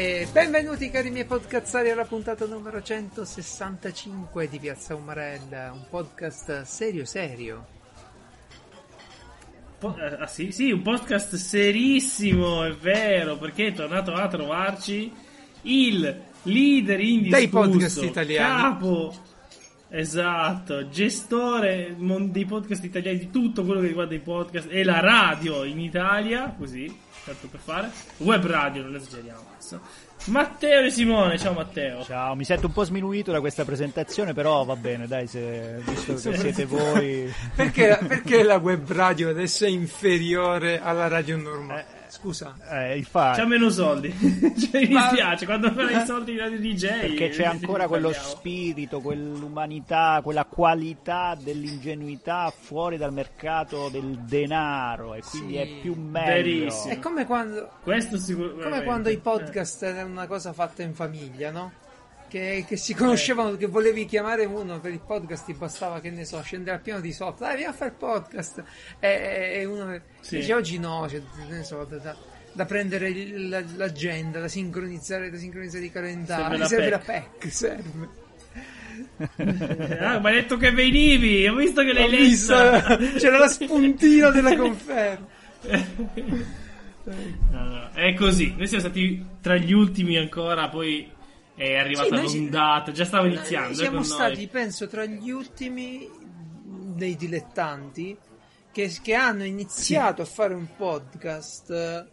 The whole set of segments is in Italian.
E benvenuti cari miei podcazzari alla puntata numero 165 di Piazza Umarella, un podcast serio serio. Po- eh, ah, sì, sì, un podcast serissimo, è vero, perché è tornato a trovarci il leader indiscusso, Dei podcast italiani. capo, esatto, gestore mon- dei podcast italiani, di tutto quello che riguarda i podcast e la radio in Italia, così, tanto per fare, web radio, non esageriamo adesso. Matteo e Simone, ciao Matteo. Ciao, mi sento un po' sminuito da questa presentazione, però va bene, dai, se, visto che siete voi. Perché, perché la web radio adesso è inferiore alla radio normale? Scusa. Eh, infatti, C'ha meno soldi, cioè, mi Ma- dispiace, quando farai i soldi di radio DJ. perché c'è eh, ancora quello parliamo. spirito, quell'umanità, quella qualità dell'ingenuità fuori dal mercato del denaro e quindi Sì, è più meglio. verissimo. È come quando, Questo sicuramente. come quando i podcast erano una cosa fatta in famiglia, no? Che, che si conoscevano, che volevi chiamare uno per il podcast, ti bastava, che ne so, scendere al piano di sotto, dai, vieni a fare il podcast. E, e- uno Sì. dice oggi no, cioè, ne so, da, da- da prendere il- la- l'agenda, da sincronizzare, da sincronizzare i calendari, Serve la serve la PEC, serve. Ah, ma hai detto che venivi, ho visto che l'hai visto, c'era la spuntina della conferma. No, no, È così, noi siamo stati tra gli ultimi ancora, poi è arrivata Sì, l'ondata, già stava iniziando. Eh, siamo stati, noi. penso, tra gli ultimi dei dilettanti che, che hanno iniziato a fare un podcast eh,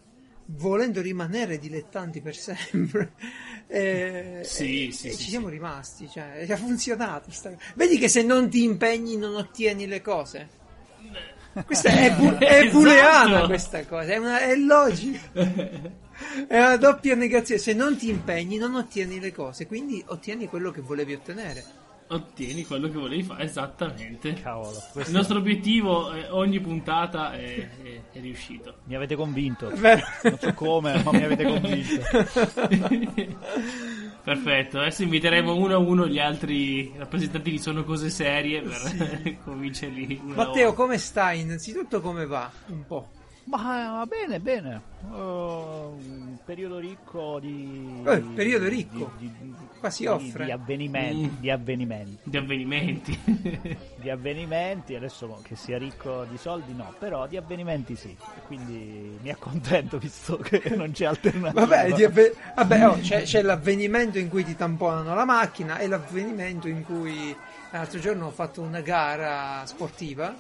volendo rimanere dilettanti per sempre. E, Sì, e- sì, e sì, ci sì. siamo rimasti, cioè, ha funzionato. sta- Vedi che se non ti impegni non ottieni le cose. Questa è, bu- è Esatto. booleana questa cosa, è, una, è logica. È una doppia negazione. Se non ti impegni, non ottieni le cose, quindi ottieni quello che volevi ottenere. Ottieni quello che volevi fare, esattamente. Cavolo, Il nostro obiettivo, eh, ogni puntata è, è- è riuscito. mi avete convinto. Vero? Non so come, ma mi avete convinto. Perfetto, adesso inviteremo uno a uno gli altri rappresentanti di Sono Cose Serie per convincerli. una Matteo, volta. come stai? Innanzitutto come va? Un po'. Ma va bene, bene. Oh, un periodo ricco di. Eh, periodo ricco. di- di- di- Qua si offre. Di avvenimenti, Mm. di avvenimenti. Di avvenimenti. Di avvenimenti, adesso che sia ricco di soldi no, però di avvenimenti sì. Quindi mi accontento visto che non c'è alternativa. Vabbè, di avve- vabbè, oh, c'è, c'è l'avvenimento in cui ti tamponano la macchina e l'avvenimento in cui l'altro giorno ho fatto una gara sportiva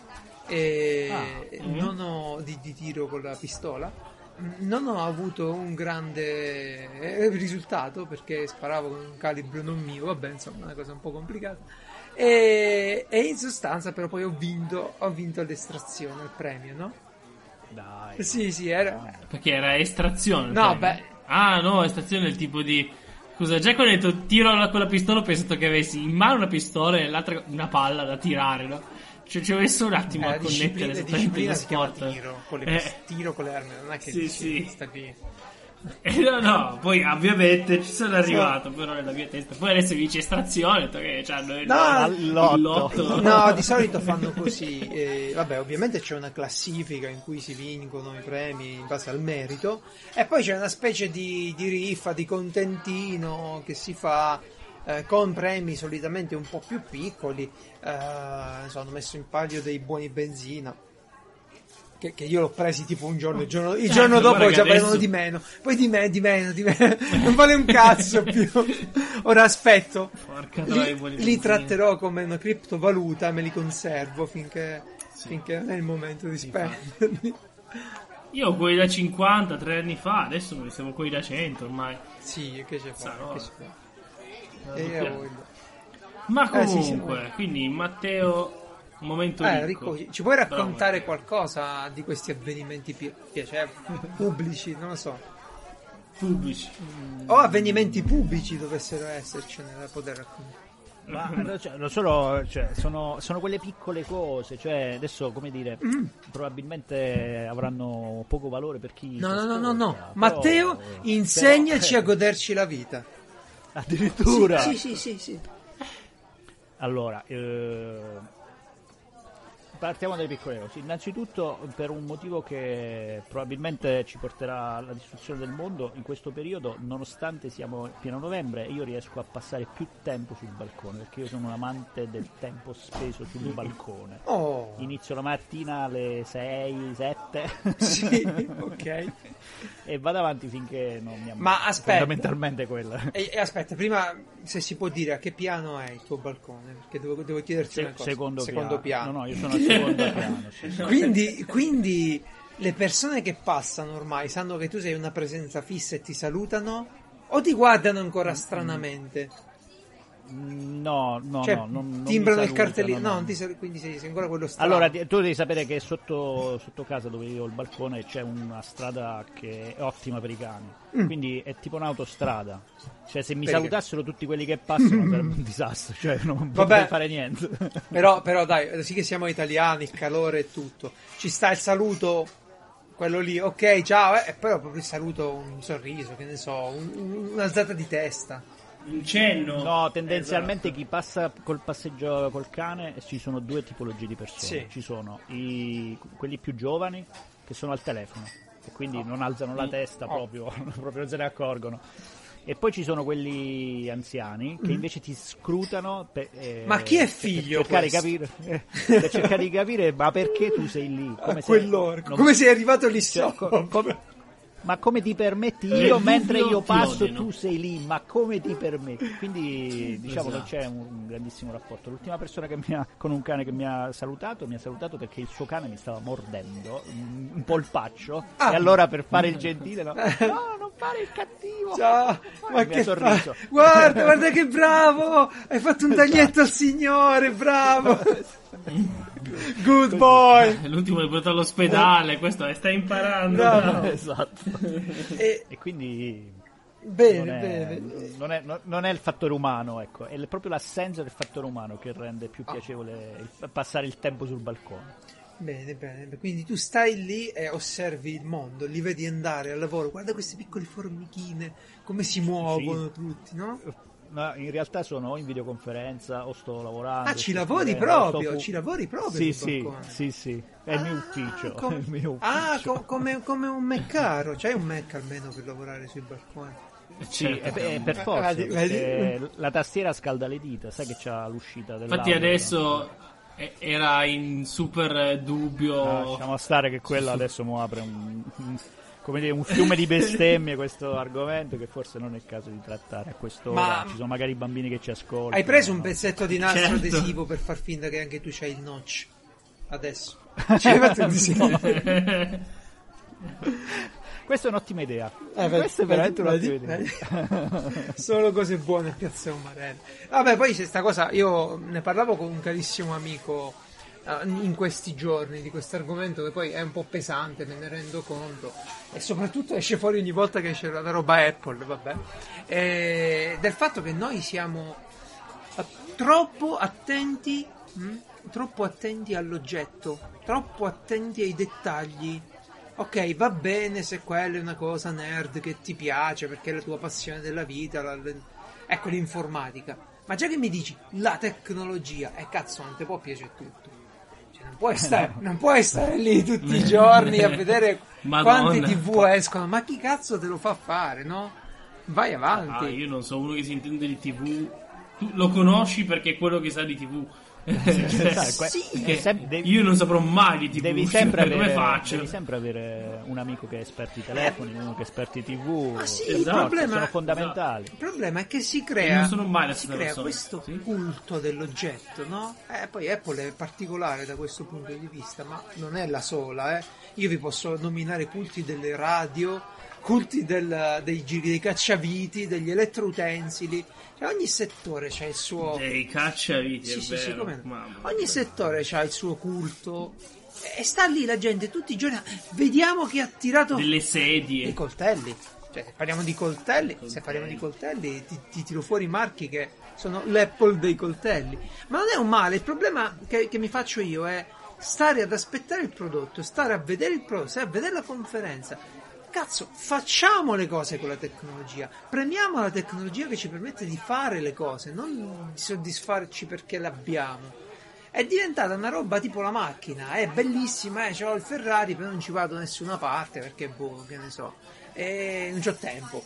e Ah, mm. non ho, di, di tiro con la pistola. Non ho avuto un grande eh, risultato perché sparavo con un calibro non mio, vabbè, insomma, una cosa un po' complicata. E, e in sostanza, però, poi ho vinto, ho vinto l'estrazione, il premio, no? Dai. Sì, sì, era. Perché era estrazione. No, premio. beh. Ah, no, estrazione è il tipo di. Scusa, già quando hai detto tiro con la pistola ho pensato che avessi in mano una pistola e nell'altra una palla da tirare, no? Cioè, ci ho messo un attimo Eh, a connettere la esattamente disciplina lo si chiama sport. tiro con, le, Eh, tiro con le armi, non è che Sì, dici, sì. sta lì. eh, no, no, poi ovviamente ci sono arrivato, però nella mia testa. Poi adesso mi dice estrazione, ho detto che c'hanno il, No, lotto. No, di solito fanno così. eh, vabbè, ovviamente c'è una classifica in cui si vincono i premi in base al merito, e poi c'è una specie di, di riffa, di contentino che si fa eh, con premi solitamente un po' più piccoli. Eh, non so, hanno messo in palio dei buoni benzina. Che, che io l'ho presi tipo un giorno, il giorno, il Certo, giorno dopo guarda che già adesso- di meno, poi di me, di meno, di meno, non vale un cazzo più. Ora aspetto, li, li benzina. tratterò come una criptovaluta, me li conservo finché, Sì. finché non è il momento di spenderli. Io ho quelli da 50, tre anni fa, adesso noi siamo quelli da 100 ormai. Sì, che c'è fa? Che ci fa? E voglio. Ma Eh, sì, comunque, siamo- quindi Matteo, un momento Eh, ricco. Ricco, ci puoi Bravo, raccontare Matteo. qualcosa di questi avvenimenti pi- piacevoli, pubblici, non lo so. Pubblici. O avvenimenti pubblici dovessero essercene da poter raccontare. Ma no, cioè, non solo, cioè, sono, sono quelle piccole cose, cioè adesso come dire, probabilmente avranno poco valore per chi. No, no, no, no, no. ascolta, Matteo, però- insegnaci però- a goderci la vita. Addirittura. Sì, sì, sì, sì. Allora, eh, partiamo dalle piccole cose. Innanzitutto per un motivo che probabilmente ci porterà alla distruzione del mondo, in questo periodo, nonostante siamo pieno novembre, io riesco a passare più tempo sul balcone, perché io sono un amante del tempo speso sul balcone. Oh, Inizio la mattina alle 6, 7 sì, ok. e vado avanti finché non mi ammazzo. Ma aspetta. Fondamentalmente quella. E, e aspetta, prima se si può dire a che piano è il tuo balcone, perché devo, devo chiederti Se- una cosa. secondo, piano. piano. No, no, io sono secondo piano. Quindi, quindi le persone che passano ormai sanno che tu sei una presenza fissa e ti salutano o ti guardano ancora stranamente? No, no, cioè, no, non, non timbrano mi il cartellino, no, no. non ti quindi sei, sei ancora quello strano. Allora, tu devi sapere che sotto, sotto casa dove io ho il balcone c'è una strada che è ottima per i cani. Quindi è tipo un'autostrada. Cioè, se mi Mm. Perché? salutassero tutti quelli che passano sarebbe un disastro. Cioè, non Vabbè. potrei fare niente. Però, però dai, sì che siamo italiani, il calore e tutto. Ci sta il saluto, quello lì, ok, ciao, eh, e però proprio il saluto, un sorriso, che ne so, un- un'alzata di testa. Un cenno. No, tendenzialmente Esatto. chi passa col passeggio col cane ci sono due tipologie di persone. Sì. Ci sono i- quelli più giovani che sono al telefono e quindi non alzano la testa Oh. proprio, proprio non se ne accorgono. E poi ci sono quelli anziani che invece ti scrutano per, eh, Mm. Ma chi è per figlio cercare di questo? capire, eh, per cercare di capire ma perché tu sei lì? Come se- quell'orco. non- Come sei arrivato lì cioè, sopra? co- ma come ti permetti io mentre io passo tu sei lì ma come ti permetti quindi diciamo non Esatto. c'è un, grandissimo rapporto l'ultima persona che mi ha, con un cane che mi ha salutato mi ha salutato perché il suo cane mi stava mordendo un, polpaccio Ah. e allora per fare il gentile no, no non fare il cattivo Ciao, ma Mi ha che sorriso. fa? Guarda, guarda che bravo! Hai fatto un taglietto al signore, bravo! Good boy! L'ultimo l'hai portato all'ospedale, questo è, stai imparando. Bravo. bravo. esatto E, e quindi bene, non è, bene. non è- non- è il fattore umano, ecco, è proprio l'assenza del fattore umano che rende più piacevole il- passare il tempo sul balcone. Bene, bene. Quindi tu stai lì e osservi il mondo, li vedi andare al lavoro, guarda queste piccole formichine, come si muovono tutti, no? Ma in realtà sono o in videoconferenza o sto lavorando. Ah, ci lavori proprio, fu- ci lavori proprio Sì, sì, sì, sì, è il mio Ah, ufficio. com- il mio ah, ufficio. co- come, come un meccaro, c'hai un mec almeno per lavorare sui balconi. Sì, Certo. è, è per Ah, forza, perché la tastiera scalda le dita, sai che c'ha l'uscita dell'audio. Infatti adesso eh, era in super dubbio. Ah, lasciamo stare che quella adesso mo apre un- come dire, un fiume di bestemmie questo argomento che forse non è il caso di trattare a quest'ora. Ma- Ci sono magari i bambini che ci ascoltano. Hai preso un pezzetto di nastro Certo. adesivo per far finta che anche tu c'hai il notch. Adesso. Ci hai fatto un disegno. Questa è un'ottima idea. Eh, vedi, Questa è veramente vedi, un'ottima idea. vedi? Solo cose buone a Piazza Umarelli. Vabbè, poi c'è sta cosa, io ne parlavo con un carissimo amico in questi giorni di questo argomento che poi è un po' pesante, me ne rendo conto. E soprattutto esce fuori ogni volta che esce la roba Apple, vabbè. E del fatto che noi siamo eh, troppo attenti, mh? troppo attenti all'oggetto, troppo attenti ai dettagli. Ok, va bene se quella è una cosa nerd che ti piace perché è la tua passione della vita, la- ecco l'informatica. Ma già che mi dici la tecnologia, e cazzo, non ti può piacere tutto. Non, puoi stare, non puoi stare lì tutti i giorni a vedere Madonna. quante tv escono, ma chi cazzo te lo fa fare, no? Vai avanti. Ah, io non so uno che si intende di TV. Tu lo conosci perché è quello che sa di TV. Sì. sem- devi- Io non saprò mai di TV. Devi sempre, come avere, faccio? devi sempre avere un amico che è esperto di telefoni, uno che è esperto di tv. Ma sì, il forza, problema- sono fondamentali. Il problema è che si crea, non sono mai la si crea questo sì? culto dell'oggetto, no? Eh, poi Apple è particolare da questo punto di vista, ma non è la sola, eh. Io vi posso nominare culti delle radio, culti del- dei giri dei cacciaviti, degli elettroutensili. Cioè, ogni settore c'ha il suo... Dei cacciaviti, Sì, sì, sì, Ogni settore ha il suo culto. E sta lì la gente tutti i giorni. Vediamo che ha tirato Delle i sedie. coltelli. Cioè, se parliamo di coltelli, se parliamo di coltelli, ti, ti tiro fuori marchi che sono l'Apple dei coltelli. Ma non è un male, il problema che, che mi faccio io è stare ad aspettare il prodotto, stare a vedere il prodotto, stare a vedere la conferenza. Cazzo, facciamo le cose con la tecnologia, premiamo la tecnologia che ci permette di fare le cose, non di soddisfarci perché l'abbiamo. è diventata una roba tipo la macchina, è bellissima, eh, ho il Ferrari, però non ci vado da nessuna parte perché, boh, che ne so, e non c'ho tempo.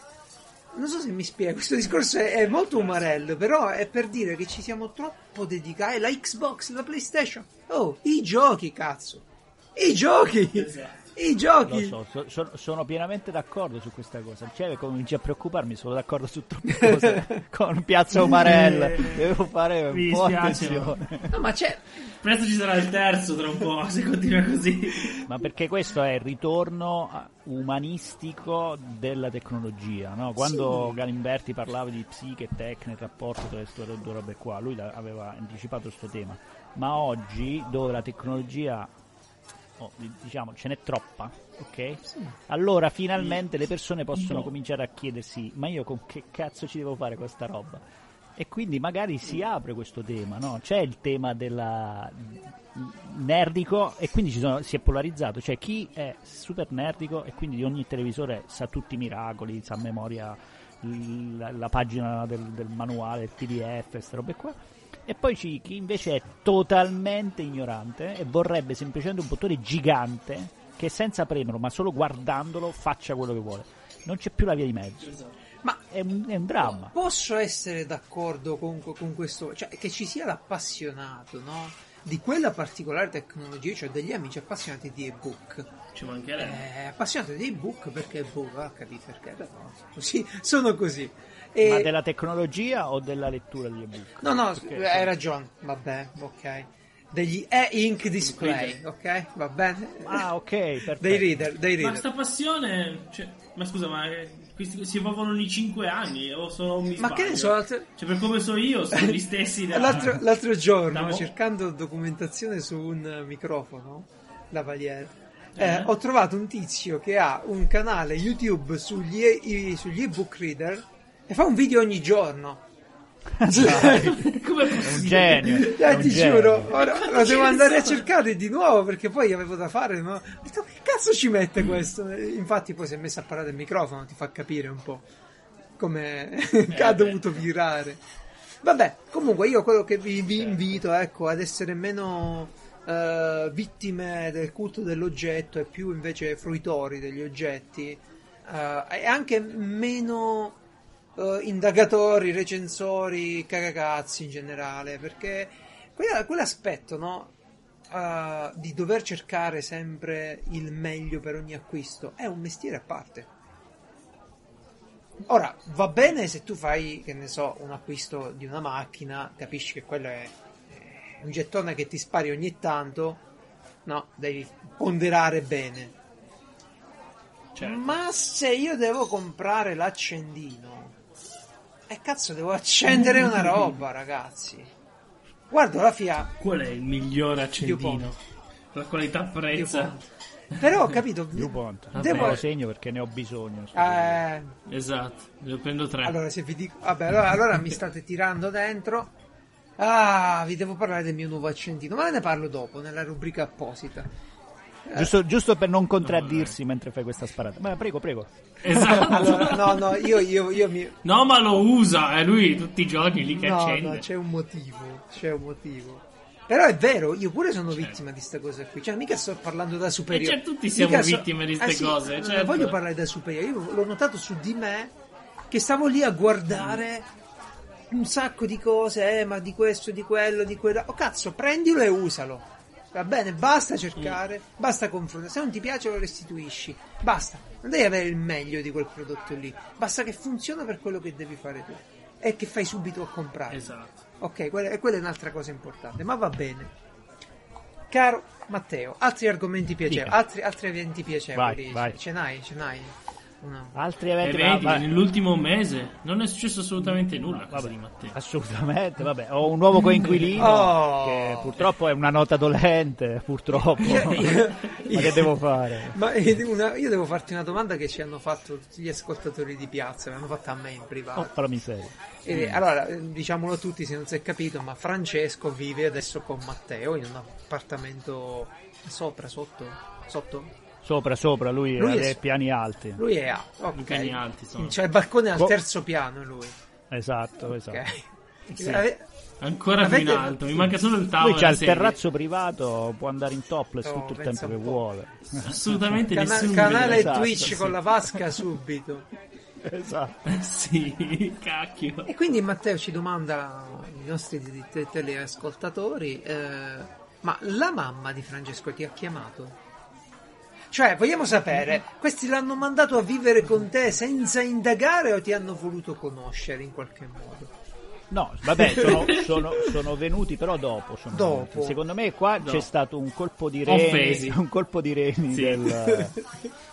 Non so se mi spiego, questo discorso è, è molto umarello, però è per dire che ci siamo troppo dedicati. La Xbox, la PlayStation, oh, i giochi, cazzo, i giochi! Esatto. I giochi! Lo so, so- so- sono pienamente d'accordo su questa cosa. Cioè, cominci a preoccuparmi, sono d'accordo su troppe cose. Con Piazza Umarella, devo fare Mi un po' dispiace, attenzione. No, ma c'è, Presto ci sarà il terzo tra un po', se continua così. Ma perché questo è il ritorno umanistico della tecnologia, no? Quando Galimberti parlava di psiche e tecne, il rapporto tra queste due robe qua, lui aveva anticipato questo tema. Ma oggi, dove la tecnologia, oh, di- diciamo, ce n'è troppa, ok? Allora finalmente le persone possono No. cominciare a chiedersi, ma io con che cazzo ci devo fare questa roba? E quindi magari si apre questo tema, no? C'è il tema della nerdico e quindi ci sono- si è polarizzato, cioè chi è super nerdico e quindi di ogni televisore sa tutti i miracoli, sa a memoria la, la pagina del, del manuale, il PDF, queste robe qua. E poi ci- chi invece è totalmente ignorante e vorrebbe semplicemente un bottone gigante che senza premerlo, ma solo guardandolo, faccia quello che vuole. Non c'è più la via di mezzo. ma È un, è un dramma. Posso essere d'accordo con, con questo, cioè che ci sia l'appassionato, no? Di quella particolare tecnologia, cioè degli amici appassionati di ebook. Ci mancherebbe. Eh, appassionati di ebook perché ebook, ha capito perché? Però, così, sono così. E- Ma della tecnologia o della lettura degli ebook? No, no, Perché- hai ragione, vabbè, ok. Degli e-ink display, ok? Va bene? Ah, ok, perfetto. Dei reader, dei Ma reader. sta passione, cioè, ma scusa, ma eh, questi si evolvono ogni 5 anni o sono mi Ma che ne so, l'altro- Cioè, per come so io, sono gli stessi da... L'altro, l'altro giorno, da- cercando documentazione su un microfono, lavalier, eh, Eh. ho trovato un tizio che ha un canale YouTube sugli, e- sugli ebook reader e fa un video ogni giorno. Come è un genio. è Eh, un ti genio. giuro, ora lo devo andare a cercare di nuovo perché poi avevo da fare. Ma ho detto, che cazzo ci mette questo? Infatti, poi si è messo a parlare del microfono, ti fa capire un po' come ha beh. dovuto virare. Vabbè, comunque, io quello che vi, vi invito ecco, ad essere meno eh, vittime del culto dell'oggetto e più invece fruitori degli oggetti eh, e anche meno eh, indagatori, recensori, cagacazzi in generale, perché quella- quell'aspetto, no? eh, di dover cercare sempre il meglio per ogni acquisto è un mestiere a parte. Ora, va bene se tu fai, che ne so, un acquisto di una macchina, capisci che quello è è un gettone che ti spari ogni tanto, no, devi ponderare bene. Certo. Ma se io devo comprare l'accendino, e cazzo devo accendere una roba, ragazzi. Guardo la FIA, Qual è il migliore accendino? La qualità. DuPont. però ho capito. DuPont. Devo- Me lo segno perché ne ho bisogno. Eh, Esatto, ne prendo tre. allora, se vi dico, vabbè, allora, allora mi state tirando dentro. Ah, vi devo parlare del mio nuovo accendino, ma ne parlo dopo, nella rubrica apposita. Giusto, giusto per non contraddirsi mentre fai questa sparata. Ma prego, prego. Esatto. Allora, no, no, io, io, io mi. No, ma lo usa, è lui tutti i giorni lì che No, accende. no, c'è un motivo, c'è un motivo. Però è vero, io pure sono Certo. vittima di sta cosa qui. Cioè, mica sto parlando da superiore. E certo, tutti siamo Mica so- vittime di ste Eh sì, cose, non certo. voglio parlare da superiore. Io l'ho notato su di me che stavo lì a guardare un sacco di cose, eh, ma di questo, di quello, di quello. Oh cazzo, prendilo e usalo. Va bene, basta cercare, basta confrontare. Se non ti piace lo restituisci. Basta. Non devi avere il meglio di quel prodotto lì. Basta che funziona per quello che devi fare tu. E che fai subito a comprare. Esatto. Ok, quella, quella è un'altra cosa importante, ma va bene. Caro Matteo, altri argomenti piacevoli, altri, altri eventi piacevoli. Vai, vai. Ce n'hai, ce n'hai. Uno. Altri E eventi. ma- ma- nell'ultimo mese non è successo assolutamente nulla casa Vabbè, di Matteo. assolutamente, vabbè, ho un nuovo coinquilino Oh. che purtroppo è una nota dolente, purtroppo. Io- io- Ma che devo fare? Ma eh, una- io devo farti una domanda che ci hanno fatto tutti gli ascoltatori di piazza, mi hanno fatta a me in privato. Oh, la miseria. E, allora, eh, diciamolo tutti se non si è capito, ma Francesco vive adesso con Matteo in un appartamento sopra, sotto, sotto? Sopra, sopra, lui, Lui è su- piani alti. Lui è A, ok. I piani alti sono. C'è il balcone al terzo piano lui. Esatto, esatto. Sì. Ave- Ancora Avete- più in alto, mi manca solo il tavolo. Lui c'ha il sedia. terrazzo privato, può andare in topless Oh, tutto il tempo che vuole. Assolutamente Cana- nessuno. canale. Esatto, Twitch sì. con la vasca subito. Esatto. Sì, cacchio. E quindi Matteo ci domanda, i nostri teleascoltatori, eh, ma la mamma di Francesco ti ha chiamato? Cioè, vogliamo sapere, questi l'hanno mandato a vivere con te senza indagare o ti hanno voluto conoscere in qualche modo? No, vabbè, sono, sono- sono venuti però dopo. sono Dopo. venuti. Secondo me qua Dopo. c'è stato un colpo di reni, un colpo di reni Sì. del,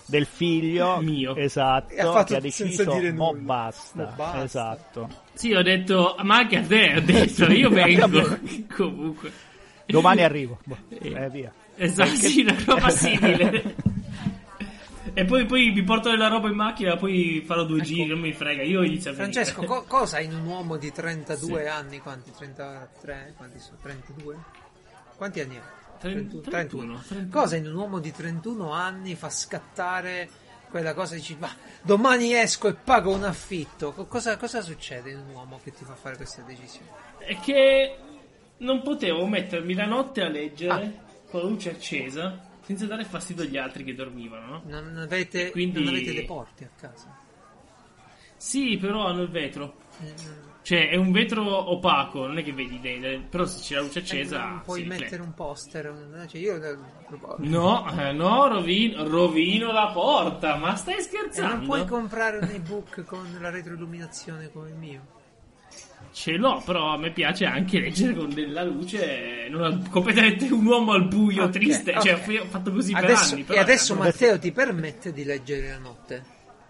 del figlio Mio. esatto, ha che ha deciso mo basta. Mo basta." Esatto. Sì, ho detto, ma anche a te ho detto, io vengo. Comunque. Domani arrivo. Boh, eh, via. Esatto, sì, una roba simile. E poi, poi mi porto della roba in macchina, poi farò due giri, non mi frega, io inizio a. Francesco, co- cosa in un uomo di 32 anni? Quanti? 33? Quanti sono? 32? Quanti anni ha? 31, 31. Cosa in un uomo di 31 anni fa scattare quella cosa e dici, ma domani esco e pago un affitto? Co- Cosa, cosa succede in un uomo che ti fa fare questa decisione? È che non potevo mettermi la notte a leggere Ah. Con la luce accesa senza dare fastidio agli altri che dormivano, no? Non avete, Quindi- non avete le porte a casa? Sì, però hanno il vetro. Mm, Cioè, è un vetro opaco, non è che vedi dentro, però se c'è la luce accesa... non puoi si mettere riflette. un poster? un- Cioè io, No, eh, no, rovino, rovino la porta, ma stai E scherzando? non puoi comprare un ebook con la retroilluminazione come il mio? Ce l'ho, però a me piace anche leggere con della luce, non al- completamente un uomo al buio, Ok, triste. Cioè, poi ho fatto così Adesso, per anni. e Però adesso eh, Matteo ti permette di leggere la notte?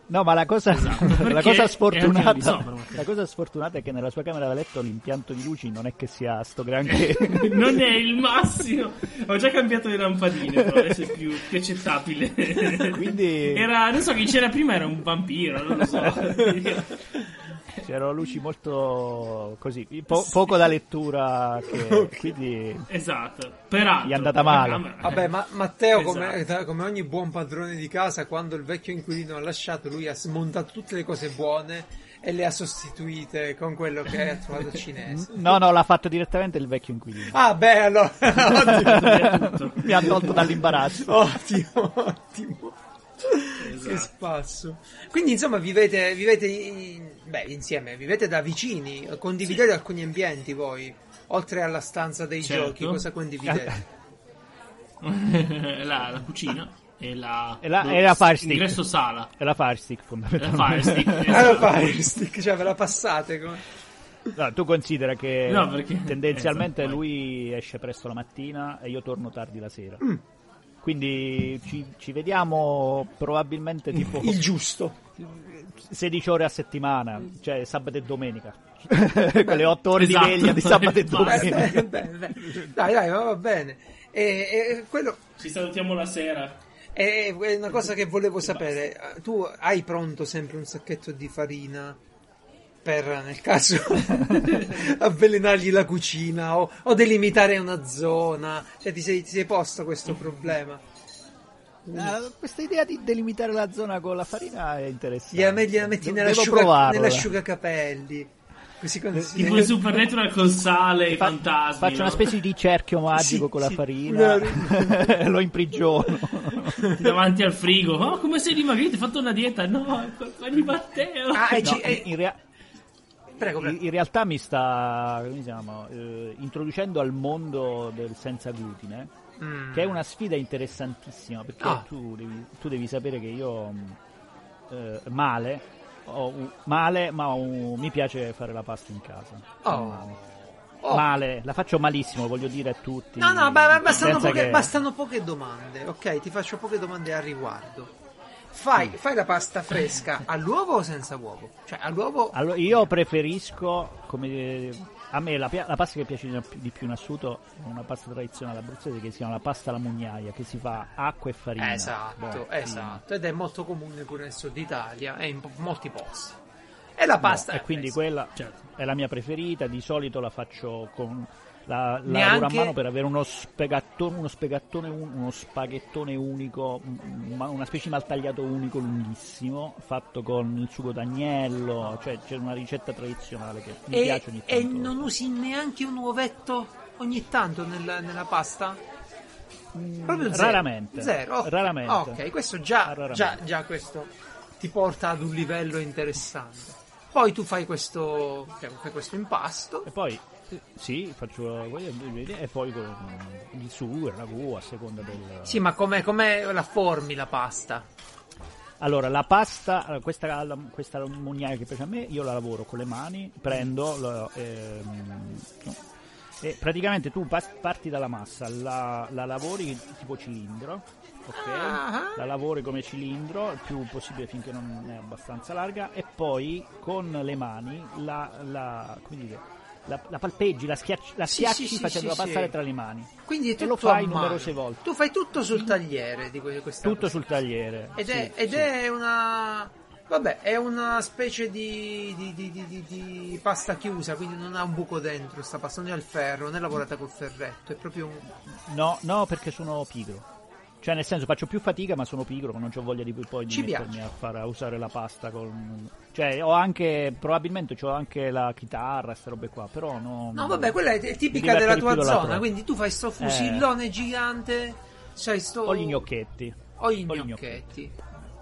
No, ma la cosa, Esatto, la cosa sopra, la cosa sfortunata è che nella sua camera da letto l'impianto di luci non è che sia sto granché. non è il massimo. Ho già cambiato le lampadine, però adesso è più, più accettabile. Quindi- Era, non so, chi c'era prima era un vampiro, non lo so. C'erano luci molto così, po- poco da lettura, che, quindi esatto. Peraltro. Gli è andata male. camera- Vabbè, ma Matteo, come, Esatto. come ogni buon padrone di casa, quando il vecchio inquilino ha lasciato, lui ha smontato tutte le cose buone e le ha sostituite con quello che ha trovato cinese. no, no, l'ha fatto direttamente il vecchio inquilino. Ah, beh, allora. Mi ha tolto dall'imbarazzo. ottimo, ottimo. Che Esatto. spasso. Quindi, insomma, vivete, vivete in- beh, insieme, vivete da vicini, condividete alcuni ambienti voi. Oltre alla stanza dei Certo. giochi, cosa condividete? la, la cucina e la, E la- e la Fire Stick. ingresso sala. È la Fire Stick E la fondamentalmente. Fire Stick, Ah, lo esatto. Fire Stick, cioè ve la passate come... No, tu considera che No, perché- tendenzialmente esatto, lui esce presto la mattina e io torno tardi la sera. Mm. Quindi ci, ci vediamo probabilmente tipo il giusto. 16 ore a settimana, cioè sabato e domenica. Quelle 8 ore Esatto. di veglia di sabato e domenica. Dai, dai, va va bene. E, e quello Ci salutiamo la sera. è una cosa che volevo sapere. Tu hai pronto sempre un sacchetto di farina per, nel caso, avvelenargli la cucina o, o delimitare una zona? Cioè, ti sei, ti sei posto questo problema? Ah, questa idea di delimitare la zona con la farina è interessante. Gliela, met- gliela metti De- nella devo asciuga- provarla. nell'asciugacapelli. Così consigli- Tipo il Supernatural con sale, i Fa- fantasmi. Faccio una no? specie di cerchio magico Sì, con la sì. farina, Una- lo imprigiono. davanti al frigo. Oh, come sei dimagrito? Hai fatto una dieta? No, è colpa di Matteo. Ah, e No, ci- e- in, rea- Prego, prego. in- realtà mi sta come si chiama, eh, introducendo al mondo del senza glutine, Mm. che è una sfida interessantissima perché Ah. tu, devi, tu devi sapere che io mh, eh, male, ho un- male, ma un- mi piace fare la pasta in casa. Oh. Oh. Male, la faccio malissimo, voglio dire a tutti. No, no, bastano, poche, che- bastano poche domande, ok? Ti faccio poche domande a riguardo. Fai, fai la pasta fresca all'uovo o senza uovo? Cioè, all'uovo... Allora, io preferisco, come a me la, la pasta che piace di più in assoluto è una pasta tradizionale abruzzese che si chiama la pasta alla mugnaia, che si fa acqua e farina. Esatto, Boh, esatto. Ed è molto comune pure nel sud Italia e in molti posti. E la pasta. No, e quindi quella Certo. è la mia preferita. Di solito la faccio con la, la Neanche- lavoro a mano per avere uno spiegattone, uno spiegattone, un- uno spaghettone unico, una specie di maltagliato unico lunghissimo, fatto con il sugo d'agnello. Cioè c'è una ricetta tradizionale che mi e, piace ogni e tanto. non usi neanche un uovetto ogni tanto nel- nella pasta? Proprio zero. Raramente. Zero. ok. Raramente. Ok, questo già, Raramente. già, già questo ti porta ad un livello interessante. Poi tu fai questo, cioè, fai questo impasto. E poi eh, sì, faccio e poi il sugo, il ragù a seconda del Sì, ma come, la formi la pasta? Allora, la pasta, questa, la- questa che piace a me, io la lavoro con le mani, prendo, lo- ehm, e praticamente tu parti dalla massa, la, la lavori tipo cilindro, ok? Ah. La lavori come cilindro, il più possibile finché non è abbastanza larga, e poi con le mani la, la, come dire, la, la palpeggi, la, schiacci, la schiacci sì, sì, facendola sì, passare tra le mani. Quindi è E lo fai numerose volte. Tu fai tutto sul tagliere di que- questa Tutto cosa. sul tagliere. Ed, è, ed è una. Vabbè, è una specie di, di, di- di- di- di pasta chiusa, quindi non ha un buco dentro sta pasta, non è al ferro, non è lavorata col ferretto, è proprio un. No, no, perché sono pigro. Cioè, nel senso, faccio più fatica, ma sono pigro, non ho voglia di poi di Ci mettermi piace. a, fare, a usare la pasta con... Cioè, ho anche, probabilmente ho anche la chitarra, queste robe qua, però no... No, vabbè, quella è, è tipica della tua zona, quindi tu fai sto fusillone gigante, c'hai sto. Ho gli gnocchetti. O gli Ho gli gnocchetti.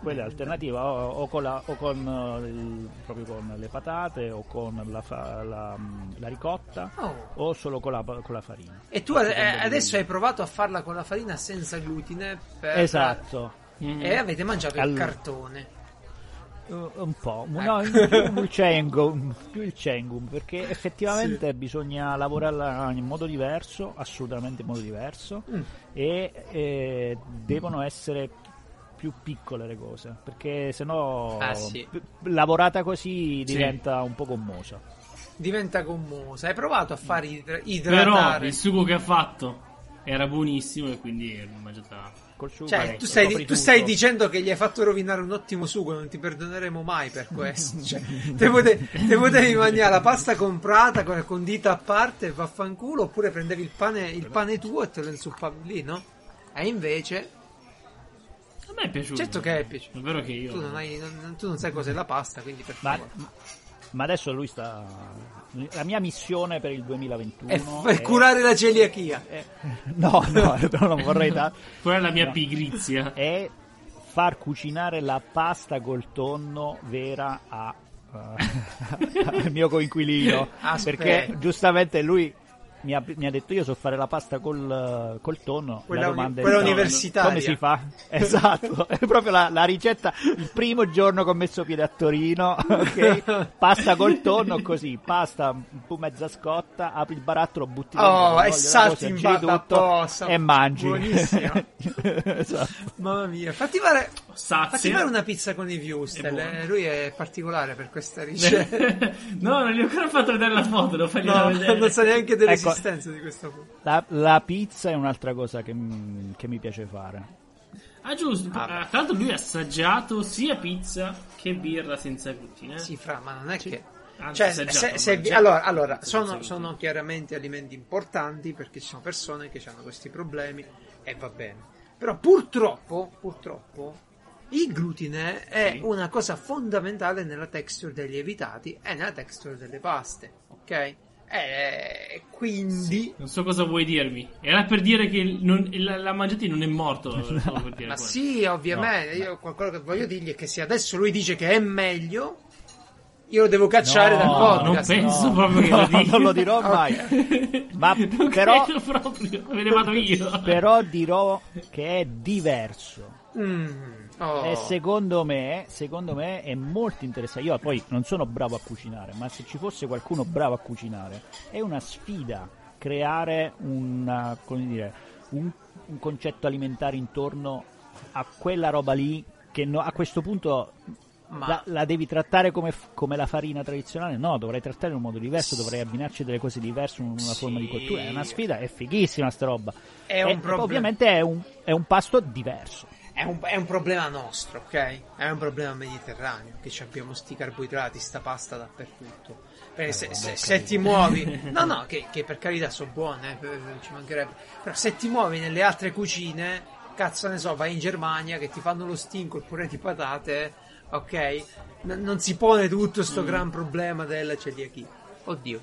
Quella è l'alternativa, o, o con, la- o con, eh, il- proprio con le patate, o con la, fa- la- la ricotta, Oh. o solo con la, con la farina. E tu A eh, adesso hai provato a farla con la farina senza glutine per... Esatto. E avete mangiato il Al- cartone. Uh, un po', Ecco. no, più il cengum, più il cengum, perché effettivamente bisogna lavorarla in modo diverso, assolutamente in modo diverso, Mm. e eh, devono essere più piccole le cose, perché sennò Ah, sì. p- lavorata così diventa un po' gommosa. Diventa gommosa. Hai provato a far idra- Però idratare? il sugo che ha fatto era buonissimo e quindi l'ho mangiata. Col sugo Cioè, tu stai, tu stai dicendo che gli hai fatto rovinare un ottimo sugo, non ti perdoneremo mai per questo. Cioè, te, potevi, te potevi mangiare la pasta comprata con condita a parte vaffanculo, oppure prendevi il pane, il pane tuo e te lo insuppavi lì, no? E invece, A me è piaciuto. certo che è piaciuto. È vero che io. Tu non, hai, non- tu non sai cos'è la pasta, quindi per Ma, favore. ma adesso lui sta... La mia missione per il 2021 È per curare la celiachia. è- no, no, non vorrei da... Quella è la mia No. pigrizia. è far cucinare la pasta col tonno vera a, eh, al mio coinquilino Aspetta. perché giustamente lui mi ha, mi ha detto io so fare la pasta col, col tonno Quella la uni- quella universitaria. come si fa? esatto è proprio la, la ricetta il primo giorno che ho messo piede a Torino ok? pasta col tonno così pasta un po' mezza scotta apri il barattolo butti dentro Oh, l'olio, e salti in tutto apposta. e mangi Buonissimo. esatto. Mamma mia, fatti fare, fatti Sazio. fare una pizza con i buono. eh, Lui è particolare per questa ricetta. no, non gli ho ancora fatto vedere la foto, devo fargliela No, vedere. non sa neanche dell'esistenza Ecco. di questa foto. La, la pizza è un'altra cosa che, m- che mi piace fare. Ah, giusto. Ah, Ah, tra l'altro lui ha assaggiato sia pizza che birra senza glutine. Sì, fra, ma non è che. Anzi, Cioè, assaggiato, se- se- allora, allora, sono, sono chiaramente alimenti importanti perché ci sono persone che hanno questi problemi e va bene. Però purtroppo, purtroppo, il glutine è Sì. una cosa fondamentale nella texture dei lievitati e nella texture delle paste, ok? E quindi... Non so cosa vuoi dirmi. Era per dire che non, la, la Mangiati non è morto. Ma quello. sì, ovviamente, io quello che voglio dirgli è che se adesso lui dice che è meglio, io lo devo cacciare No, dal non podcast. penso No, proprio che no, lo dica. non lo dirò mai. Ma non però, credo proprio, me ne vado io. però dirò che è diverso. Mm, oh. E secondo me, secondo me è molto interessante. Io poi non sono bravo a cucinare, ma se ci fosse qualcuno bravo a cucinare, è una sfida creare una, come dire, un, un concetto alimentare intorno a quella roba lì che no- a questo punto Ma- la, la devi trattare come, come la farina tradizionale? No, dovrei trattare in un modo diverso, dovrei abbinarci delle cose diverse, una Sì. forma di cottura. È una sfida, è fighissima sta roba. È un E-. Ovviamente è un, è un pasto diverso. È un, è un problema nostro, ok? È un problema mediterraneo, che abbiamo sti carboidrati, sta pasta dappertutto. Perché se, vabbè, se- se ti muovi, no, no, che, che per carità sono buone, eh, ci mancherebbe. Però se ti muovi nelle altre cucine, cazzo ne so, vai in Germania che ti fanno lo stinco, il purè di patate, ok? N- non si pone tutto sto gran problema della celiachia. Oddio.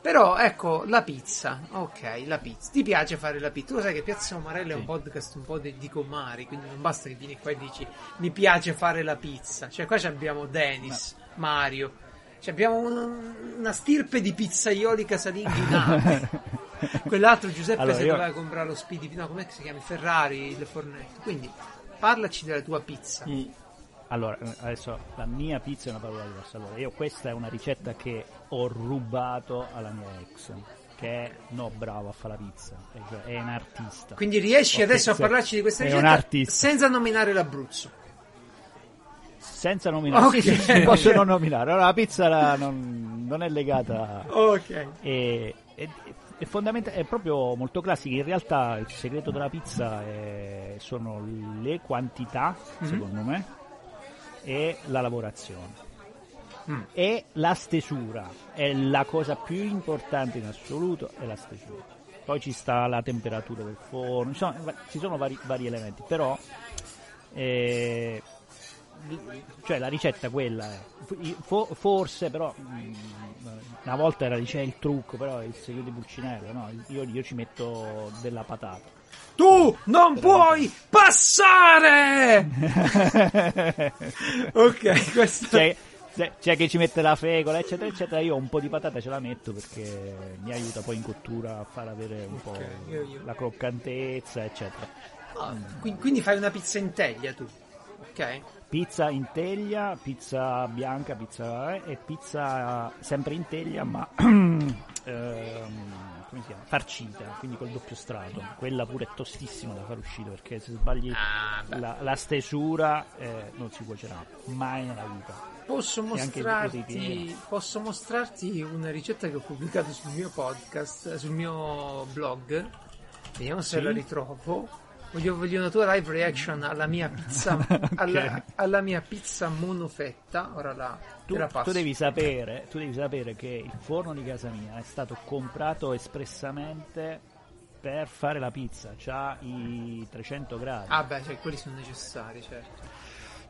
Però ecco, la pizza, ok, la pizza. Ti piace fare la pizza? Tu lo sai che Piazza Umarella è un Sì. podcast un po' di, di comari, quindi non basta che vieni qua e dici mi piace fare la pizza. Cioè qua ci abbiamo Dennis, Mario, ci abbiamo un- una stirpe di pizzaioli casalinghi nati. Quell'altro Giuseppe Allora, se io- doveva comprare lo speedy, no, com'è che si chiama? Il Ferrari, il Fornetto. Quindi parlaci della tua pizza. Mm. Allora, eh, adesso la mia pizza è una parola diversa. Allora, io questa è una ricetta che ho rubato alla mia ex, che è no bravo a fare la pizza, cioè è un artista. Quindi riesci Ok, adesso a parlarci di questa ricetta senza nominare l'Abruzzo. Senza nominare, Ok. sì, sì, posso non nominare. Allora, la pizza la- non, non è legata Ok. e, e- è, fondament- è proprio molto classica. In realtà il segreto della pizza è- sono le quantità, Mhm. secondo me, e la lavorazione. Mm. E la stesura è la cosa più importante in assoluto, è la stesura. Poi ci sta la temperatura del forno, ci sono, ci sono vari, vari elementi, però eh, cioè la ricetta quella è. Fo- forse però mm, una volta era c'è il trucco, però è il segreto di Pulcinello, no? Io, io ci metto della patata. Tu non puoi passare! ok, questo c'è, c'è- c'è chi ci mette la fecola, eccetera, eccetera. Io un po' di patata ce la metto perché mi aiuta poi in cottura a far avere un po' Ok, io- io- la croccantezza, eccetera. Ah, qui- quindi fai una pizza in teglia tu. Ok? Pizza in teglia, pizza bianca, pizza eh, e pizza sempre in teglia, ma ehm, come si chiama? Farcita, quindi col doppio strato. Quella pure è tostissima da far uscire perché se sbagli Ah, la, la stesura eh, non si cuocerà mai nella vita. Posso mostrarti, posso mostrarti una ricetta che ho pubblicato sul mio podcast, sul mio blog. Vediamo se Sì? la ritrovo. Voglio, voglio una tua live reaction alla mia pizza, alla, alla mia pizza monofetta. Ora la, Tu, la tu devi sapere, tu devi sapere che il forno di casa mia è stato comprato espressamente per fare la pizza, c'ha i 300 gradi. Ah beh, cioè, quelli sono necessari, certo.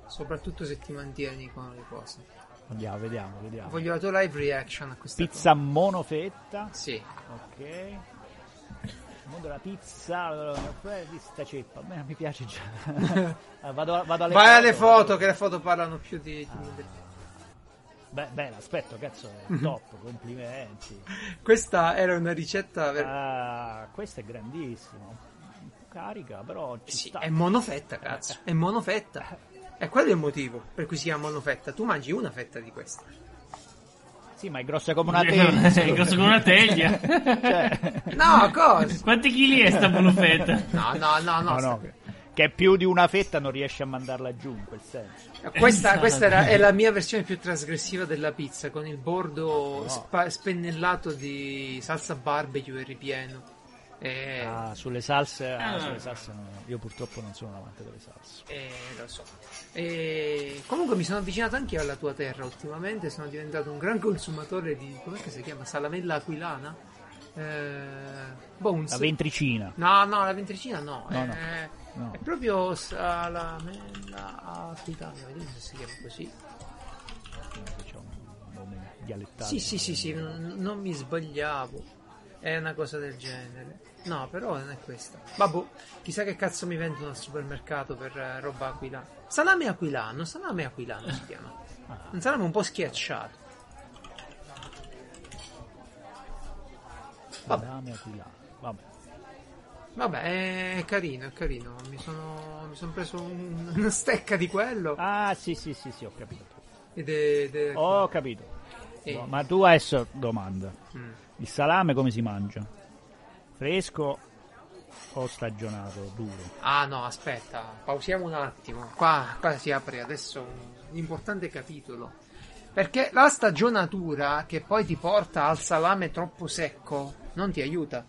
Soprattutto se ti mantieni con le cose. Andiamo, vediamo, vediamo. Voglio la tua live reaction a questa Pizza monofetta. cosa. Sì. Ok. Il mondo della pizza, eh, di sta ceppa, a me non mi piace già. Ah, vado, vado alle Vai foto. alle foto, che le foto parlano più di... di- Beh, beh, l'aspetto, cazzo, è top, complimenti. Questa era una ricetta... ver- Ah, questo è grandissimo. Carica, però ci Sì, sta. è monofetta, cazzo. È monofetta. E quello è il motivo per cui si chiama monofetta. Tu mangi una fetta di questa. Sì, ma è grossa come una teglia. È grosso come una teglia. Cioè, No, cosa? Quanti chili è sta monofetta? No, no, no, no. no, no, sta- che è più di una fetta non riesci a mandarla giù, in quel senso. Questa, questa era- è la mia versione più trasgressiva della pizza, con il bordo spa- spennellato di salsa barbecue e ripieno. E, Ah, sulle salse, ah, Ah. sulle salse no, io purtroppo non sono un amante delle salse. e lo so. E comunque mi sono avvicinato anche alla tua terra ultimamente, sono diventato un gran consumatore di... com'è che si chiama? Salamella aquilana? Eh, Bones. La ventricina. No, no, la ventricina no. No, è, no, no. è proprio salamella aquilana, vediamo se si chiama così. C'è un nome dialettale. Sì, sì, sì, sì, non, non mi sbagliavo. È una cosa del genere. No, però non è questa. Vabbè, chissà che cazzo mi vendono al supermercato per eh, roba aquilana. Salame aquilano, salame aquilano si chiama. Un salame un po' schiacciato. Vabbè. Salame aquilano. Vabbè. Vabbè, è carino, è carino. Mi sono, mi sono preso un- una stecca di quello. Ah, sì, sì, sì, sì, ho capito. Ed è, ed è- Ho capito. Eh. Ma tu adesso domanda. Mm. Il salame come si mangia? Fresco o stagionato, duro? Ah no, aspetta, pausiamo un attimo. Qua, qua si apre adesso un importante capitolo. Perché la stagionatura che poi ti porta al salame troppo secco non ti aiuta.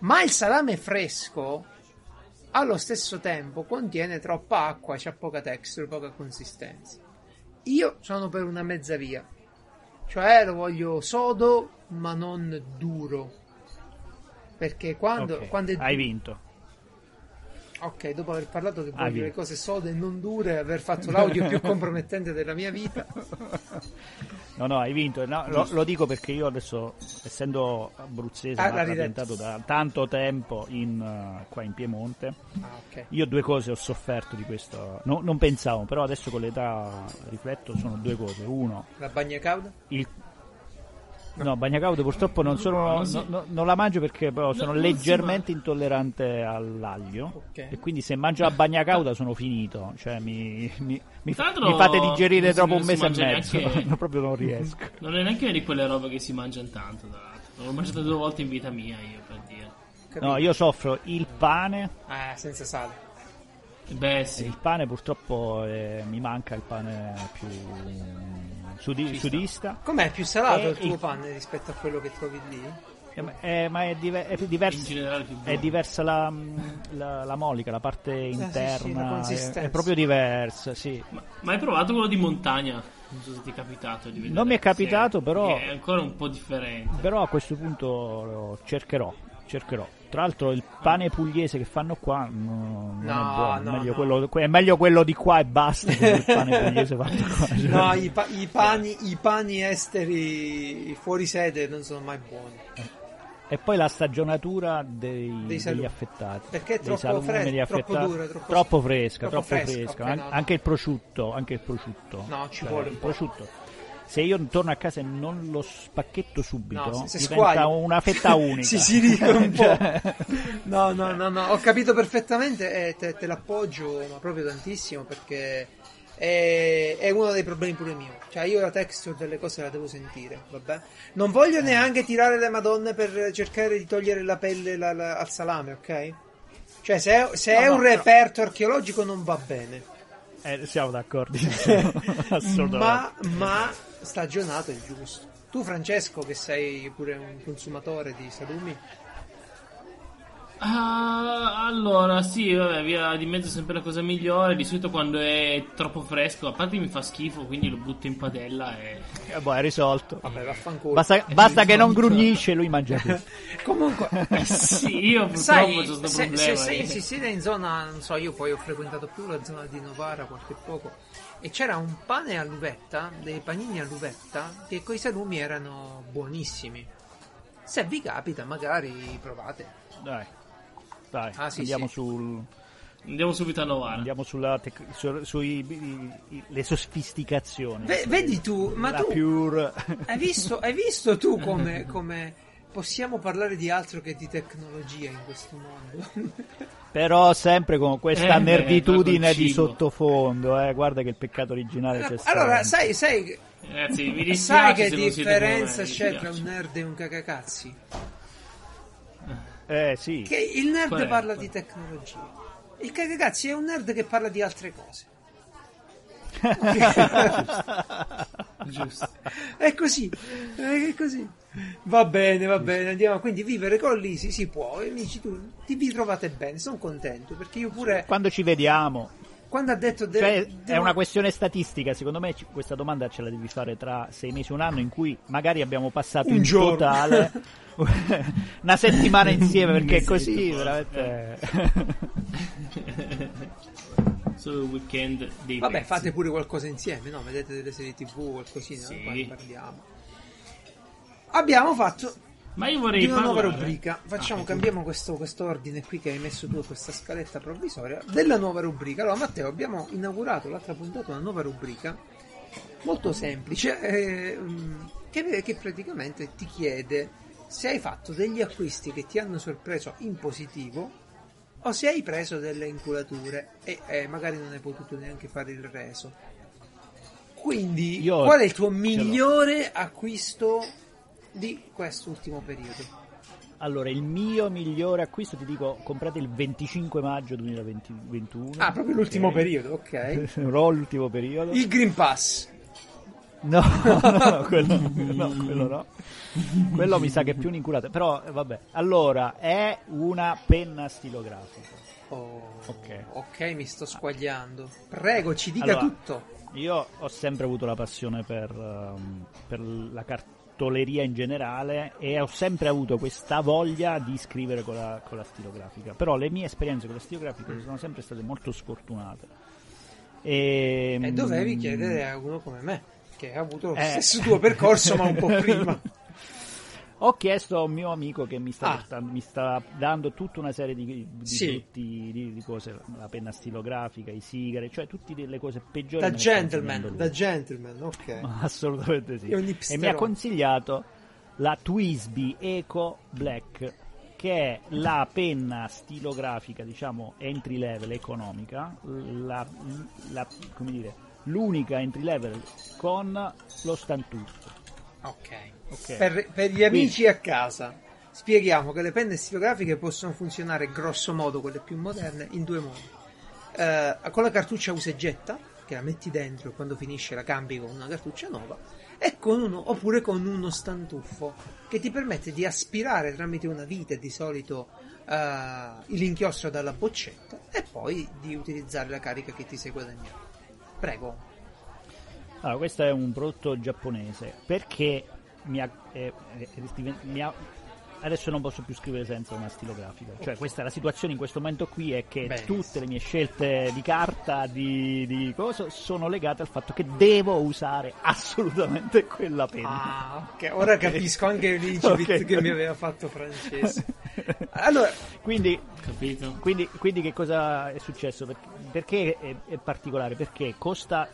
Ma il salame fresco allo stesso tempo contiene troppa acqua, c'ha poca texture, poca consistenza. Io sono per una mezza via, cioè lo voglio sodo ma non duro. Perché quando, Ok, quando è Hai vinto. Ok, dopo aver parlato che Ah, voglio via. le cose sode e non dure, aver fatto l'audio più compromettente della mia vita. No, no, hai vinto. No, lo, lo dico perché io adesso, essendo abruzzese, Ah, rappresentato da tanto tempo in, eh, qua in Piemonte, Ah, ok. io due cose ho sofferto di questo. No- non pensavo, però adesso con l'età rifletto, sono due cose. Uno, La bagna cauda? il... No, bagnacauda purtroppo non sono, No, sì. no- no- non la mangio perché però sono si leggermente intollerante all'aglio Ok. e quindi se mangio la bagnacauda sono finito, cioè mi, mi- mi- mi fate digerire non un mese e mezzo, neanche- No, proprio non riesco. Non è neanche una di quelle robe che si mangiano tanto, tra l'altro. L'ho mangiata due volte in vita mia, io per dire. Capito? No, io soffro il pane, Ah, senza sale. Beh, sì. il pane purtroppo eh, mi manca il pane più sudi- sudista, Com'è più salato Eh, il tuo pane rispetto a quello che trovi lì? Eh, ma- è, diver- è In diverso. È diversa la, la, la molica, la parte Ah, sì, sì, la interna, è- è, proprio diversa, sì. Ma, ma hai provato quello di montagna? Non so se ti è capitato di vedere. Non mi è capitato, però- È ancora un po' differente. Però a questo punto cercherò, cercherò. Tra l'altro il pane pugliese che fanno qua no, non No, è buono, no, è, meglio no. Quello, que- è meglio quello di qua e basta che il pane pugliese fatto qua. Cioè, No, i, pa- i pani, i pani esteri fuori sede non sono mai buoni. E poi la stagionatura dei, Dei degli affettati. Perché è troppo salumi, fres- degli troppo dura, troppo- Troppo fresca, troppo troppo fresca, fresca. ok, An- no, no. Anche il prosciutto, anche il prosciutto. No, ci Cioè, vuole un po'. prosciutto. Se io torno a casa e non lo spacchetto subito, No, se- se diventa squagli. una fetta unica. si si dica un po'. Cioè, No, no, no, no, ho capito perfettamente e te, te l'appoggio ma proprio tantissimo perché è, è uno dei problemi pure mio. Cioè io la texture delle cose la devo sentire, vabbè. Non voglio neanche tirare le madonne per cercare di togliere la pelle la- la- al salame, ok? Cioè se è, se No, è no, un reperto archeologico non va bene. eh, siamo d'accordo. Assolutamente. ma, ma stagionato è giusto. Tu Francesco che sei pure un consumatore di salumi, Ah, allora, sì, vabbè, via di mezzo è sempre la cosa migliore. Di solito quando è troppo fresco, a parte mi fa schifo, quindi lo butto in padella e... Eh, boh, è risolto. vabbè vaffanculo. Basta, basta che non grugnisce lui mangia tutto. Comunque, Sì, io purtroppo Sai, ho questo se, problema. se sei eh. in Sicilia in zona, non so, io poi ho frequentato più la zona di Novara qualche poco e c'era un pane all'uvetta, dei panini all'uvetta che coi salumi erano buonissimi. Se vi capita, magari provate. Dai, dai, Ah, sì, andiamo sì. sul... Andiamo subito a Novara. Andiamo sulla tec- su, sui i- i- le sofisticazioni. Ve- vedi tu, ma la tu pure hai visto, hai visto tu come, come possiamo parlare di altro che di tecnologia in questo mondo? Però sempre con questa Eh, nerditudine di sottofondo, eh, guarda che il peccato originale c'è stato. allora, sai, sai, Ragazzi, mi sai dispiace che non siete differenza mi c'è tra un nerd e un cacacazzi? Eh sì, Che il nerd Qual è? parla Qual è? di tecnologia. Il cagacazzi è un nerd che parla di altre cose. Giusto. È così, è così. Va bene, va bene, andiamo. Quindi vivere con l'Isi si può. E amici, tu ti vi trovate bene, sono contento perché io pure quando ci vediamo. quando ha detto de- Cioè, è devo- una questione statistica, secondo me questa domanda ce la devi fare tra sei mesi e un anno in cui magari abbiamo passato Un in giorno. totale una settimana insieme perché così veramente... Il weekend dei Vabbè, pezzi. fate pure qualcosa insieme, no? Vedete delle serie TV, qualcosina, Sì. ne parliamo. Abbiamo fatto Ma io vorrei di una nuova parlare- rubrica. Facciamo, Ah, cambiamo questo, questo ordine qui che hai messo tu, questa scaletta provvisoria, della nuova rubrica. Allora, Matteo, abbiamo inaugurato l'altra puntata una nuova rubrica molto semplice eh, che, che praticamente ti chiede se hai fatto degli acquisti che ti hanno sorpreso in positivo o se hai preso delle inculature e eh, magari non hai potuto neanche fare il reso. Quindi, Io qual è il tuo migliore acquisto di quest'ultimo periodo? Allora, il mio migliore acquisto, ti dico, comprate il 25 maggio 2021. Ah, proprio l'ultimo Ok. periodo, ok. No, l'ultimo periodo. Il Green Pass. No, no, quello, no, quello no. Quello mi sa che è più un inculato. Però, eh, vabbè. Allora, è una penna stilografica. Oh, Ok. ok, mi sto squagliando. Prego, ci dica Allora, tutto. Io ho sempre avuto la passione per, ehm, per la cartoleria in generale e ho sempre avuto questa voglia di scrivere con la, con la stilografica. Però le mie esperienze con la stilografica Mm. sono sempre state molto sfortunate. E, E dovevi mm, chiedere a uno come me, che ha avuto lo Eh. stesso tuo percorso, ma un po' prima. Ho chiesto a un mio amico che mi sta, Ah. portando- mi sta dando tutta una serie di, di Sì. frutti, di, di cose, la penna stilografica, i sigari, cioè tutte le cose peggiori. Da gentleman, da gentleman, ok. Assolutamente sì. E mi ha consigliato la Twisby Eco Black, che è la penna stilografica, diciamo, entry level economica, la, la- come dire, l'unica entry level con lo stantuffo. Ok. Ok. Per, per gli amici a casa, spieghiamo che le penne stilografiche possono funzionare grosso modo, quelle più moderne, in due modi. Eh, con la cartuccia usa e getta, che la metti dentro e quando finisce la cambi con una cartuccia nuova, e con uno, oppure con uno stantuffo, che ti permette di aspirare tramite una vite di solito eh, l'inchiostro dalla boccetta e poi di utilizzare la carica che ti sei guadagnato. Prego. Allora, questo è un prodotto giapponese perché mi ha, eh, eh, mi ha- adesso non posso più scrivere senza una stilografica. Cioè, questa è la situazione in questo momento qui è che Benissimo. tutte le mie scelte di carta, di, di cosa, sono legate al fatto che devo usare assolutamente quella penna. Ah, ok, ora capisco anche l'incipit Ok. che mi aveva fatto Francesco. Allora, Quindi, Capito? quindi, quindi che cosa è successo? Per- Perché è, è particolare? Perché costa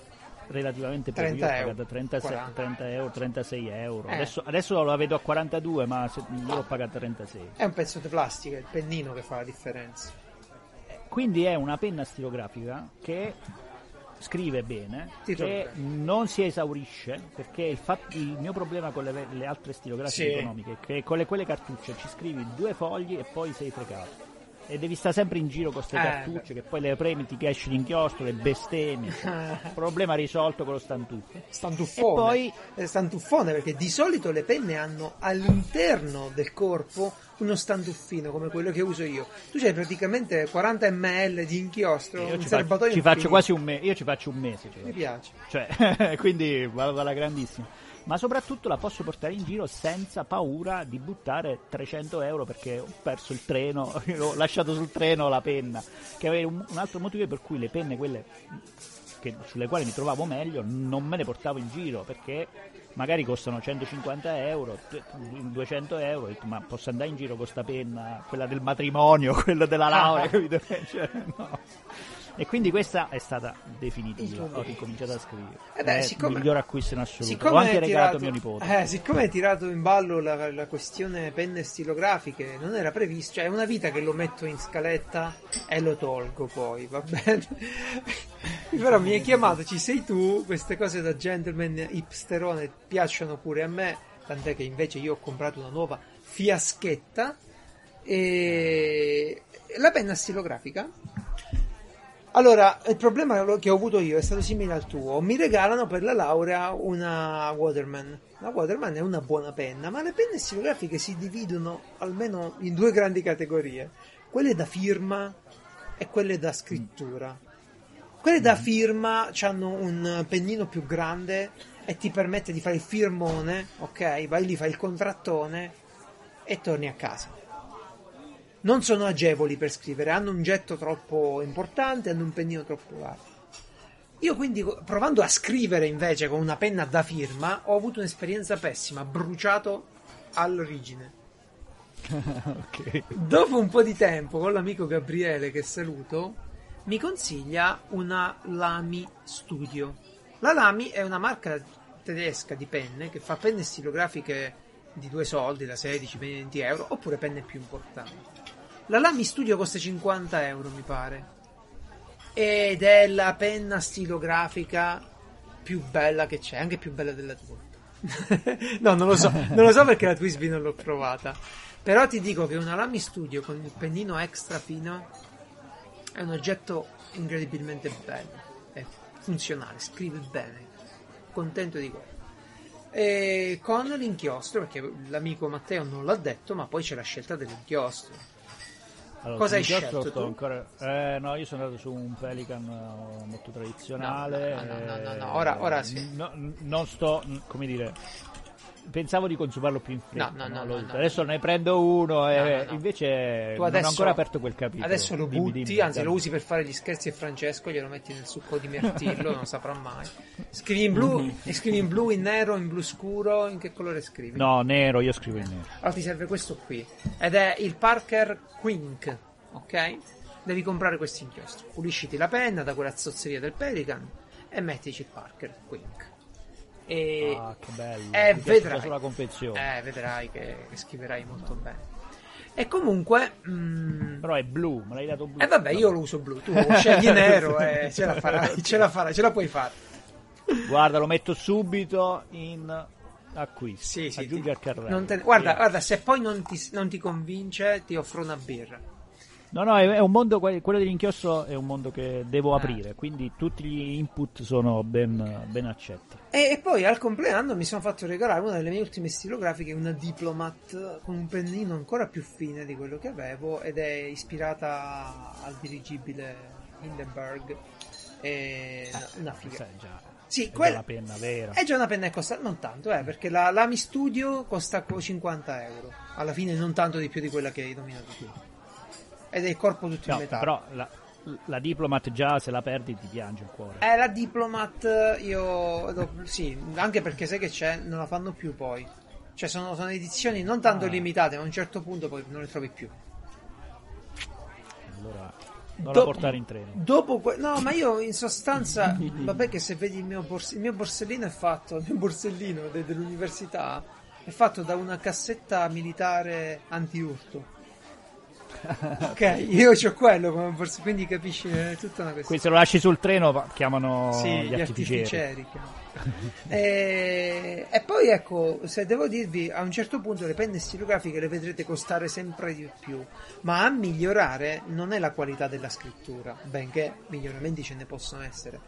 relativamente poco. 30 Io ho euro, pagato 36, 40. 30 euro, 36 euro. Eh. Adesso, adesso la vedo a 42, ma se- io l'ho pagata a 36. è un pezzo di plastica, il pennino che fa la differenza. Quindi è una penna stilografica che scrive bene, trovi che non si esaurisce, perché il, fatto- il mio problema con le, le altre stilografiche Sì. economiche è che con le, quelle cartucce ci scrivi due fogli e poi sei fregato. E devi stare sempre in giro con queste Eh, cartucce che poi le premi, ti esci l'inchiostro, le bestemmie. Problema risolto con lo stantuffo. Stantuffone. E poi- È stantuffone perché di solito le penne hanno all'interno del corpo uno stantuffino come quello che uso io. Tu c'hai praticamente 40 ml di inchiostro, Io un ci, serbatoio faccio, ci faccio quasi un mese, io ci faccio un mese. l'ho. Mi piace. Cioè, quindi vado alla grandissima. Ma soprattutto la posso portare in giro senza paura di buttare 300 euro perché ho perso il treno, ho lasciato sul treno la penna. Che è un, un altro motivo per cui le penne, quelle che- sulle quali mi trovavo meglio, non me ne portavo in giro perché magari costano 150 euro, 200 euro. Ma posso andare in giro con sta penna, quella del matrimonio, quella della laurea, capito? Cioè, no. E quindi questa è stata definitiva. Ho ricominciato a scrivere. Eh beh, è siccome- il miglior acquisto in assoluto. L'ho anche regalato tirato- mio nipote. Eh, siccome hai tirato in ballo la, la questione penne stilografiche, non era previsto, cioè è una vita che lo metto in scaletta e lo tolgo poi, va bene? Però mi hai chiamato, ci sei tu, queste cose da gentleman hipsterone piacciono pure a me, tant'è che invece io ho comprato una nuova fiaschetta e la penna stilografica allora, il problema che ho avuto io è stato simile al tuo. Mi regalano per la laurea una Waterman. La Waterman è una buona penna, ma le penne stilografiche si dividono almeno in due grandi categorie: quelle da firma e quelle da scrittura. Quelle da firma hanno un pennino più grande e ti permette di fare il firmone, ok? Vai lì, fai il contrattone e torni a casa non sono agevoli per scrivere, hanno un getto troppo importante, hanno un pennino troppo largo. Io quindi, provando a scrivere invece con una penna da firma, ho avuto un'esperienza pessima, bruciato all'origine. ok. Dopo un po' di tempo, con l'amico Gabriele, che saluto, mi consiglia una Lamy Studio. La Lamy è una marca tedesca di penne che fa penne stilografiche di due soldi, da 16-20 euro, oppure penne più importanti. La Lamy Studio costa 50 euro, mi pare. Ed è la penna stilografica più bella che c'è, anche più bella della tua. no, non lo so, non lo so perché la Twisby non l'ho provata. Però ti dico che una Lamy Studio con il pennino extra fino è un oggetto incredibilmente bello. È funzionale, scrive bene. Contento di quello. E con l'inchiostro, perché l'amico Matteo non l'ha detto, ma poi c'è la scelta dell'inchiostro. Allora, Cosa hai scelto tu? ancora- eh, no, io sono andato su un Pelican eh, molto tradizionale. No, no, no, no, no, no, eh, ora- ora sì. no, non sto, come dire, pensavo di consumarlo più in fretta. No, no, no, no, no. adesso ne prendo uno e No, no, no. invece Tu non adesso- ho ancora aperto quel capitolo. Adesso lo Dimmi, butti, dimmi, anzi lo usi per fare gli scherzi a Francesco, glielo metti nel succo di mirtillo, non saprà mai. Scrivi in blu, e scrivi in blu, in nero, in blu scuro, in che colore scrivi? No, nero, io scrivo in nero. Allora ti serve questo qui, ed è il Parker Quink, ok? Devi comprare questo inchiostro. Pulisciti la penna da quella zozzeria del Pelican e mettici il Parker Quink. E Ah, che bello. eh, vedrai. già solo la confezione. eh, vedrai che, che scriverai molto bene. E comunque, mm, Però è blu, me l'hai dato blu. e vabbè, io lo uso blu, tu scegli nero e ce la farai, ce la farai, ce la puoi fare. Guarda, lo metto subito in acquisto. Sì, sì. Aggiungi al carrello. te- guarda, guarda, se poi non ti, non ti convince, ti offro una birra. No, no, è, un mondo, que- quello dell'inchiostro è un mondo che devo Eh. aprire, quindi tutti gli input sono ben, ben accetti. E, e poi al compleanno mi sono fatto regalare una delle mie ultime stilografiche, una Diplomat con un pennino ancora più fine di quello che avevo ed è ispirata al dirigibile Hindenburg. E una, una figa. Già, Sì, è già quella la penna vera. è già una penna che costa non tanto, eh, perché la, la Mi Studio costa co- 50 euro. Alla fine non tanto di più di quella che hai nominato tu. Ed è il corpo tutto No, in metallo. però la, la Diplomat già se la perdi ti piange il cuore. Eh, la Diplomat io... do- Sì, anche perché sai che c'è, non la fanno più poi. Cioè sono, sono edizioni non tanto Ah. limitate, ma a un certo punto poi non le trovi più. Allora, non Do- la portare in treno. Dopo que- No, ma io in sostanza... vabbè che se vedi il mio, bors- il mio borsellino è fatto... Il mio borsellino de- dell'università è fatto da una cassetta militare anti-urto. ok, io ho quello borsellino, quindi capisci, è tutta una questione. Se lo lasci sul treno chiamano Sì, gli, gli artificieri. artificieri. e, e poi ecco, se devo dirvi, a un certo punto le penne stilografiche le vedrete costare sempre di più, ma a migliorare non è la qualità della scrittura, benché miglioramenti ce ne possono essere,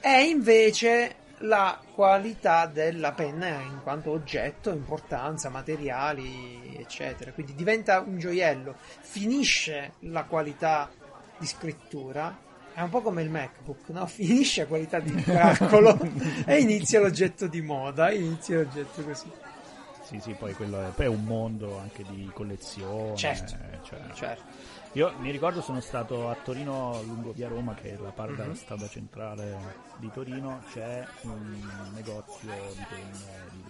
è invece la qualità della penna in quanto oggetto, importanza, materiali, eccetera. Quindi diventa un gioiello, finisce la qualità di scrittura. È un po' come il MacBook, no? Finisce la qualità di calcolo e inizia l'oggetto di moda, inizia l'oggetto così. Sì, sì, poi quello è, poi è un mondo anche di collezione. Certo. cioè- Certo. Io mi ricordo sono stato a Torino lungo via Roma, che è la parte Mhm. della strada centrale di Torino, c'è un negozio di penne di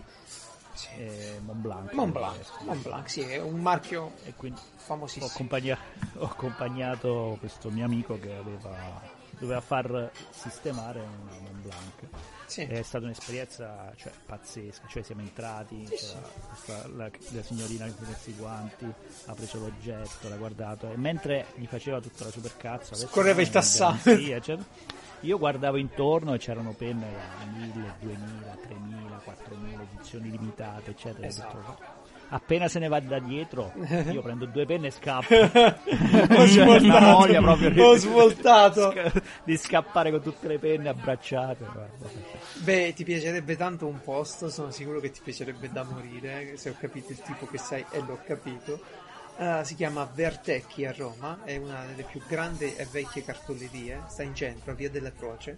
eh, Montblanc. Montblanc, Eh, Montblanc, sì, è un marchio E quindi ho, famosissimo. accompagna- ho accompagnato questo mio amico che aveva doveva far sistemare una Montblanc. Sì. È stata un'esperienza cioè, pazzesca, cioè siamo entrati, c'era questa- la, la signorina che ha messo i guanti, ha preso l'oggetto, l'ha guardato e mentre gli faceva tutta la supercazzo adesso Scorreva il eccetera, io guardavo intorno e c'erano penne da 1000, 2000, 3000, 4000 edizioni limitate, eccetera. Esatto. Appena se ne va da dietro, io prendo due penne e scappo. Ho svoltato, proprio di- ho svoltato. di scappare con tutte le penne abbracciate. guarda. Beh, ti piacerebbe tanto un posto, sono sicuro che ti piacerebbe da morire, se ho capito il tipo che sei e l'ho capito. Eh, si chiama Vertecchi a Roma, è una delle più grandi e vecchie cartolerie, sta in centro, a Via della Croce,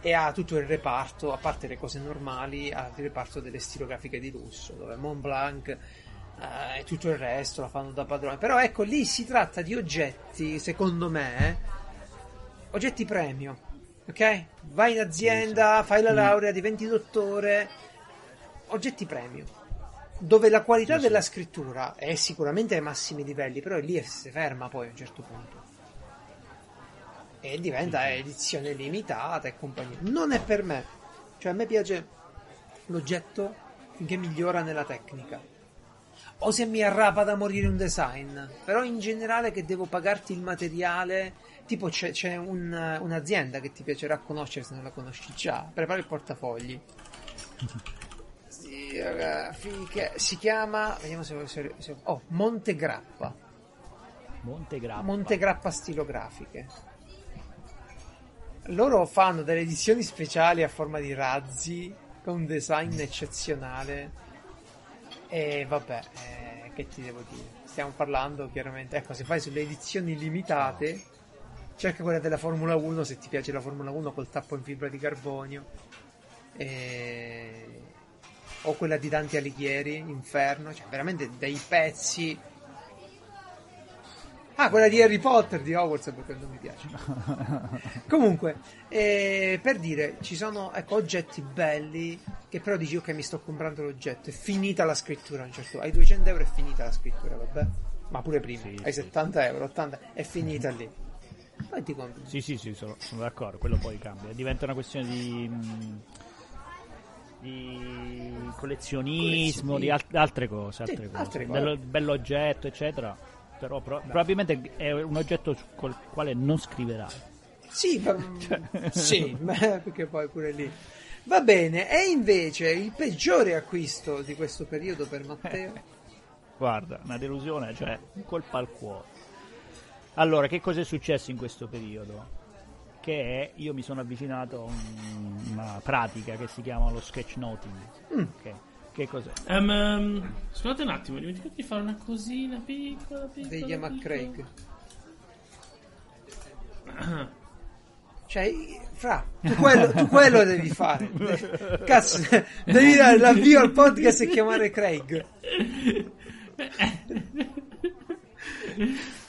e ha tutto il reparto, a parte le cose normali, ha il reparto delle stilografiche di lusso, dove Montblanc eh, e tutto il resto la fanno da padrone. Però ecco, lì si tratta di oggetti, secondo me, oggetti premio. Ok? Vai in azienda, fai la laurea, diventi dottore. Oggetti premio. Dove la qualità della scrittura è sicuramente ai massimi livelli, però lì si ferma poi a un certo punto. E diventa edizione limitata e compagnia. Non è per me. Cioè, a me piace l'oggetto finché migliora nella tecnica. O se mi arrapa da morire un design. Però in generale che devo pagarti il materiale. Tipo c'è, c'è un- un'azienda che ti piacerà conoscere se non la conosci già. Prepara il portafogli. Ragazzi, che si chiama. Vediamo se, se- se- Oh, Montegrappa. Montegrappa. Montegrappa stilografiche. Loro fanno delle edizioni speciali a forma di razzi con un design eccezionale. E vabbè, eh, che ti devo dire? Stiamo parlando chiaramente, ecco, se fai sulle edizioni limitate, cerca quella della Formula 1 se ti piace la Formula 1 col tappo in fibra di carbonio. E... O quella di Dante Alighieri, Inferno, cioè veramente dei pezzi Ah, quella di Harry Potter di Hogwarts perché non mi piace. Comunque, eh, per dire, ci sono ecco, oggetti belli che però dici ok mi sto comprando l'oggetto, è finita la scrittura a un certo Hai 200 euro è finita la scrittura, vabbè. Ma pure prima, sì, hai sì. 70 euro, 80, è finita lì. Poi ti compri. Sì, sì, sì, sono, sono d'accordo, quello poi cambia. Diventa una questione di... Mh, di collezionismo, di al- altre cose, altre sì, cose. Altre cose. Bello, bell'oggetto, eccetera però pro- probabilmente è un oggetto col quale non scriverai. Sì, ma, cioè. sì, perché poi pure lì. Va bene, e invece il peggiore acquisto di questo periodo per Matteo? Guarda, una delusione, cioè colpa al cuore. Allora, che cosa è successo in questo periodo? Che io mi sono avvicinato a una pratica che si chiama lo sketchnoting. Mm. Okay che cos'è? Um, um, scusate un attimo, ho dimenticato di fare una cosina piccola, piccola. Degli chiama Craig. Cioè, fra, tu quello, tu quello devi fare. Cazzo, devi dare l'avvio al podcast e chiamare Craig.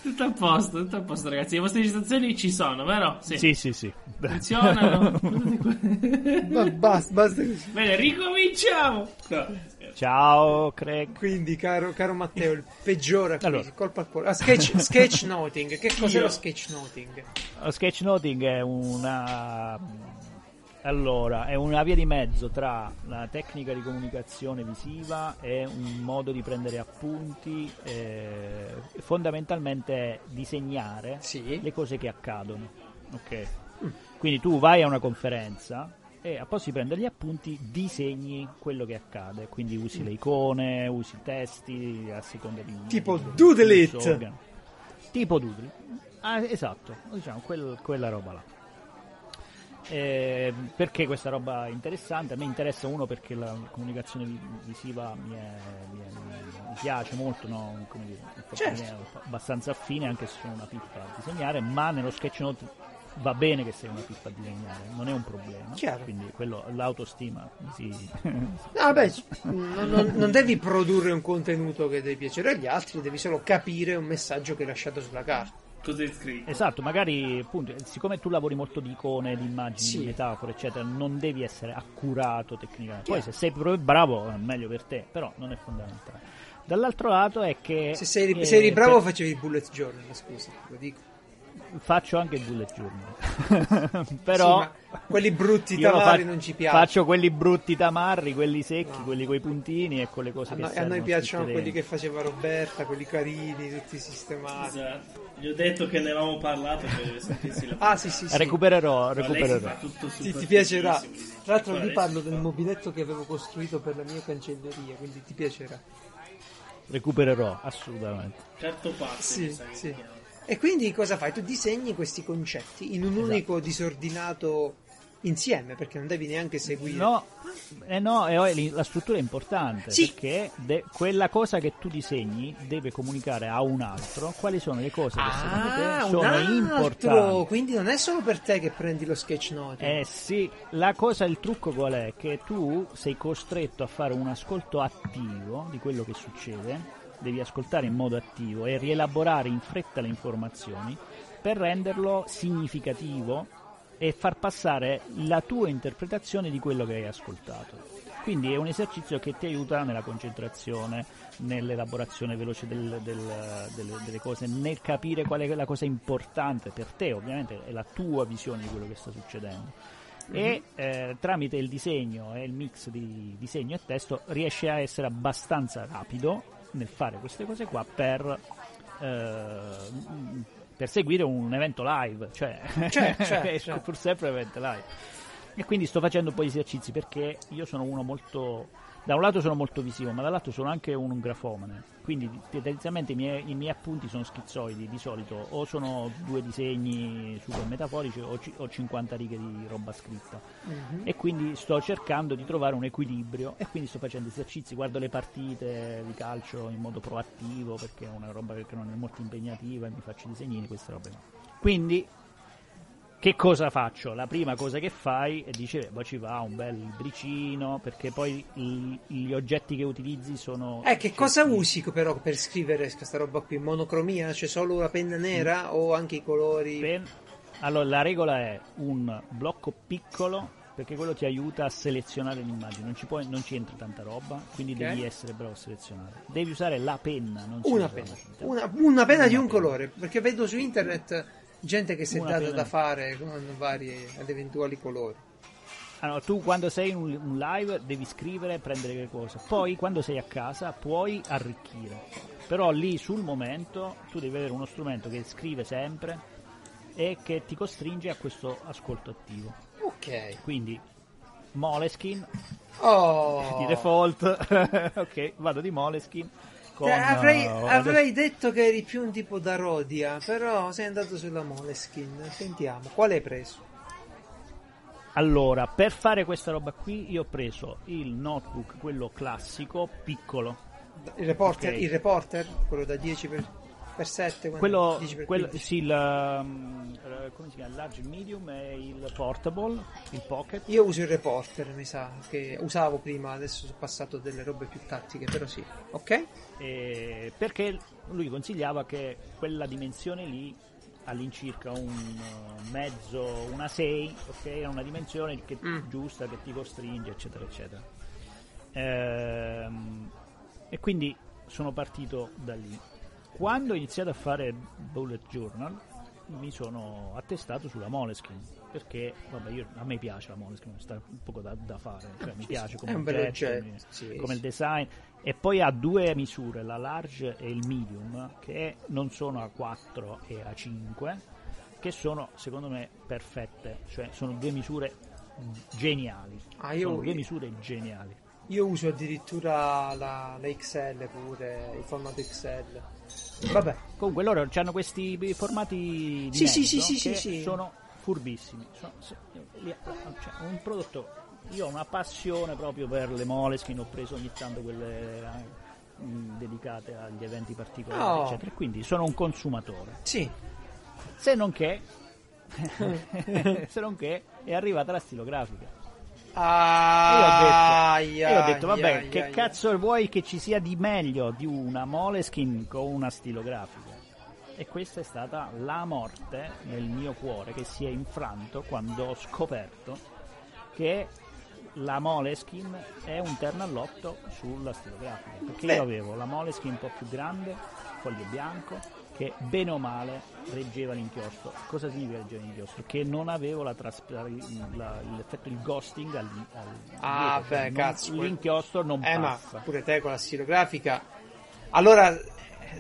Tutto a posto, tutto a posto, ragazzi. Le vostre registrazioni ci sono, vero? Sì, sì, sì. sì. Funzionano. basta, basta così. Bene, ricominciamo. No. Ciao, Craig. Quindi, caro, caro Matteo, il peggiore allora. colpa al cuore. Ah, sketch, sketchnoting. Che cos'è Io. lo sketchnoting? Lo sketchnoting è una allora, è una via di mezzo tra la tecnica di comunicazione visiva e un modo di prendere appunti, eh, fondamentalmente è disegnare sì. le cose che accadono. Ok? Mm. Quindi tu vai a una conferenza e a posto di prendere gli appunti disegni quello che accade, quindi usi mm. le icone, usi i testi a seconda di... Tipo Doodle It! Tipo Doodle Ah, esatto, diciamo quel, quella roba là. Eh, perché questa roba è interessante? A me interessa uno perché la comunicazione visiva mi, è, mi, è, mi piace molto, no? Come dire, certo. abbastanza affine anche se sono una pippa a disegnare, ma nello sketch note va bene che sei una pippa a disegnare, non è un problema. Chiaro. Quindi quello, l'autostima si... no, beh, non, non, non, devi produrre un contenuto che deve piacere agli altri, devi solo capire un messaggio che hai lasciato sulla carta cosa è scritto. Esatto, magari appunto, siccome tu lavori molto di icone, di immagini, sì. di metafore, eccetera, non devi essere accurato tecnicamente. Poi se sei proprio bravo, meglio per te, però non è fondamentale. Dall'altro lato è che... Se, sei, eh, se eri bravo per... facevi il bullet journal, scusa, lo dico faccio anche il bullet journal. Però sì, quelli brutti tamarri non ci piacciono. Faccio quelli brutti tamarri, quelli secchi, no. quelli coi puntini e con le cose a che noi, A noi piacciono quelli che faceva Roberta, quelli carini, tutti sistemati. Esatto. Gli ho detto che ne avevamo parlato per sentirsi la Ah, sì, sì, sì. Recupererò, recupererò. Ti, ti piacerà. Tra l'altro vi parlo del mobiletto che avevo costruito per la mia cancelleria, quindi ti piacerà. Recupererò, assolutamente. Certo parte. Sì, sì. E quindi cosa fai? Tu disegni questi concetti in un esatto. unico disordinato insieme perché non devi neanche seguire. No, eh no la struttura è importante sì. perché de- quella cosa che tu disegni deve comunicare a un altro quali sono le cose che ah, secondo te sono importanti. Quindi non è solo per te che prendi lo sketch note. Eh sì, la cosa, il trucco qual è? Che tu sei costretto a fare un ascolto attivo di quello che succede devi ascoltare in modo attivo e rielaborare in fretta le informazioni per renderlo significativo e far passare la tua interpretazione di quello che hai ascoltato. Quindi è un esercizio che ti aiuta nella concentrazione, nell'elaborazione veloce del, del, delle, delle, cose, nel capire qual è la cosa importante per te, ovviamente è la tua visione di quello che sta succedendo. E eh, tramite il disegno e il mix di disegno e testo riesci a essere abbastanza rapido nel fare queste cose qua per, eh, per seguire un evento live, cioè certo, certo, certo. pur sempre evento live. E quindi sto facendo un po' di esercizi perché io sono uno molto da un lato sono molto visivo, ma dall'altro sono anche un grafomane. Quindi tendenzialmente i miei, i miei, appunti sono schizzoidi di solito, o sono due disegni super metaforici o, c- o 50 righe di roba scritta. Mm-hmm. E quindi sto cercando di trovare un equilibrio e quindi sto facendo esercizi, guardo le partite di calcio in modo proattivo perché è una roba che non è molto impegnativa e mi faccio i disegnini, queste robe no. Quindi che cosa faccio? La prima cosa che fai è dice, poi ci va un bel libricino, perché poi i, gli oggetti che utilizzi sono... Eh, che cosa usi però per scrivere questa roba qui? Monocromia? C'è solo la penna nera mm. o anche i colori? Pen... Allora, la regola è un blocco piccolo, perché quello ti aiuta a selezionare l'immagine, non ci, puoi, non ci entra tanta roba, quindi okay. devi essere bravo a selezionare. Devi usare la penna, non una penna. Una, una penna una di un penna. colore, perché vedo su internet gente che si è data da fare con vari ed eventuali colori. Allora, tu quando sei in un live devi scrivere, prendere che cosa. Poi quando sei a casa puoi arricchire. Però lì sul momento tu devi avere uno strumento che scrive sempre e che ti costringe a questo ascolto attivo. Ok. Quindi Moleskin oh. di default. ok, vado di Moleskin con, avrei, uh, avrei detto che eri più un tipo da Rodia, però sei andato sulla Moleskin. Sentiamo, quale hai preso? Allora, per fare questa roba qui io ho preso il notebook, quello classico, piccolo. Il reporter, okay. il reporter quello da 10 per per 7 quello, quello sì, il, um, come si chiama? large medium e il portable il pocket? Io uso il reporter mi sa che usavo prima adesso sono passato delle robe più tattiche però sì. Ok? E perché lui consigliava che quella dimensione lì all'incirca un uh, mezzo una 6 ok? È una dimensione che, mm. giusta che ti costringe eccetera eccetera. Ehm, e quindi sono partito da lì quando ho iniziato a fare bullet journal mi sono attestato sulla Moleskin perché vabbè, io, a me piace la Moleskin, sta un po' da, da fare, cioè, mi piace come, oggetto, mi, sì, come sì. il design e poi ha due misure, la large e il medium, che non sono a 4 e a 5, che sono secondo me perfette, cioè sono due misure geniali. Ah, io, sono due misure geniali. Io uso addirittura la, la XL pure, il formato XL Vabbè. Comunque loro hanno questi formati di sì, sì, sì, sì, sì, sono furbissimi. Sono, cioè, un prodotto. Io ho una passione proprio per le Moleskin, ho preso ogni tanto quelle eh, dedicate agli eventi particolari, oh. eccetera. Quindi sono un consumatore. Sì. Se non che, se non che è arrivata la stilografica. Ah, io ho detto, io ho detto vabbè, yeah, che cazzo vuoi che ci sia di meglio di una Moleskin con una stilografica? E questa è stata la morte nel mio cuore che si è infranto quando ho scoperto che la Moleskin è un terno all'otto sulla stilografica. Perché Beh. io avevo la Moleskin un po' più grande, foglio bianco, che bene o male reggeva l'inchiostro. Cosa significa reggeva l'inchiostro? Che non avevo la tras- la, l'effetto il ghosting al, al Ah, dietro, beh, cioè cazzo. Non, l'inchiostro non eh, passa. ma pure te con la stilografica. Allora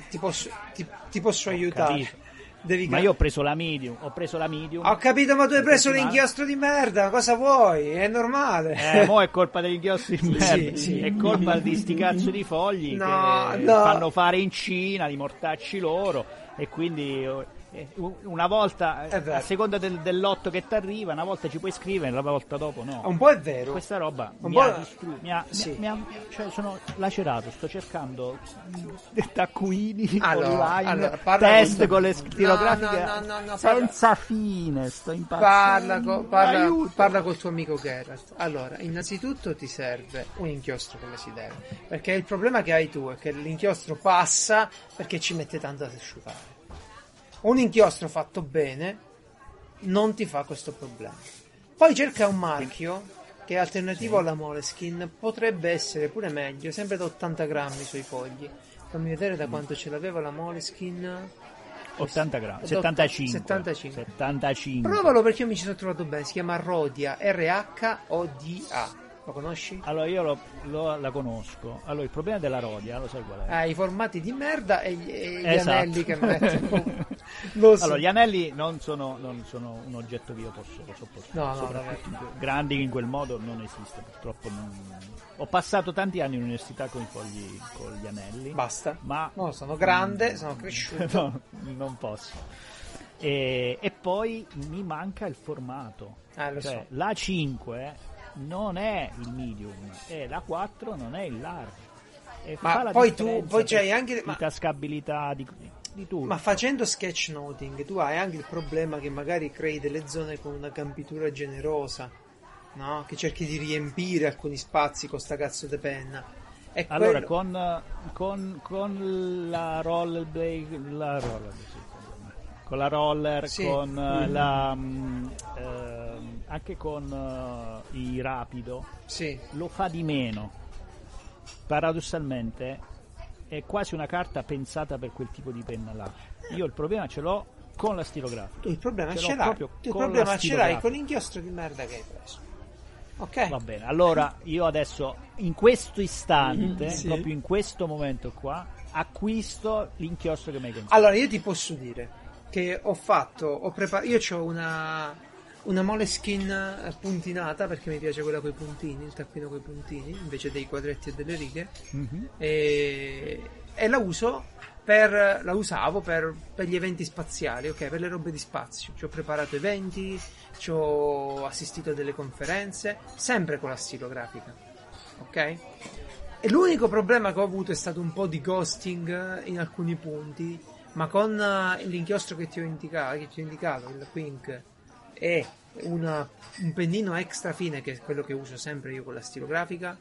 ti posso, ti, ti posso aiutare. Capito. Devi ma io ho preso la medium, ho preso la medium. Ho capito, ma tu hai preso l'inchiostro di merda, cosa vuoi? È normale. Eh, mo è colpa dell'inchiostro di merda. Sì, sì. È colpa di sti cazzo di fogli no, che no. fanno fare in Cina, di mortacci loro e quindi eh, una volta a seconda del, dell'otto che ti arriva, una volta ci puoi scrivere, la volta dopo no. Un po' è vero. Questa roba un mi, ha distru- mi, ha, sì. mi, ha, cioè sono lacerato. Sto cercando taccuini allora, online, allora, test con, con le stilografiche no, no, no, senza parla... fine. Sto impazzendo. Parla, co- parla, parla col tuo amico Geralt. Allora, innanzitutto ti serve un inchiostro come si deve. Perché il problema che hai tu è che l'inchiostro passa perché ci mette tanto ad asciugare un inchiostro fatto bene non ti fa questo problema. Poi cerca un marchio che è alternativo sì. alla Moleskin, potrebbe essere pure meglio, sempre da 80 grammi sui fogli. Fammi vedere da quanto ce l'aveva la Moleskin. 80 grammi, 75. 75. 75. Provalo perché io mi ci sono trovato bene, si chiama Rodia, R-H-O-D-A. Lo conosci? Allora io lo, lo, la conosco. Allora il problema della Rodia, lo sai qual è? Ah, i formati di merda e gli, e gli esatto. anelli che mettono. So. Allora, gli anelli non sono, non sono un oggetto che io posso sopportare. No, no, que- grandi in quel modo non esiste, purtroppo. non- Ho passato tanti anni in università con i fogli, con gli anelli. Basta. Ma No, sono grande, sono cresciuto. no, non posso. E, e poi mi manca il formato. Lo Cioè, so. la 5 non è il medium e la 4 non è il large. E Ma poi tu- poi c'hai anche- di ma- tascabilità di, di tutto. Ma facendo sketchnoting tu hai anche il problema che magari crei delle zone con una campitura generosa, no? Che cerchi di riempire alcuni spazi con sta cazzo di penna. E Allora, quello- con, con, con la rollerblade, la roller, con la roller, Sì. con eh, la, mm, ehm, anche con eh, i rapido, Sì, lo fa di meno. Paradossalmente è quasi una carta pensata per quel tipo di penna là. Io il problema ce l'ho con la stilografica. tu il problema Ce ce, l'ho l'hai. proprio Tu il con problema ce l'hai con l'inchiostro di merda che hai preso. Ok? Va bene, allora io adesso in questo istante, Mhm, sì. proprio in questo momento qua, acquisto l'inchiostro che mi hai consigliato. Allora, io ti posso dire che ho fatto, ho preparato, io ho una, una moleskin eh, puntinata perché mi piace quella con i puntini, il taccuino con i puntini, invece dei quadretti e delle righe, Mhm. e, e la uso per, la usavo per, per gli eventi spaziali, ok, per le robe di spazio. Ci ho preparato eventi, ci ho assistito a delle conferenze, sempre con la stilografica, ok? E l'unico problema che ho avuto è stato un po' di ghosting in alcuni punti, ma con eh, l'inchiostro che ti ho indicato, che ti ho indicato il Quink, e una- un pennino extra fine, che è quello che uso sempre io con la stilografica,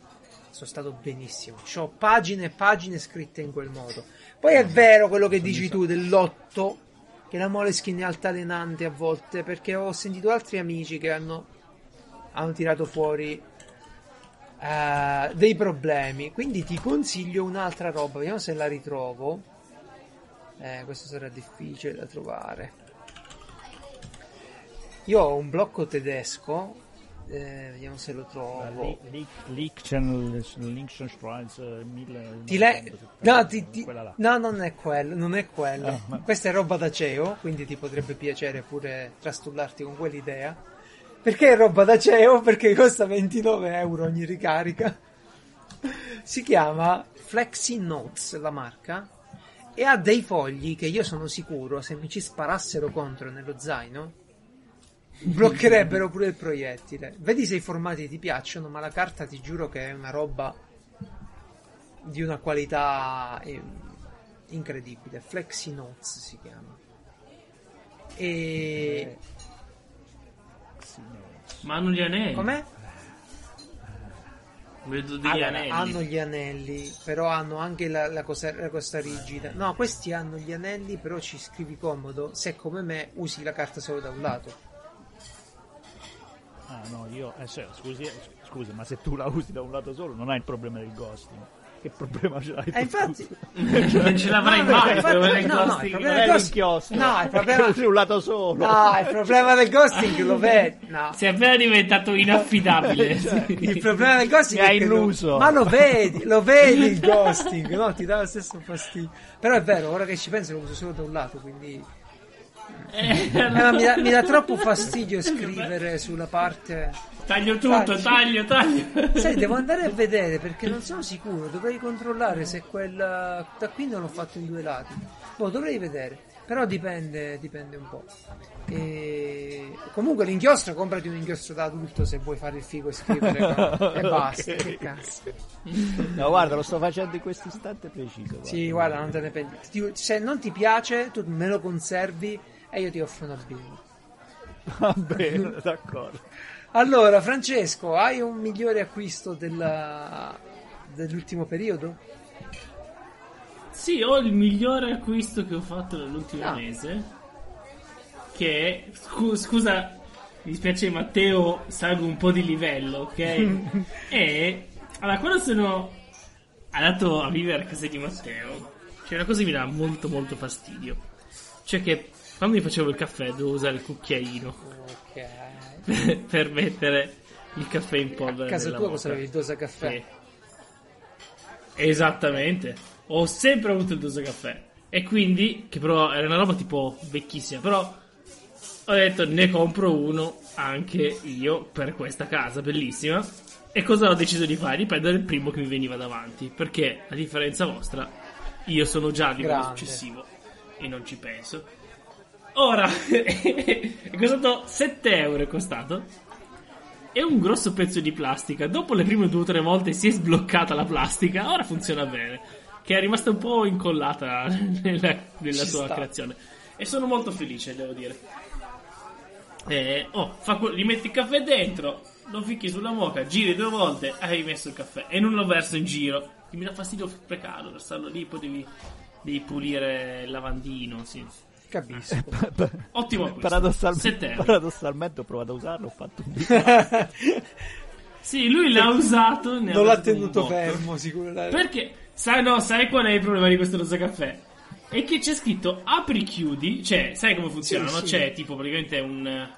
sono stato benissimo. Ho pagine e pagine scritte in quel modo. Poi è vero quello che dici tu dell'otto, che la Moleskine è altalenante a volte, perché ho sentito altri amici che hanno, hanno tirato fuori eh, dei problemi. Quindi ti consiglio un'altra roba, vediamo se la ritrovo. Eh, questo sarà difficile da trovare. Io ho un blocco tedesco, eh, vediamo se lo trovo. Liechtenstein Ti le- no, ti- ti- no, non è quello, non è quello. Ah, ma- Questa è roba da CEO, quindi ti potrebbe piacere pure trastullarti con quell'idea. Perché è roba da CEO? Perché costa 29 euro ogni ricarica. Si chiama Flexi Notes la marca e ha dei fogli che io sono sicuro se mi ci sparassero contro nello zaino bloccherebbero pure il proiettile. Vedi se i formati ti piacciono, ma la carta ti giuro che è una roba di una qualità eh, incredibile. Flexi Notes si chiama. E Ma hanno gli anelli. com'è? Vedo degli Allora, anelli. hanno gli anelli, però hanno anche la, la cosa, la cosa rigida. No, questi hanno gli anelli, però ci scrivi comodo. Se come me usi la carta solo da un lato. No, io eh, se- scusi, eh, scusi, ma se tu la usi da un lato solo non hai il problema del ghosting. Che problema ce l'hai? E infatti, non ce l'avrai No, mai. infatti- il problema del no, no, il ghosting. problema Non è del l'inchiostro. No, il problema- Usi un lato solo. no, il problema del ghosting lo vedi. No. Sei appena diventato inaffidabile. Cioè, sì. Il problema del ghosting Mi è hai che lo- illuso. ma lo vedi, lo vedi il ghosting, no? Ti dà lo stesso fastidio. Però è vero, ora che ci penso lo uso solo da un lato, quindi Eh, Eh, ma mi, dà, mi dà troppo fastidio scrivere sulla parte. Taglio tutto, Dai, taglio, taglio. Sai, devo andare a vedere perché non sono sicuro. Dovrei controllare se quel. Da qui non l'ho fatto in due lati. Boh, dovrei vedere. Però dipende, dipende un po'. E... Comunque l'inchiostro, comprati un inchiostro da adulto se vuoi fare il figo e scrivere. no? E basta. Ok. Che cazzo. No, guarda, lo sto facendo in questo istante preciso. Sì, guarda, non te ne prendi. Ti- Se non ti piace, tu me lo conservi e io ti offro una birra. Va bene, d'accordo. Allora, Francesco, hai un migliore acquisto della- dell'ultimo periodo? Sì, ho il migliore acquisto che ho fatto nell'ultimo Ah. mese. Che è- scu- scusa, mi dispiace Matteo, salgo un po' di livello, ok? e allora, quando sono andato a vivere a casa di Matteo, c'è una cosa che mi dà molto molto fastidio. Cioè che quando mi facevo il caffè dovevo usare il cucchiaino Ok. per mettere il caffè in polvere. A casa tua cosa avevi il dosa caffè? Sì. Esattamente. Ho sempre avuto il dosa caffè. E quindi, che però era una roba tipo vecchissima, però ho detto ne compro uno anche io per questa casa bellissima. E cosa ho deciso di fare? Di prendere il primo che mi veniva davanti. Perché, a differenza vostra, io sono già di Grande. successivo e non ci penso. Ora, è costato 7 euro è costato. È un grosso pezzo di plastica. Dopo le prime due o tre volte si è sbloccata la plastica. Ora funziona bene. Che è rimasta un po' incollata nella, nella sua sta. creazione. E sono molto felice, devo dire. Eh, oh, fa que- gli metti il caffè dentro, lo ficchi sulla moca, giri due volte, hai messo il caffè e non lo verso in giro. Mi dà fastidio sprecarlo, versarlo lì, poi devi, devi pulire il lavandino. Sì. Capisco. Ottimo acquisto. Paradossalmente, 7 euro. paradossalmente ho provato a usarlo, ho fatto un video. Sì, lui l'ha usato. non l'ha tenuto fermo, sicuramente. Perché, sai, no, sai qual è il problema di questo rosa caffè? È che c'è scritto apri chiudi, cioè, sai come funziona? Sì, no? sì. C'è tipo praticamente un.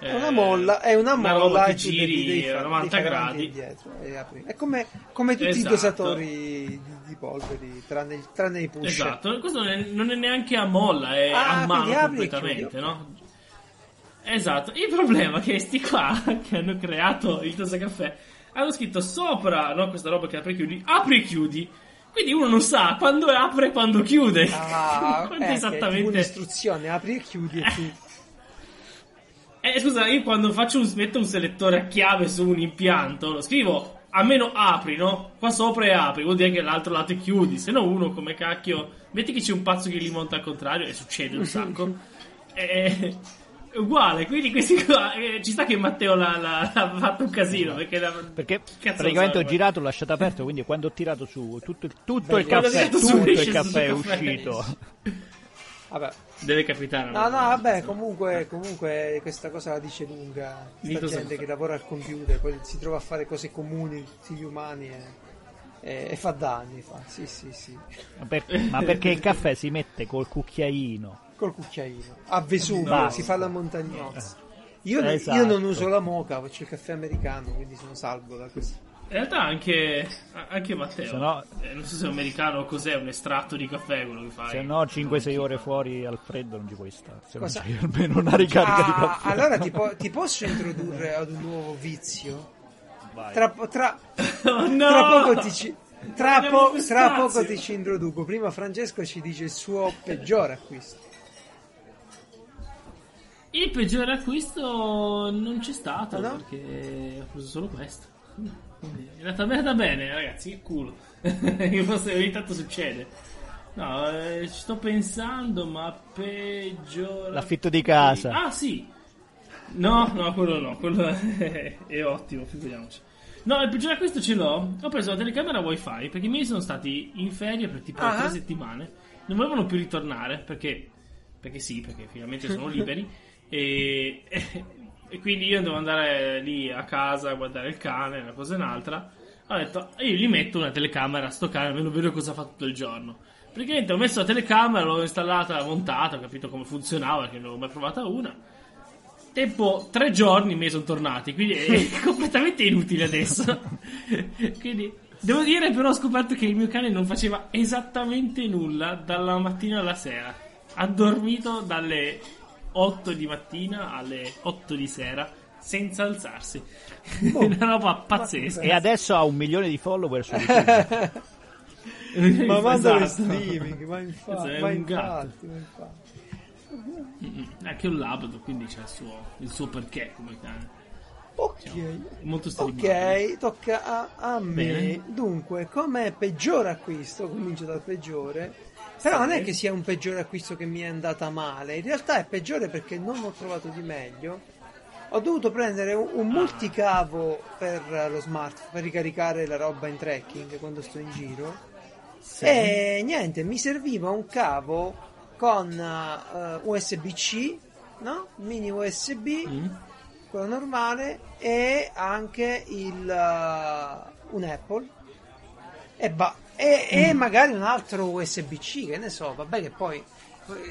È una molla, è una molla e devi giri fare- 90 devi fare avanti e gradi. indietro e apri. È come, come tutti Esatto. i dosatori di, di polveri, tranne, tranne i push. Esatto, questo non è, non è neanche a molla, è Ah, a mano completamente, chiudi, no? Esatto, il problema è che sti qua che hanno creato il Tosa Caffè hanno scritto sopra, no, questa roba che apri e chiudi, apri e chiudi. Quindi uno non sa quando apre e quando chiude. Ah, Quando eh, esattamente. un'istruzione, apri e chiudi e tu... Eh, scusa, io quando faccio un, metto un selettore a chiave su un impianto, lo scrivo almeno apri, no? Qua sopra è apri, vuol dire che l'altro lato è chiudi. Se no, uno come cacchio. Metti che c'è un pazzo che li monta al contrario, e succede un sacco. è, è uguale. Quindi, questi qua. eh, ci sta che Matteo l'ha, l'ha- l'ha fatto un casino. Perché, la- Perché cazzo praticamente ho so, girato, l'ho lasciato aperto, quindi quando ho tirato su tutto il, tutto Beh, il ho caffè, tutto il caffè è uscito. Vabbè. Deve capitare. No, no, vabbè, comunque, comunque questa cosa la dice lunga. Cosa gente che lavora al computer, poi si trova a fare cose comuni, tutti gli umani e, e- e fa danni, fa. Sì, sì, sì. Ma, per- ma perché il caffè si mette col cucchiaino? Col cucchiaino. A Vesuvio, No. si fa la montagnozza. Io, non- Esatto. io non uso la moca, faccio il caffè americano, quindi sono salvo da questo. In realtà anche, anche Matteo. Se no- eh, non so se è americano o cos'è, un estratto di caffè quello che fai. Se no 5-6 ore fuori al freddo non ci puoi stare. Se non Cosa? c'hai almeno una ricarica di Ah, caffè. allora ti, po- ti posso introdurre ad un nuovo vizio? Vai. Tra, po- tra, Oh, no! tra poco ti ci... Tra, Non po- tra poco ti ci introduco. Prima Francesco ci dice il suo peggiore acquisto. Il peggiore acquisto non c'è stato Ah, no? perché ho preso solo questo. È andata, è andata bene, ragazzi. Che culo. Ogni tanto succede. No, eh, ci sto pensando, ma peggiore. L'affitto di casa. Ah, sì. No, no, quello no. Quello è, è ottimo, figuriamoci. No, il peggiore acquisto ce l'ho. Ho preso la telecamera wifi perché i miei sono stati in ferie per tipo Ah. tre settimane. Non volevano più ritornare perché, perché sì, perché finalmente sono liberi. E, e quindi io devo andare lì a casa a guardare il cane, una cosa e un'altra. Ho detto, io gli metto una telecamera a sto cane, almeno vedo cosa fa tutto il giorno. Praticamente ho messo la telecamera, l'ho installata, montata, ho capito come funzionava, perché non avevo mai provata una. Tempo tre giorni mi sono tornati, quindi è completamente inutile adesso. quindi devo dire, però, ho scoperto che il mio cane non faceva esattamente nulla dalla mattina alla sera. Ha dormito dalle 8 di mattina alle 8 di sera senza alzarsi. Boh. Una roba pazzesca. E adesso ha un milione di follower su YouTube. ma manda lo Esatto. streaming, ma, infa- Questo è ma un gatto. infatti, ma infatti. Anche un labrador, quindi c'è il suo, il suo perché come cane. Ok. Streamato. Ok, tocca a, a me. Bene. Dunque, come peggiore acquisto, comincio dal peggiore. Però non è che sia un peggiore acquisto che mi è andata male, in realtà è peggiore perché non ho trovato di meglio. Ho dovuto prendere un, un multicavo per lo smartphone per ricaricare la roba in trekking quando sto in giro. E niente, mi serviva un cavo con eh, USB-C, no? Mini USB Mm? quello normale e anche il uh, un Apple e, ba- e, e magari un altro USB-C che ne so vabbè che poi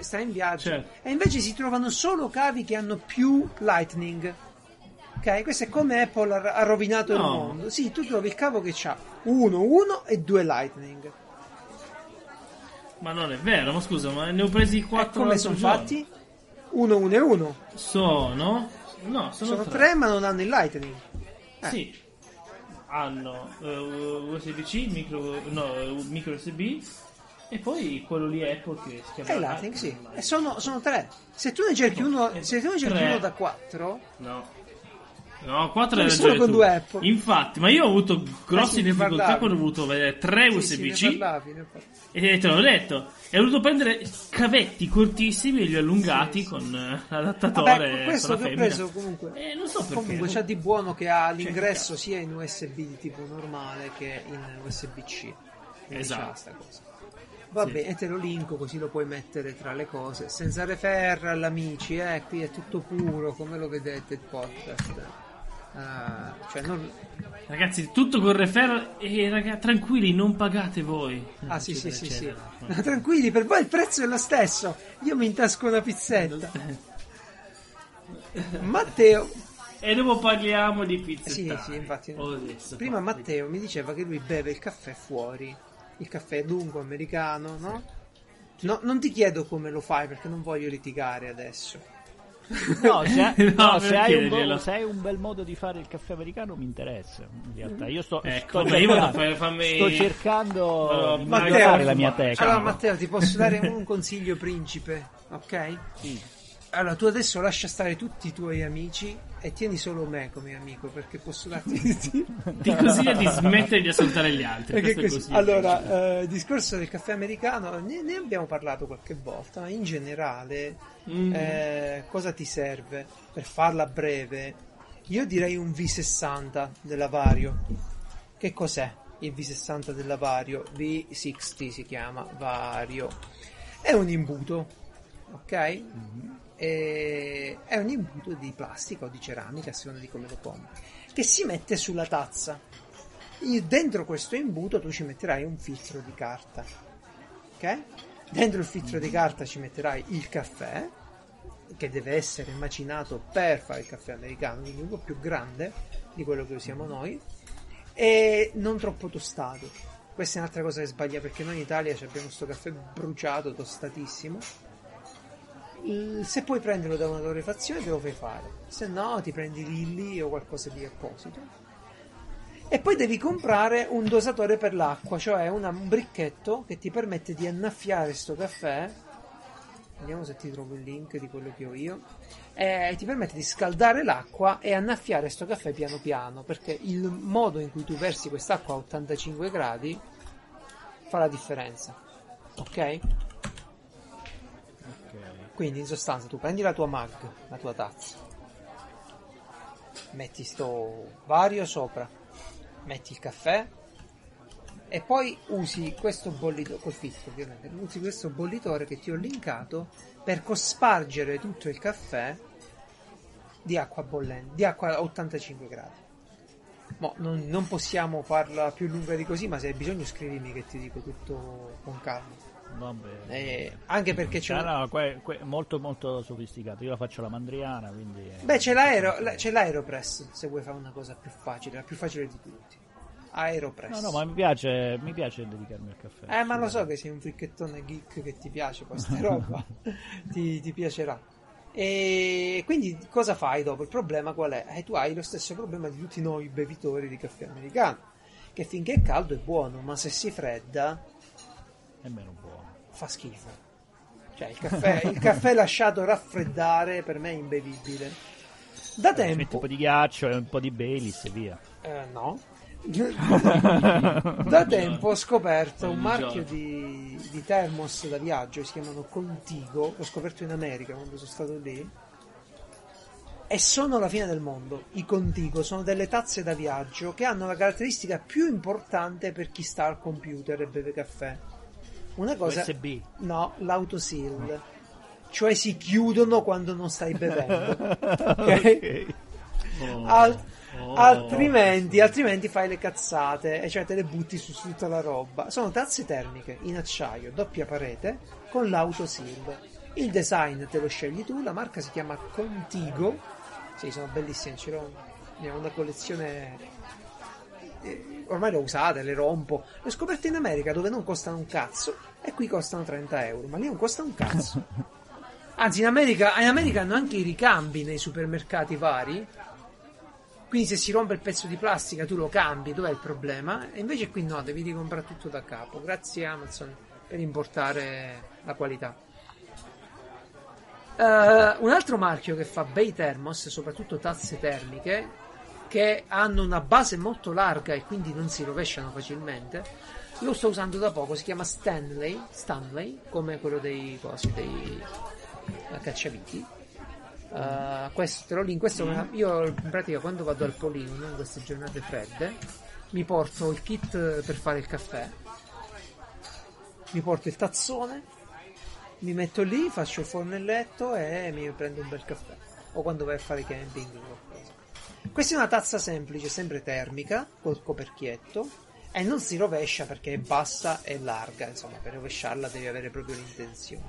sta in viaggio Certo. e invece si trovano solo cavi che hanno più Lightning ok questo è come Apple ha, rovinato il No. mondo sì tu trovi il cavo che ha uno, uno e due Lightning Ma non è vero, ma scusa, ma ne ho presi E 4 come sono fatti? 1, 1 e 1. Sono? No, sono, Sono tre ma non hanno il lightning. Eh. Sì. Hanno eh, USB-C, micro, no, eh, micro USB e poi quello lì Apple che si chiama E lightning, sì. E sono, sono tre. Se tu ne cerchi uno, se tu ne cerchi uno da 4, No. No, 4 Ce hai ne sono ragione con due Apple. Infatti, ma io ho avuto grossi Eh sì, difficoltà quando ho voluto vedere tre sì, sì, ne USB-C ne parlavi. e te l'ho detto. E ho dovuto prendere cavetti cortissimi e li ho allungati Sì, sì. con eh, l'adattatore Vabbè, questo con che la ho femmina. preso comunque. Eh, non so perché. Comunque c'ha di buono che ha l'ingresso sia in USB tipo normale che in USB-C. Quindi Esatto. c'ha sta cosa. Vabbè, e te lo linko così lo puoi mettere tra le cose. Senza referral, amici, eh, qui è tutto puro, come lo vedete il podcast. Ah, cioè non... Ragazzi, tutto con referral e raga, tranquilli, non pagate voi. Ah sì sì sì, sì. No, tranquilli, per voi il prezzo è lo stesso. Io mi intasco una pizzetta. Matteo, E dopo parliamo di pizza. Sì, sì, infatti. Adesso, Prima Matteo mi diceva che lui beve il caffè fuori, il caffè lungo americano, no? No, non ti chiedo come lo fai perché non voglio litigare adesso. No, se, No, no, se hai un, se hai un bel modo di fare il caffè americano mi interessa. In realtà, io sto, Ecco, sto io cercando, fare- fammi- sto cercando di Matteo, migliorare la mia tecnica. Allora Matteo ti posso dare un consiglio principe, ok? Sì. Allora tu adesso lascia stare tutti i tuoi amici e tieni solo me come amico perché posso darti... Ti consiglio di smettere di ascoltare gli altri. Così- allora, eh, il discorso del caffè americano ne, ne abbiamo parlato qualche volta, ma in generale Mm. eh, cosa ti serve? Per farla breve, io direi un V60 della Vario. Che cos'è il V60 della Vario? V60 si chiama Vario. È un imbuto, ok? E- è un imbuto di plastica o di ceramica, a seconda di come lo compri, che si mette sulla tazza. Io- dentro questo imbuto tu ci metterai un filtro di carta. Ok? Dentro il filtro di carta ci metterai il caffè, che deve essere macinato per fare il caffè americano, quindi un po' più grande di quello che usiamo noi, e non troppo tostato. Questa è un'altra cosa che sbaglia perché noi in Italia abbiamo questo caffè bruciato, tostatissimo. Il- Se puoi prenderlo da una torrefazione te lo fai fare, se no ti prendi Lilly o qualcosa di apposito. E poi devi comprare un dosatore per l'acqua, cioè un bricchetto che ti permette di annaffiare sto caffè. Vediamo se ti trovo il link di quello che ho io. E ti permette di scaldare l'acqua e annaffiare sto caffè piano piano, perché il modo in cui tu versi quest'acqua a 85 gradi fa la differenza. Ok? Quindi in sostanza tu prendi la tua mug, la tua tazza, metti sto vario sopra, metti il caffè e poi usi questo bollitore, col filtro ovviamente, usi questo bollitore che ti ho linkato per cospargere tutto il caffè di acqua bollente, di acqua a 85 gradi. Mo, non, non possiamo farla più lunga di così, ma se hai bisogno scrivimi che ti dico tutto con calma. Eh, anche perché c'è Ah, una- no, que- que- molto molto sofisticato. Io la faccio alla mandriana, quindi... eh, Beh, c'è, l'aero, la- c'è l'Aeropress se vuoi fare una cosa più facile, la più facile di tutti. Aeropress. No, no, ma mi piace, mi piace dedicarmi al caffè. Eh, ma lo so che sei un fricchettone geek che ti piace questa roba, ti, ti piacerà. E quindi cosa fai dopo? Il problema qual è? Eh, tu hai lo stesso problema di tutti noi bevitori di caffè americano, che finché è caldo è buono, ma se si fredda È meno buono. Fa schifo. Cioè, il caffè, il caffè lasciato raffreddare per me è imbevibile. Da Ci metti un tempo, po' di ghiaccio e un po' di Baileys e via. Eh, no. da tempo ho scoperto un marchio di, di thermos da viaggio, si chiamano Contigo, l'ho scoperto in America quando sono stato lì. E sono la fine del mondo. I Contigo sono delle tazze da viaggio che hanno la caratteristica più importante per chi sta al computer e beve caffè. Una cosa... USB. No, l'autosil. Cioè si chiudono quando non stai bevendo. Ok? Oh. Al- Oh. altrimenti, altrimenti fai le cazzate e cioè te le butti su tutta la roba. Sono tazze termiche in acciaio, doppia parete, con l'autosil. Il design te lo scegli tu, la marca si chiama Contigo. Sì, sono bellissime, ce l'ho. Ne ho una collezione. eh, ormai le ho usate, le rompo. Le ho scoperte in America dove non costano un cazzo e qui costano 30 euro, ma lì non costa un cazzo. Anzi, in America, in America hanno anche i ricambi nei supermercati vari. Quindi se si rompe il pezzo di plastica tu lo cambi, dov'è il problema? E invece qui no, devi ricomprare tutto da capo. Grazie Amazon per importare la qualità. Uh, un altro marchio che fa bei thermos, soprattutto tazze termiche, che hanno una base molto larga e quindi non si rovesciano facilmente, lo sto usando da poco, si chiama Stanley, Stanley come quello dei cosi, dei uh, cacciaviti. Uh, questo link, questo mm. io in pratica quando vado al polino in queste giornate fredde mi porto il kit per fare il caffè mi porto il tazzone mi metto lì faccio il fornelletto e mi prendo un bel caffè o quando vai a fare camping questa è una tazza semplice sempre termica col coperchietto e non si rovescia perché è bassa e larga insomma per rovesciarla devi avere proprio l'intenzione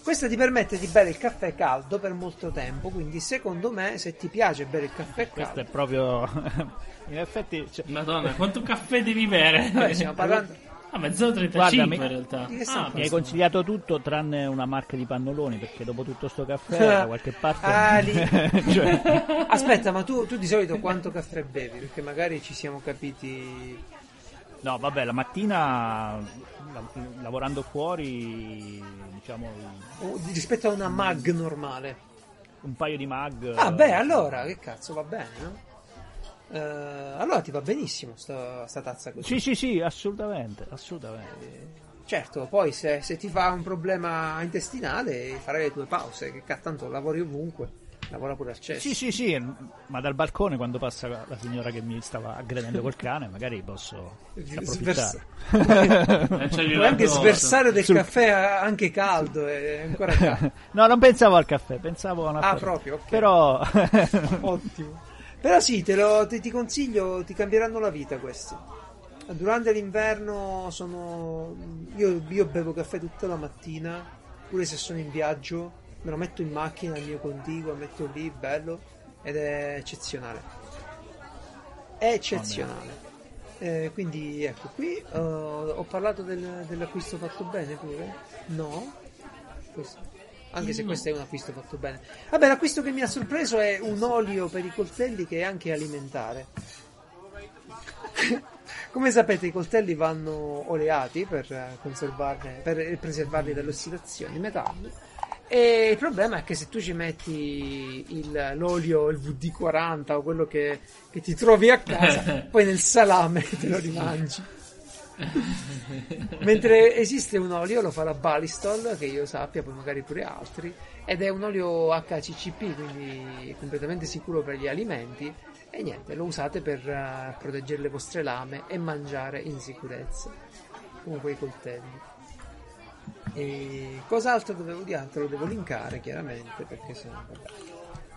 questo ti permette di bere il caffè caldo per molto tempo, quindi secondo me se ti piace bere il caffè caldo... Questo è proprio... In effetti... Cioè... Madonna, quanto caffè devi bere? Vabbè, stiamo parlando... Ah, mezz'ora 35 Guarda, in realtà. Ah, mi hai consigliato tutto tranne una marca di pannoloni perché dopo tutto sto caffè da qualche parte. Ah, lì. cioè... Aspetta, ma tu, tu, di solito quanto caffè bevi? Perché magari ci siamo capiti. No, vabbè, la mattina lavorando fuori diciamo... rispetto a una mag normale. Un paio di mag. Ah, beh, allora, che cazzo, va bene, no? Uh, allora ti va benissimo sta, sta, tazza così. Sì, sì, sì, assolutamente, assolutamente. Eh, certo, poi se, se, ti fa un problema intestinale farai le tue pause, che tanto lavori ovunque lavora pure al cesso. Sì, sì, sì, ma dal balcone quando passa la signora che mi stava aggredendo col cane, magari posso approfittare. Puoi anche sversare del Sul... caffè anche caldo, è ancora caldo. no, non pensavo al caffè, pensavo a una Ah, proprio, ok. Però... Ottimo. Però sì, te lo, te, ti consiglio, ti cambieranno la vita questi. Durante l'inverno sono... Io, io bevo caffè tutta la mattina, pure se sono in viaggio me lo metto in macchina al mio contiguo, metto lì, bello, ed è eccezionale. È eccezionale. Eh, quindi ecco, qui uh, ho parlato del, dell'acquisto fatto bene pure? No? Questo. Anche se questo è un acquisto fatto bene. Vabbè, l'acquisto che mi ha sorpreso è un olio per i coltelli che è anche alimentare. Come sapete i coltelli vanno oleati per, conservarne, per preservarli dall'ossidazione, metalli e il problema è che se tu ci metti il, l'olio, il VD40 o quello che, che ti trovi a casa, poi nel salame te lo rimangi. Mentre esiste un olio, lo fa la Balistol, che io sappia, poi magari pure altri, ed è un olio HCCP, quindi completamente sicuro per gli alimenti. E niente, lo usate per uh, proteggere le vostre lame e mangiare in sicurezza, come quei coltelli. E cos'altro dovevo dire? Te lo devo linkare chiaramente perché se no.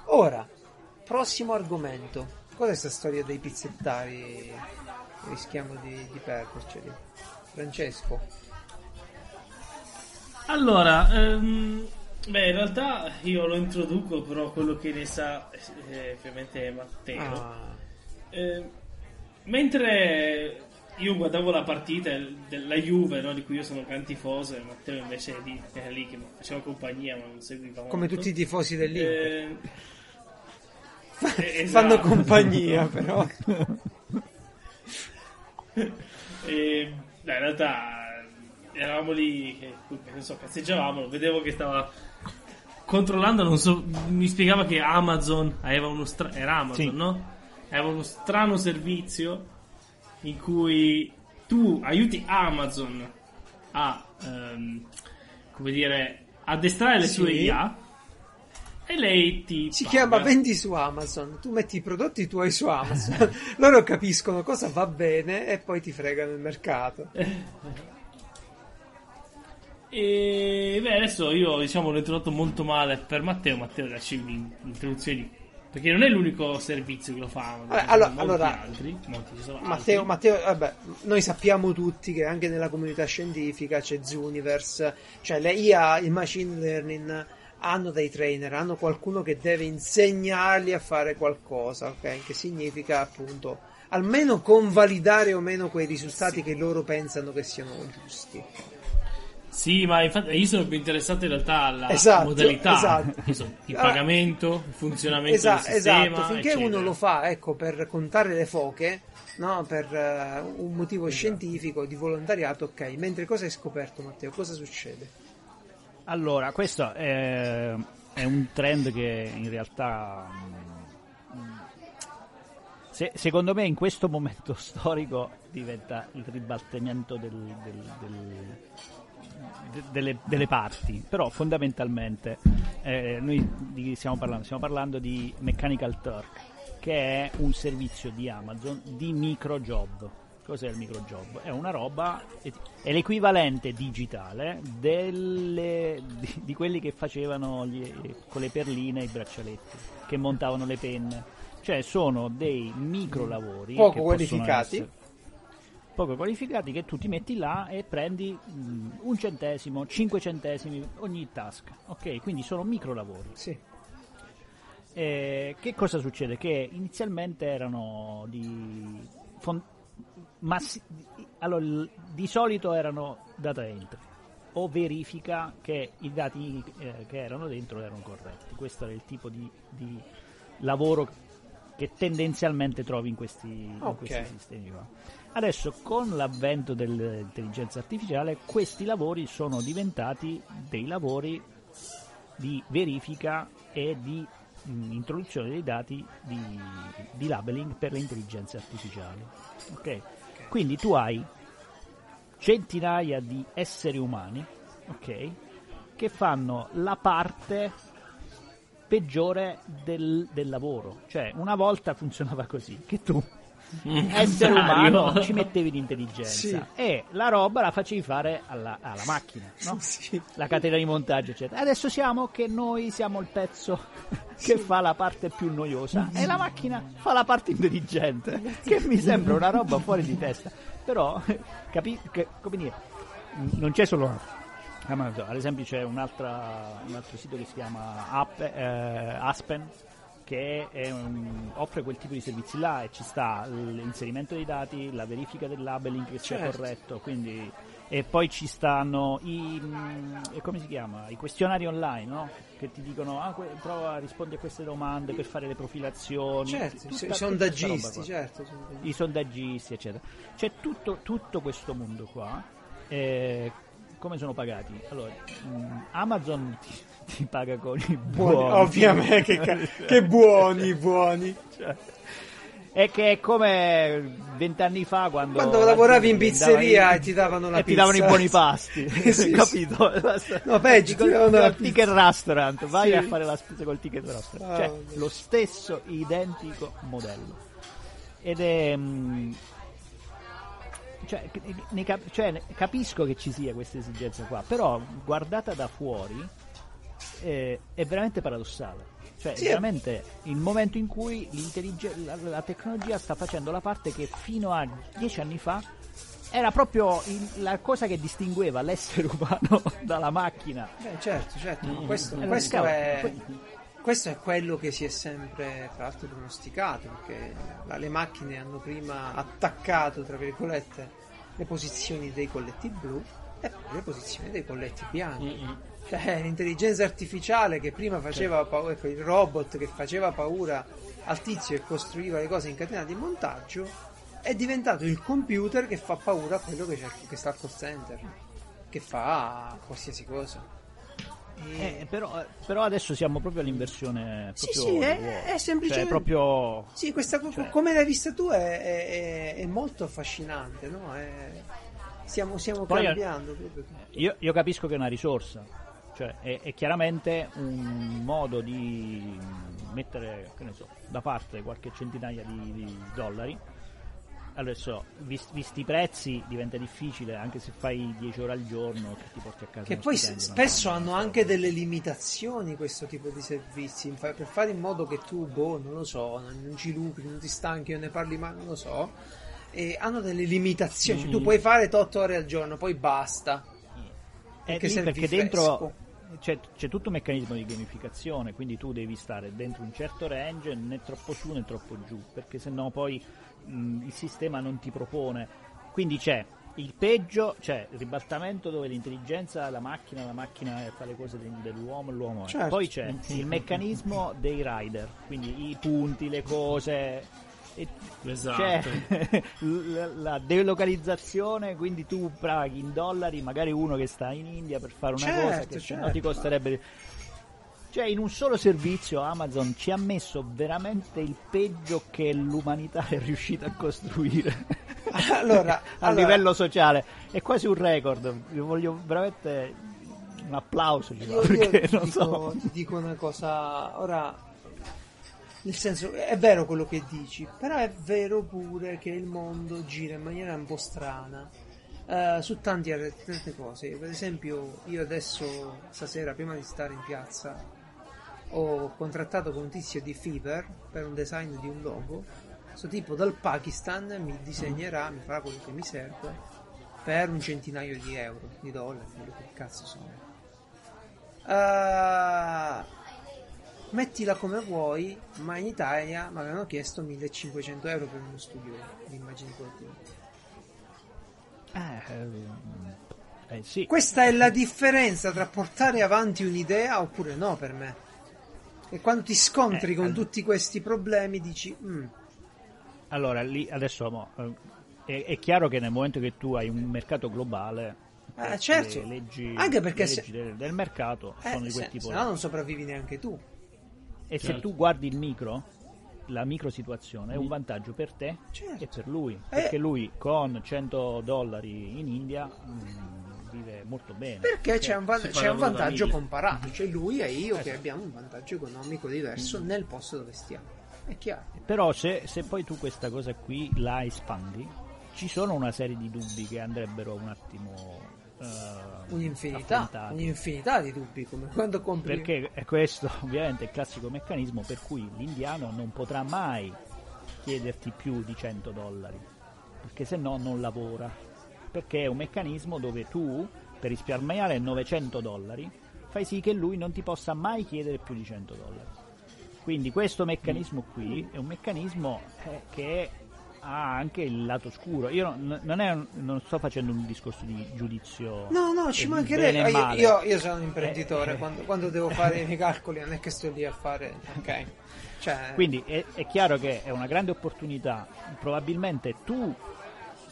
Ora, prossimo argomento. Cos'è questa storia dei pizzettari? Rischiamo di, di perderceli. Francesco. Allora, ehm, beh, in realtà io lo introduco, però quello che ne sa eh, ovviamente è Matteo. Ah. Eh, mentre io guardavo la partita della Juve, no, di cui io sono gran tifoso, e Matteo invece lì, era lì che faceva compagnia, ma non seguiva molto. Come tutti i tifosi dell'Inter. Eh, esatto. Fanno compagnia, però. e, dai, in realtà eravamo lì, che, non so, cazzeggiavamo, vedevo che stava controllando, non so, mi spiegava che Amazon aveva uno strano, era Amazon, sì. no? Aveva uno strano servizio in cui tu aiuti Amazon a, um, come dire, addestrare le sì. sue IA e lei ti si paga. chiama vendi su Amazon tu metti i prodotti tuoi su Amazon loro capiscono cosa va bene e poi ti fregano il mercato e beh adesso io diciamo l'ho introdotto molto male per Matteo Matteo lasci un'introduzione di perché non è l'unico servizio che lo fa. Vabbè, allora, allora altri, Matteo, Matteo vabbè, noi sappiamo tutti che anche nella comunità scientifica c'è Zooniverse, cioè le IA, il machine learning hanno dei trainer, hanno qualcuno che deve insegnargli a fare qualcosa, ok? Che significa appunto almeno convalidare o meno quei risultati che loro pensano che siano giusti. Sì, ma infatti io sono più interessato in realtà alla Esatto, modalità, esatto. Il Ah, pagamento, il funzionamento Esa- del sistema, esatto, finché eccetera. uno lo fa ecco, per contare le foche, no? per eh, un motivo Esatto. scientifico di volontariato, ok. Mentre cosa hai scoperto, Matteo? Cosa succede? Allora, questo è, è un trend che in realtà mm, se- secondo me in questo momento storico diventa il ribaltamento del- del- del- de- delle, delle parti, però fondamentalmente eh, noi di chi stiamo parlando? Stiamo parlando di Mechanical Turk, che è un servizio di Amazon di microjob. Cos'è il microjob? È una roba, è l'equivalente digitale delle, di, di quelli che facevano gli- con le perline i braccialetti, che montavano le penne. Cioè sono dei micro lavori Poco qualificati. essere- poco qualificati che tu ti metti là e prendi mm, un centesimo, cinque centesimi ogni task. Ok, quindi sono micro lavori. Sì. Eh, che cosa succede? Che inizialmente erano di fon- massi- allora, di solito erano data entry o verifica che i dati eh, che erano dentro erano corretti. Questo era il tipo di, di lavoro che tendenzialmente trovi in questi, in Ok. questi sistemi qua. Adesso con l'avvento dell'intelligenza artificiale questi lavori sono diventati dei lavori di verifica e di introduzione dei dati di, di labeling per le intelligenze artificiali. Ok? Quindi tu hai centinaia di esseri umani ok, che fanno la parte peggiore del, del lavoro. Cioè, una volta funzionava così, che tu essere umano ci mettevi l'intelligenza Sì. e la roba la facevi fare alla, alla macchina, no? Sì. la catena di montaggio, eccetera. Adesso siamo che noi siamo il pezzo che fa la parte più noiosa e la macchina fa la parte intelligente, che mi sembra una roba fuori di testa. Però, capi- che- come dire, non c'è solo Amazon, ad esempio c'è un altro sito che si chiama App- eh, Aspen che un- offre quel tipo di servizi là e ci sta l'inserimento dei dati, la verifica del labeling che sia Certo. corretto, quindi e poi ci stanno i mm, e come si chiama? I questionari online, no? Che ti dicono ah, que- prova a rispondere a queste domande per fare le profilazioni. Certo, Tutta- i sondaggisti, certo. i sondaggisti, eccetera. C'è tutto, tutto questo mondo qua. eh, come sono pagati? Allora, mm, Amazon ti, paga con i buoni. Buoni, ovviamente, che, ca- che buoni, buoni. Cioè, è che è come vent'anni fa quando, Quando lavoravi in pizzeria davano e ti davano la e ti davano i pizza. buoni pasti, Sì, sì. capito? No, peggio, ti davano la pizza. ticket restaurant, vai Sì. a fare la spesa col ticket restaurant. Ah, cioè, vabbè. lo stesso identico modello. Ed è... mm, cioè, ne cap- cioè, capisco che ci sia questa esigenza qua, però guardata da fuori eh, è veramente paradossale. Cioè, Sì, veramente il momento in cui la, la tecnologia sta facendo la parte che fino a dieci anni fa era proprio il- la cosa che distingueva l'essere umano dalla macchina. Beh, certo, certo. Mm, questo, mm. questo è, questo è quello che si è sempre, tra l'altro, pronosticato, perché la- le macchine hanno prima attaccato, tra virgolette, le posizioni dei colletti blu e poi le posizioni dei colletti bianchi. Mm-mm. Cioè, l'intelligenza artificiale che prima faceva paura, ecco, il robot che faceva paura al tizio che costruiva le cose in catena di montaggio, è diventato il computer che fa paura a quello che, c'è, che sta al call center, che fa qualsiasi cosa. E- Eh, però, però adesso siamo proprio all'inversione. Sì, proprio sì, è- dell'uomo. è semplicemente- Cioè, proprio. Sì, questa Cioè- come l'hai vista tu è, è- è- è molto affascinante, no? È- stiamo stiamo cambiando. Io, io capisco che è una risorsa, cioè è, è chiaramente un modo di mettere, che ne so, da parte qualche centinaia di, di dollari. Adesso, vis- visti i prezzi, diventa difficile, anche se fai 10 ore al giorno, che ti porti a casa. Che poi stipendio, spesso hanno anche delle limitazioni questo tipo di servizi, per fare in modo che tu, boh, non lo so, non, ci lucri, non ti stanchi, non ne parli mai, non lo so, e hanno delle limitazioni, Cioè, tu puoi fare 8 ore al giorno, poi basta. Perché perché fresco. C'è, c'è, tutto un meccanismo di gamificazione, quindi tu devi stare dentro un certo range, né troppo su né troppo giù, perché sennò poi mh, il sistema non ti propone. Quindi c'è il peggio, cioè il ribaltamento dove l'intelligenza la macchina, la macchina fa le cose dell'uomo, l'uomo certo. Poi c'è il meccanismo dei rider, quindi i punti, le cose. Esatto. C'è la delocalizzazione, quindi tu paghi in dollari magari uno che sta in India per fare una certo, cosa che certo. non ti costerebbe cioè, in un solo servizio Amazon ci ha messo veramente il peggio che l'umanità è riuscita a costruire. Allora, a allora... livello sociale è quasi un record. Io voglio veramente un applauso. Io, perché, io non ti, so. dico, ti dico una cosa, ora nel senso è vero quello che dici, però è vero pure che il mondo gira in maniera un po' strana. Uh, su tanti, tante cose, per esempio, io adesso stasera, prima di stare in piazza, ho contrattato con un tizio di Fever per un design di un logo. Questo tipo dal Pakistan mi disegnerà, mi farà quello che mi serve per un centinaio di euro, di dollari, quello che cazzo sono. Uh, mettila come vuoi, ma in Italia mi avevano chiesto 1500 euro per uno studio di immagini collettive. Eh, eh, sì. Questa è la differenza tra portare avanti un'idea oppure no per me. E quando ti scontri Eh, con all- tutti questi problemi dici, "Mm, Allora, lì adesso mo, eh, è, è chiaro che nel momento che tu hai un mercato globale, Eh, le certo. leggi, Anche perché le se- leggi del, del mercato eh, sono di quel se, tipo se no non sopravvivi neanche tu. E se Certo. tu guardi il micro, la micro situazione è un vantaggio per te Certo. e per lui. Eh. Perché lui con 100 dollari in India mm, vive molto bene. Perché c'è un, fa c'è un vantaggio mille. comparato, cioè lui e io che Esatto. abbiamo un vantaggio economico diverso nel posto dove stiamo. È chiaro. Però se, se poi tu questa cosa qui la espandi, ci sono una serie di dubbi che andrebbero un attimo eh, Un'infinità, un'infinità di dubbi, come quando compri Perché è questo ovviamente il classico meccanismo per cui l'indiano non potrà mai chiederti più di 100 dollari, perché se no non lavora. Perché è un meccanismo dove tu, per risparmiare 900 dollari, fai sì che lui non ti possa mai chiedere più di 100 dollari. Quindi questo meccanismo qui è un meccanismo eh, che ha anche il lato scuro. Io non, non è un- non sto facendo un discorso di giudizio. No, no, ci eh, mancherebbe. Ah. Io, io- io sono un imprenditore, Eh, eh. quando, quando devo fare i miei calcoli non è che sto lì a fare... Ok. Cioè, Quindi è, è chiaro che è una grande opportunità. Probabilmente tu,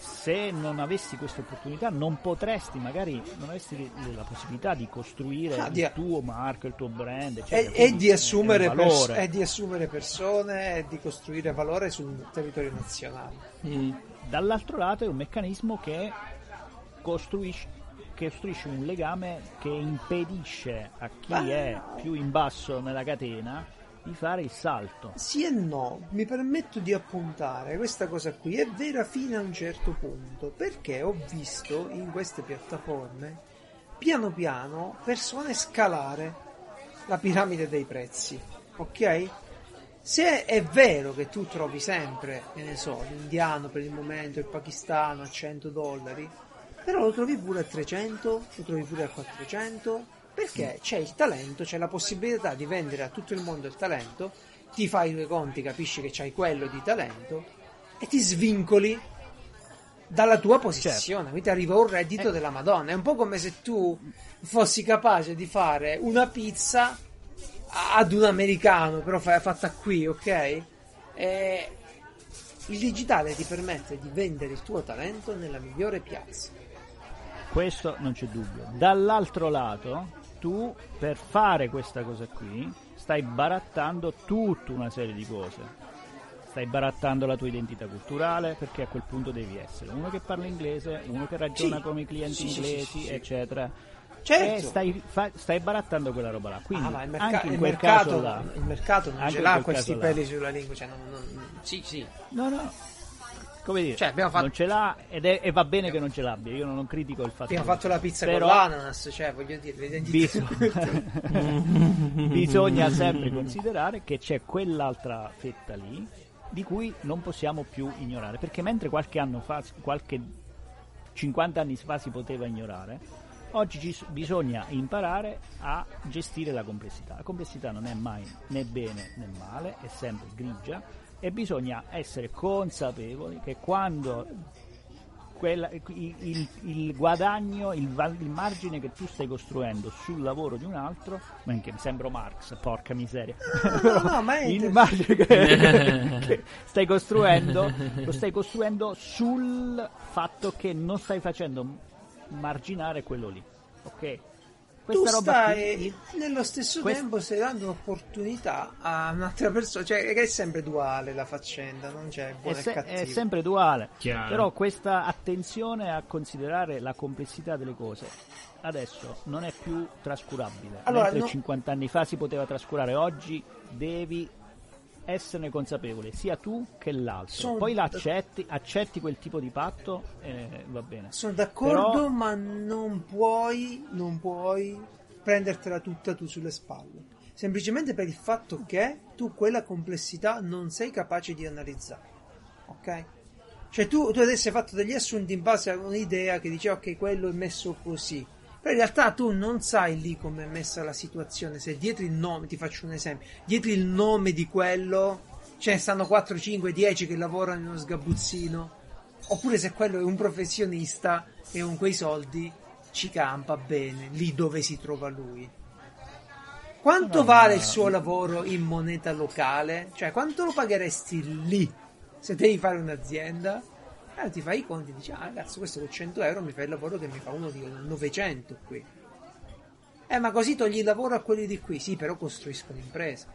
se non avessi questa opportunità, non potresti, magari non avresti la possibilità di costruire Ah, il di- tuo marchio, il tuo brand, e, eccetera. e Quindi di assumere pers- e di assumere persone e di costruire valore sul territorio nazionale. Mm. Dall'altro lato è un meccanismo che costruisce, che costruisce un legame che impedisce a chi Ah. è più in basso nella catena di fare il salto. Sì e no, mi permetto di appuntare questa cosa qui, è vera fino a un certo punto, perché ho visto in queste piattaforme piano piano persone scalare la piramide dei prezzi, ok? Se è vero che tu trovi sempre, che ne so, l'indiano per il momento, il pakistano a 100 dollari, però lo trovi pure a 300, lo trovi pure a 400, perché c'è il talento, c'è la possibilità di vendere a tutto il mondo il talento, ti fai i tuoi conti, capisci che c'hai quello di talento e ti svincoli dalla tua posizione, quindi ti arriva un reddito della Madonna. È un po' come se tu fossi capace di fare una pizza ad un americano, però fa- fatta qui, ok? E il digitale ti permette di vendere il tuo talento nella migliore piazza. Questo non c'è dubbio. Dall'altro lato, tu per fare questa cosa qui stai barattando tutta una serie di cose. Stai barattando la tua identità culturale perché a quel punto devi essere uno che parla inglese, uno che ragiona Sì. come i clienti Sì, inglesi, sì, sì, sì. eccetera. Certo. E stai, fa- stai barattando quella roba là. Quindi Ah, ma il, merca- anche in il quel mercato, caso là, il mercato non anche ce l'ha questi peli sulla lingua. Cioè, non- non- sì, sì. No, no. Come dire, Cioè, fatto- non ce l'ha ed è- e va bene che non ce l'abbia. Io non critico il fatto Abbiamo che- fatto la pizza Però- con l'ananas, cioè, voglio dire. Biso- bisogna sempre considerare che c'è quell'altra fetta lì di cui non possiamo più ignorare perché mentre qualche anno fa qualche 50 anni fa si poteva ignorare Oggi ci, bisogna imparare a gestire la complessità. La complessità non è mai né bene né male, è sempre grigia e bisogna essere consapevoli che quando quella, il, il, il, guadagno, il, il, margine che tu stai costruendo sul lavoro di un altro, anche mi sembro Marx, porca miseria, no, no, no, il margine che, che, stai costruendo lo stai costruendo sul fatto che non stai facendo marginare quello lì, ok? Questa tu stai qui, nello stesso quest... tempo stai dando un'opportunità a un'altra persona, cioè che è sempre duale la faccenda, non c'è buono è, se- è sempre duale. Chiaro. Però questa attenzione a considerare la complessità delle cose adesso non è più trascurabile. Allora, Mentre no... 50 anni fa si poteva trascurare, oggi devi esserne consapevole sia tu che l'altro. Sono Poi l'accetti, accetti quel tipo di patto e va bene. Sono d'accordo, Però... ma non puoi, non puoi prendertela tutta tu sulle spalle. Semplicemente per il fatto che tu quella complessità non sei capace di analizzare. Ok? Cioè tu, tu adesso hai fatto degli assunti in base a un'idea che dice ok, quello è messo così in realtà tu non sai lì come è messa la situazione. Se dietro il nome, ti faccio un esempio, dietro il nome di quello, ce ne stanno 4, 5, 10 che lavorano in uno sgabuzzino. Oppure se quello è un professionista e con quei soldi ci campa bene, lì dove si trova lui. Quanto no, vale no, il suo lavoro in moneta locale? Cioè, quanto lo pagheresti lì se devi fare un'azienda? Eh, ti fai i conti e dici, ah ragazzi, questo con 100 euro mi fa il lavoro che mi fa uno di 900 qui. Eh, ma così togli il lavoro a quelli di qui. Sì, però costruiscono imprese.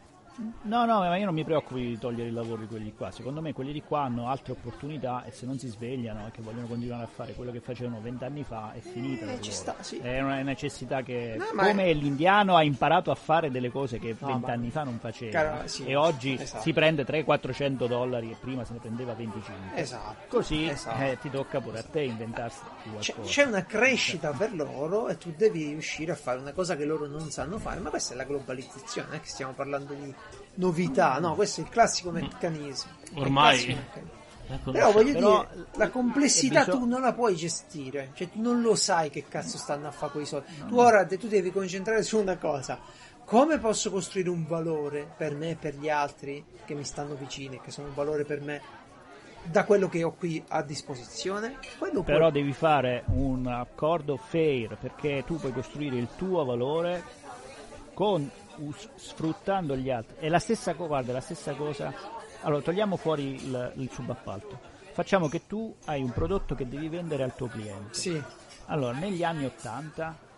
No, no, ma io non mi preoccupo di togliere il lavoro di quelli qua. Secondo me quelli di qua hanno altre opportunità e se non si svegliano e che vogliono continuare a fare quello che facevano vent'anni fa è finita. Eh, sta, sì. È una necessità che, no, come è... l'indiano ha imparato a fare delle cose che vent'anni no, fa non faceva Cara, sì, e oggi esatto. si prende 300-400 dollari e prima se ne prendeva 25. Esatto. Così esatto. Eh, ti tocca pure a te inventarsi c'è, c'è una crescita per loro e tu devi riuscire a fare una cosa che loro non sanno fare, ma questa è la globalizzazione, non è che stiamo parlando di novità, no, questo è il classico meccanismo. Ormai. Meccanismo. Però voglio Però, dire, la complessità bisog- tu non la puoi gestire, cioè tu non lo sai che cazzo stanno a fare quei soldi. No. Tu ora tu devi concentrare su una cosa. Come posso costruire un valore per me e per gli altri che mi stanno vicini, che sono un valore per me da quello che ho qui a disposizione? Quello Però puoi... devi fare un accordo fair perché tu puoi costruire il tuo valore con sfruttando gli altri. È la stessa cosa, guarda, la stessa cosa. Allora, togliamo fuori il, il subappalto. Facciamo che tu hai un prodotto che devi vendere al tuo cliente. Sì. Allora, negli anni 80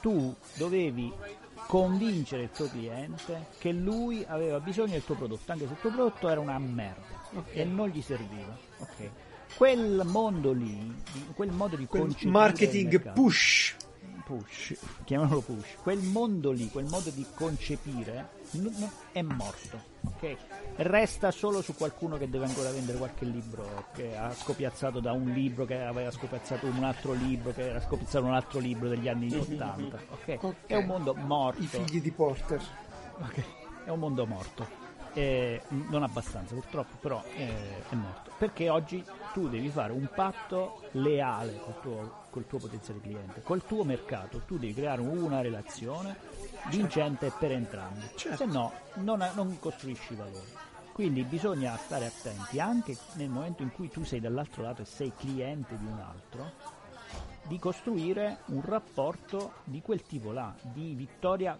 tu dovevi convincere il tuo cliente che lui aveva bisogno del tuo prodotto, anche se il tuo prodotto era una merda okay. e non gli serviva. Okay. Quel mondo lì, quel modo di quel marketing push push, chiamalo push, quel mondo lì, quel modo di concepire è morto, ok? Resta solo su qualcuno che deve ancora vendere qualche libro che ha scopiazzato da un libro che aveva scopiazzato un altro libro che era scopiazzato un altro libro degli anni 80, ok? okay. È un mondo morto. I figli di Porter. È un mondo morto. Eh, non abbastanza purtroppo, però eh, è morto. Perché oggi tu devi fare un patto leale col tuo, col tuo potenziale cliente, col tuo mercato, tu devi creare una relazione vincente per entrambi, certo. se no non, non costruisci valore. Quindi bisogna stare attenti anche nel momento in cui tu sei dall'altro lato e sei cliente di un altro, di costruire un rapporto di quel tipo là, di vittoria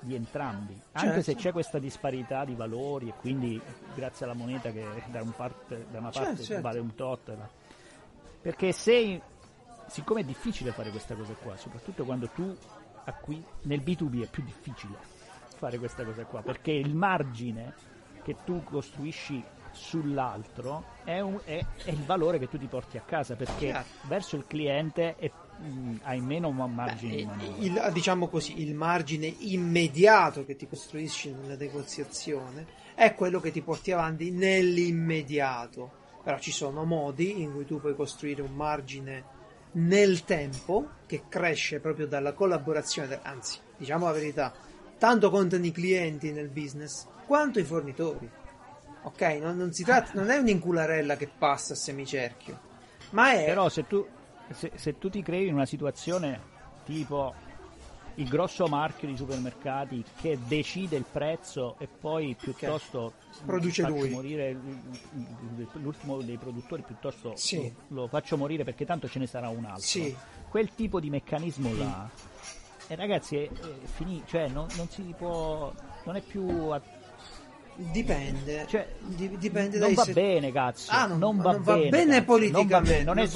di entrambi, anche certo. se c'è questa disparità di valori e quindi grazie alla moneta che da, un parte, da una parte certo, vale un tot, perché se, siccome è difficile fare questa cosa qua, soprattutto quando tu acqui, nel B2B è più difficile fare questa cosa qua, perché il margine che tu costruisci sull'altro è, un, è, è, il valore che tu ti porti a casa perché certo. verso il cliente è Mm, hai meno margine Beh, il, diciamo così il margine immediato che ti costruisci nella negoziazione è quello che ti porti avanti nell'immediato però ci sono modi in cui tu puoi costruire un margine nel tempo che cresce proprio dalla collaborazione anzi diciamo la verità tanto contano i clienti nel business quanto i fornitori. Ok? Non, non si tratta non è un'incularella che passa a semicerchio ma è però se tu se, se tu ti crei in una situazione tipo il grosso marchio di supermercati che decide il prezzo e poi piuttosto Produce faccio lui. morire l'ultimo dei produttori piuttosto Sì. lo, lo faccio morire perché tanto ce ne sarà un altro Sì. quel tipo di meccanismo là e ragazzi è, è finì cioè non, non si può non è più a- Dipende. cioè, Di- dipende non va se- bene cazzo Ah, non- non, va, non va bene, bene politicamente, non, è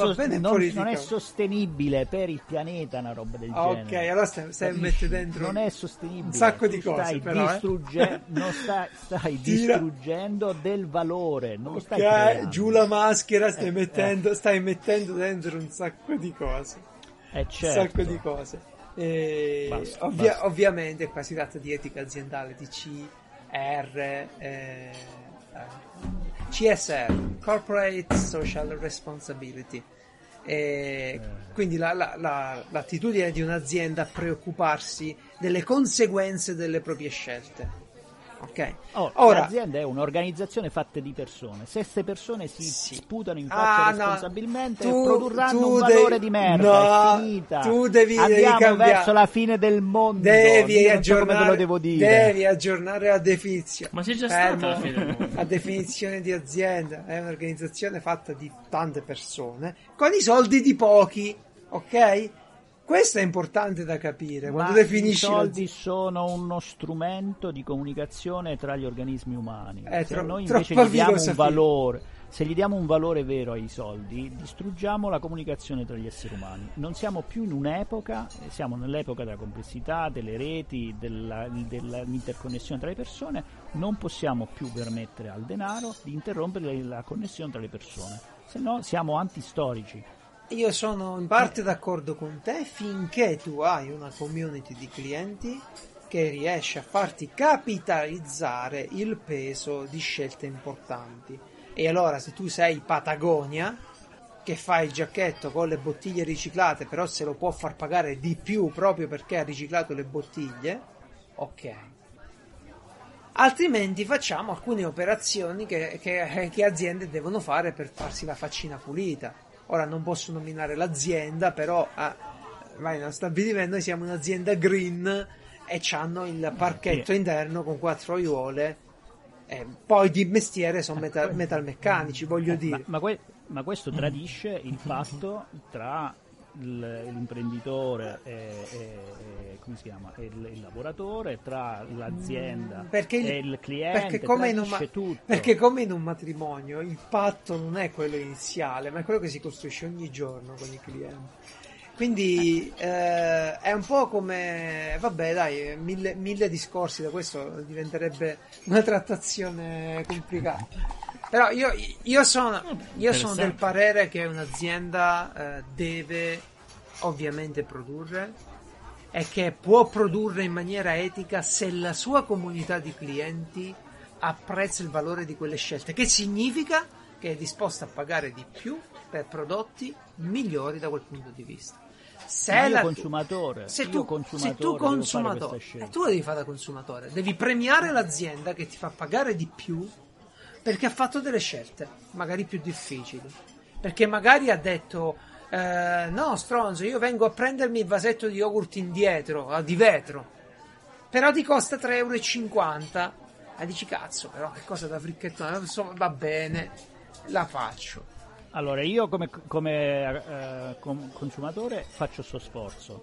non è sostenibile per il pianeta una roba del Ah, ok, genere allora stai, stai mettendo dentro non è sostenibile un sacco di cose, stai però, eh. distrugge- non stai, stai distruggendo del valore non lo stai Ok, creando. giù la maschera, stai Eh, mettendo, stai mettendo dentro un sacco di cose. Eh, Un certo. sacco di cose. Basta, ovvia- basta. Ovviamente qua si tratta di etica aziendale, di CR, eh, eh, CSR, Corporate Social Responsibility. E quindi la- la- la- l'attitudine di un'azienda a preoccuparsi delle conseguenze delle proprie scelte. Ok? Oh, Ora, l'azienda è un'organizzazione fatta di persone. Se queste persone si Sì. sputano in Ah, faccia no. responsabilmente, Tu- produrranno tu un valore devi- di merda. no, è finita. tu devi- devi Andiamo cambiare. verso la fine del mondo. devi so aggiornare, lo devo dire. devi aggiornare la definizione. Ma c'è già Fermo. stata la. La definizione di azienda è un'organizzazione fatta di tante persone con i soldi di pochi, ok? Questo è importante da capire quando Ma definisci i soldi l'azienda. sono uno strumento di comunicazione tra gli organismi umani. È se tro- noi invece gli diamo un valore, se gli diamo un valore vero ai soldi, distruggiamo la comunicazione tra gli esseri umani. Non siamo più in un'epoca, eh, siamo nell'epoca della complessità, delle reti, della- dell'interconnessione tra le persone, non possiamo più permettere al denaro di interrompere la connessione tra le persone, se no siamo antistorici. Io sono in parte d'accordo con te finché tu hai una community di clienti che riesce a farti capitalizzare il peso di scelte importanti. E allora se tu sei Patagonia, che fa il giacchetto con le bottiglie riciclate, però se lo può far pagare di più proprio perché ha riciclato le bottiglie, ok. Altrimenti facciamo alcune operazioni che, che- che aziende devono fare per farsi la faccina pulita. Ora non posso nominare l'azienda, però ah, vai nello stabilimento, noi siamo un'azienda green e hanno il parchetto interno con quattro aiuole. eh, poi di mestiere sono metal- metalmeccanici, voglio Ma, dire. ma que- ma questo tradisce il patto tra l'imprenditore e, e- e- come si chiama? Il, il lavoratore, tra l'azienda Perché il- e il cliente, perché come, in un ma- perché come in un matrimonio il patto non è quello iniziale, ma è quello che si costruisce ogni giorno con i clienti. Quindi eh, è un po' come, vabbè dai, mille, mille discorsi da questo diventerebbe una trattazione complicata. Però io, io sono, io sono del parere che un'azienda eh, deve ovviamente produrre e che può produrre in maniera etica se la sua comunità di clienti apprezza il valore di quelle scelte, che significa che è disposta a pagare di più per prodotti migliori da quel punto di vista. Se Ma io la- consumatore, se io tu, consumatore se tu consumatore, questa scelta. e tu la devi fare da consumatore, devi premiare l'azienda che ti fa pagare di più perché ha fatto delle scelte, magari più difficili. Perché magari ha detto: eh, No, stronzo, io vengo a prendermi il vasetto di yogurt indietro, ah, di vetro, però ti costa 3,50 euro. E dici: Cazzo, però che cosa da fricchettone, insomma, va bene, la faccio. Allora, io come, come, eh, consumatore faccio sto sforzo,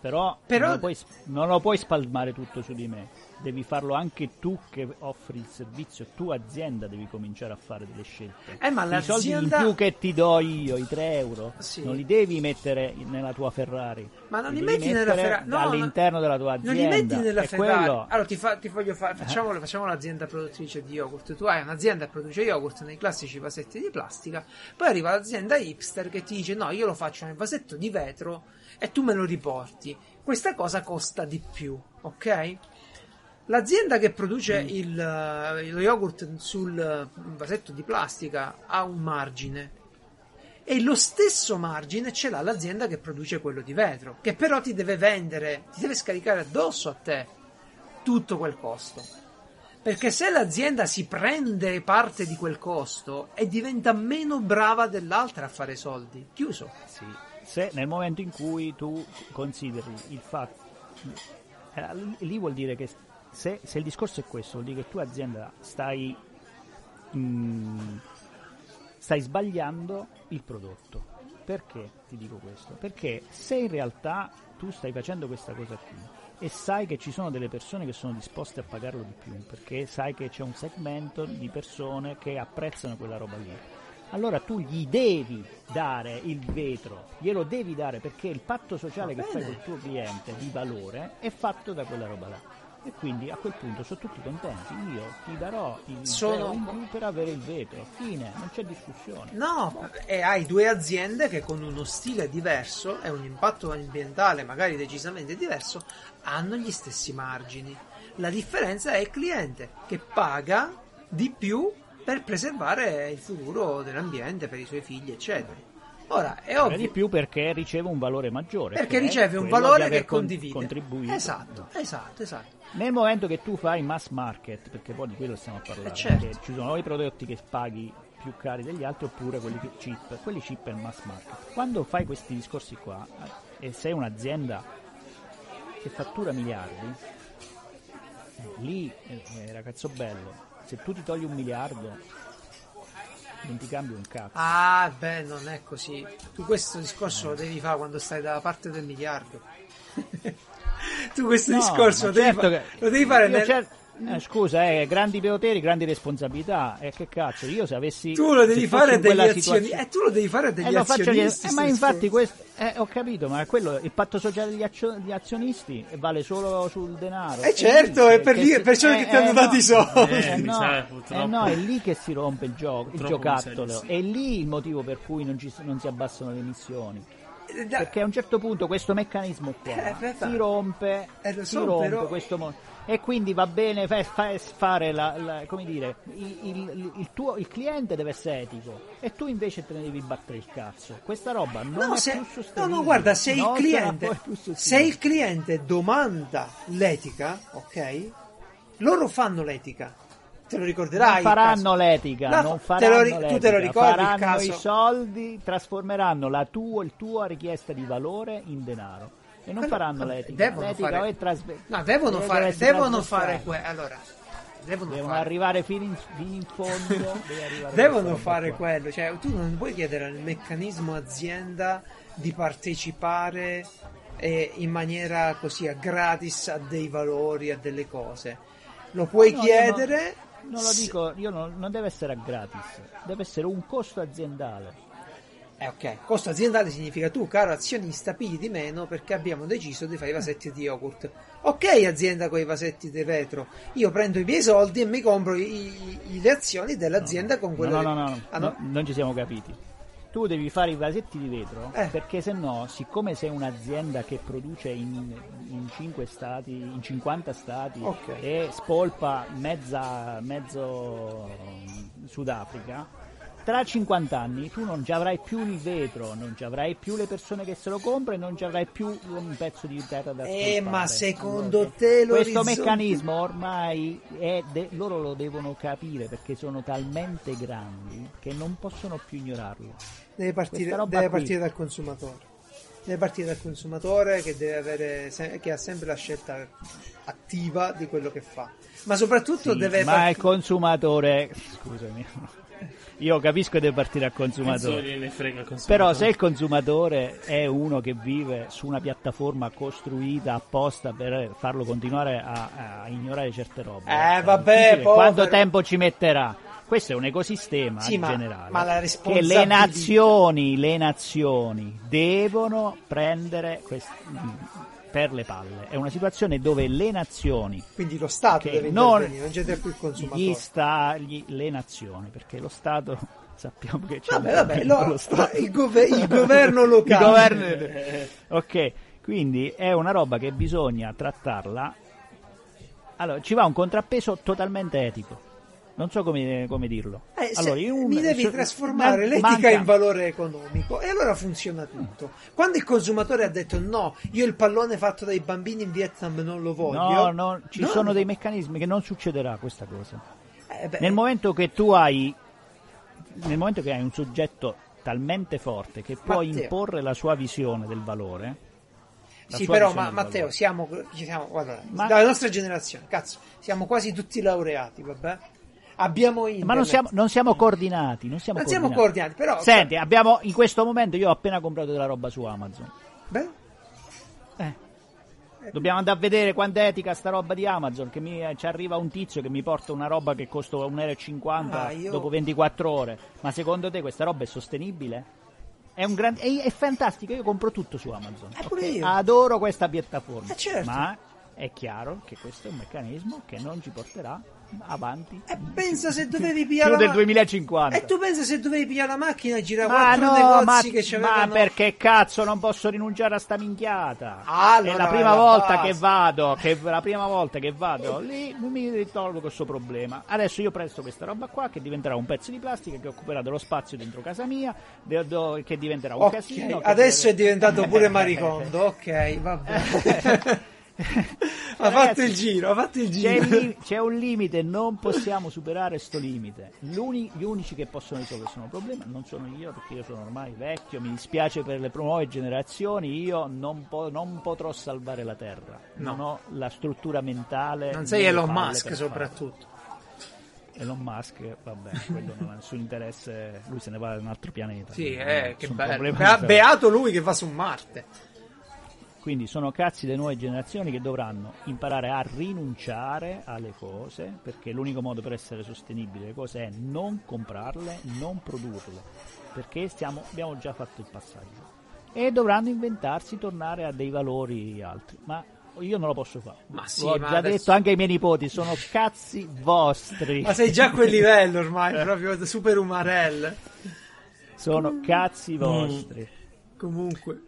però, Però- Non, lo puoi, non lo puoi spalmare tutto su di me, devi farlo anche tu che offri il servizio, tu azienda devi cominciare a fare delle scelte. Eh, ma I soldi in più che ti do io, i 3 euro, Sì. non li devi mettere nella tua Ferrari, Ma non li li metti nella Ferrari no, all'interno della tua Non azienda. li metti nella Ferrari. quello- Allora ti, fa- ti voglio fare. Facciamo, facciamo l'azienda produttrice di yogurt. Tu hai un'azienda che produce yogurt nei classici vasetti di plastica. Poi arriva l'azienda hipster che ti dice: No, io lo faccio nel vasetto di vetro e tu me lo riporti. Questa cosa costa di più, ok? L'azienda che produce Mm. il, eh, lo yogurt sul eh, vasetto di plastica ha un margine. E lo stesso margine ce l'ha l'azienda che produce quello di vetro, che però ti deve vendere, ti deve scaricare addosso a te tutto quel costo. Perché se l'azienda si prende parte di quel costo e diventa meno brava dell'altra a fare soldi, chiuso. Sì, se nel momento in cui tu consideri il fatto, eh, lì vuol dire che se, se, il discorso è questo, vuol dire che tu azienda stai, mh, stai sbagliando il prodotto. Perché ti dico questo? Perché se in realtà tu stai facendo questa cosa qui e sai che ci sono delle persone che sono disposte a pagarlo di più, perché sai che c'è un segmento di persone che apprezzano quella roba lì, allora tu gli devi dare il vetro, glielo devi dare perché il patto sociale che fai col tuo cliente di valore è fatto da quella roba là. E quindi a quel punto sono tutti contenti. Io ti darò il Sono- in più per avere il vetro. Fine, non c'è discussione. No, e hai due aziende che con uno stile diverso e un impatto ambientale magari decisamente diverso hanno gli stessi margini. La differenza è il cliente che paga di più per preservare il futuro dell'ambiente per i suoi figli, eccetera. Ora, è ovvio di più perché riceve un valore maggiore. perché che è riceve un valore che con- condivide. contribuito. Esatto, esatto, esatto. Nel momento che tu fai mass market, perché poi di quello stiamo a parlare, Eh, certo. perché ci sono i prodotti che paghi più cari degli altri oppure quelli che- cheap, quelli cheap è il mass market. Quando fai questi discorsi qua eh, e sei un'azienda che fattura miliardi, eh, lì eh, eh, ragazzo bello, se tu ti togli un miliardo non ti cambia un cazzo. Ah, beh, non è così. Tu questo discorso lo devi fare quando stai dalla parte del miliardo. tu questo No, discorso lo devi, certo fa- che- lo devi fare nel... cer- eh, scusa, eh, grandi poteri, grandi responsabilità. E che cazzo, io se avessi. Tu lo devi fare in degli quella azioni. situazione- Eh, tu lo devi fare degli Eh, azionisti. eh, ma infatti questo, eh, ho capito, ma quello, il patto sociale degli, azio- degli azionisti vale solo sul denaro. Eh, certo, è per lì- si- perciò che ti hanno dato i soldi. Eh, Eh, no, sa, eh, purtroppo. no, è lì che si rompe il gioco, il giocattolo. sì. È lì il motivo per cui non, ci- non si abbassano le emissioni. Eh, Perché a un certo punto questo meccanismo qua Eh, si rompe, Eh, lo si so, rompe però- questo mo- e quindi va bene fa- fa- fare la, la- come dire, il, il- il tuo, il cliente deve essere etico e tu invece te ne devi battere il cazzo. Questa roba non No, è se, più no, sostenibile. no, guarda, se il, cliente, se il cliente domanda l'etica, ok? Loro fanno l'etica. Te lo ricorderai. non faranno l'etica, No, non te faranno lo ri- tu l'etica, te lo ricordi faranno i soldi, trasformeranno la tua, il tua richiesta di valore in denaro e non Quello- faranno l'etica. devono l'etica fare- è trasve- No, devono fare, devono fare que- allora, devono, Devono fare, arrivare fino in, fino in fondo. devono fare qua. quello. Cioè, tu non puoi chiedere al meccanismo azienda di partecipare eh, in maniera così a gratis a dei valori, a delle cose. Lo puoi No, chiedere. Non, non lo dico, io non, non deve essere a gratis, deve essere un costo aziendale. Eh, ok, costo aziendale significa tu, caro azionista, pigli di meno perché abbiamo deciso di fare i vasetti di yogurt. Ok, azienda con i vasetti di vetro, io prendo i miei soldi e mi compro i- i- le azioni dell'azienda con quello No, no, no, no, Ah, no, non ci siamo capiti. Tu devi fare i vasetti di vetro Eh. perché se no, siccome sei un'azienda che produce in, in 5 stati, in 50 stati Ok. e spolpa mezza, mezzo Sudafrica, tra 50 anni tu non ci avrai più il vetro, non ci avrai più le persone che se lo comprano e non ci avrai più un pezzo di terra da Eh, spolpare. ma secondo Allora, te questo l'orizzonte- meccanismo ormai è de- loro lo devono capire perché sono talmente grandi che non possono più ignorarlo. Deve partire, deve partire dal consumatore. Deve partire dal consumatore che deve avere se- che ha sempre la scelta attiva di quello che fa. Ma soprattutto Sì, deve ma partire- il consumatore, scusami, io capisco che deve partire al consumatore. gliene frega il consumatore. Però se il consumatore è uno che vive su una piattaforma costruita apposta per farlo continuare a, a ignorare certe robe, Eh, vabbè, quanto tempo ci metterà? Questo è un ecosistema Sì, in ma- generale ma la che le nazioni, le nazioni devono prendere quest- per le palle. È una situazione dove le nazioni quindi lo Stato deve non, intervenire, non c'è più il consumatore. gli sta, gli- le nazioni, perché lo Stato sappiamo che c'è Vabbè, vabbè, lo- lo Stato. il, gove- il governo Il locale. governo- ok, quindi è una roba che bisogna trattarla. Allora, ci va un contrappeso totalmente etico. Non so come, come dirlo. Eh, allora, un- mi devi so- trasformare man- l'etica manca- in valore economico e allora funziona tutto. Quando il consumatore ha detto no, io il pallone fatto dai bambini in Vietnam non lo No, voglio. no, ci no, sono dei meccanismi che non succederà questa cosa. eh, Nel momento che tu hai nel momento che hai un soggetto talmente forte che può Matteo. imporre la sua visione del valore. la Sì, però, ma, Matteo, siamo, siamo guarda, Ma- dalla nostra generazione, cazzo, siamo quasi tutti laureati, vabbè? Abbiamo internet. Ma non siamo, non siamo coordinati, non siamo Non siamo coordinati. coordinati, però... Senti, abbiamo in questo momento io ho appena comprato della roba su Amazon. Beh, Eh. Dobbiamo andare a vedere quanto è etica sta roba di Amazon. Che mi, ci arriva un tizio che mi porta una roba che costa 1,50 Ah, io- dopo 24 ore. Ma secondo te questa roba è sostenibile? È, un gran- è, è fantastico, io compro tutto su Amazon. Eh, pure ok? io. Adoro questa piattaforma. Eh, certo. Ma è chiaro che questo è un meccanismo che non ci porterà avanti. e pensa se dovevi più pigliare la del ma- 2050. E tu pensa se dovevi pigliare la macchina e girare Ma quattro no, negozi ma, che ci ma perché cazzo non posso rinunciare a sta minchiata? Allora, è la prima alla volta base. che vado, che la prima volta che vado lì mi risolvo questo problema. Adesso io presto questa roba qua che diventerà un pezzo di plastica che occuperà dello spazio dentro casa mia, de- do- che diventerà un Ok, casino. adesso è deve- diventato pure maricondo, ok, va bene. ha fatto il giro, ha fatto il C'è, giro. il li- c'è un limite, non possiamo superare sto limite. L'uni- gli unici che possono risolvere questo problema non sono io, perché io sono ormai vecchio, mi dispiace per le nuove generazioni, io non, po- non potrò salvare la Terra. No. Non ho la struttura mentale. Non sei Elon Musk soprattutto. Elon Musk, vabbè, quello non ha nessun interesse, lui se ne va da un altro pianeta. Sì, eh, che bello. fare. beato lui che va su Marte. Quindi sono cazzi delle nuove generazioni che dovranno imparare a rinunciare alle cose, perché l'unico modo per essere sostenibili le cose è non comprarle, non produrle, perché stiamo- abbiamo già fatto il passaggio. E dovranno inventarsi, tornare a dei valori altri. Ma io non lo posso fare. Ma sì, L'ho ma già adesso- detto anche ai miei nipoti, sono cazzi vostri. Ma sei già a quel livello ormai, proprio super umarell. Sono cazzi vostri. Comunque.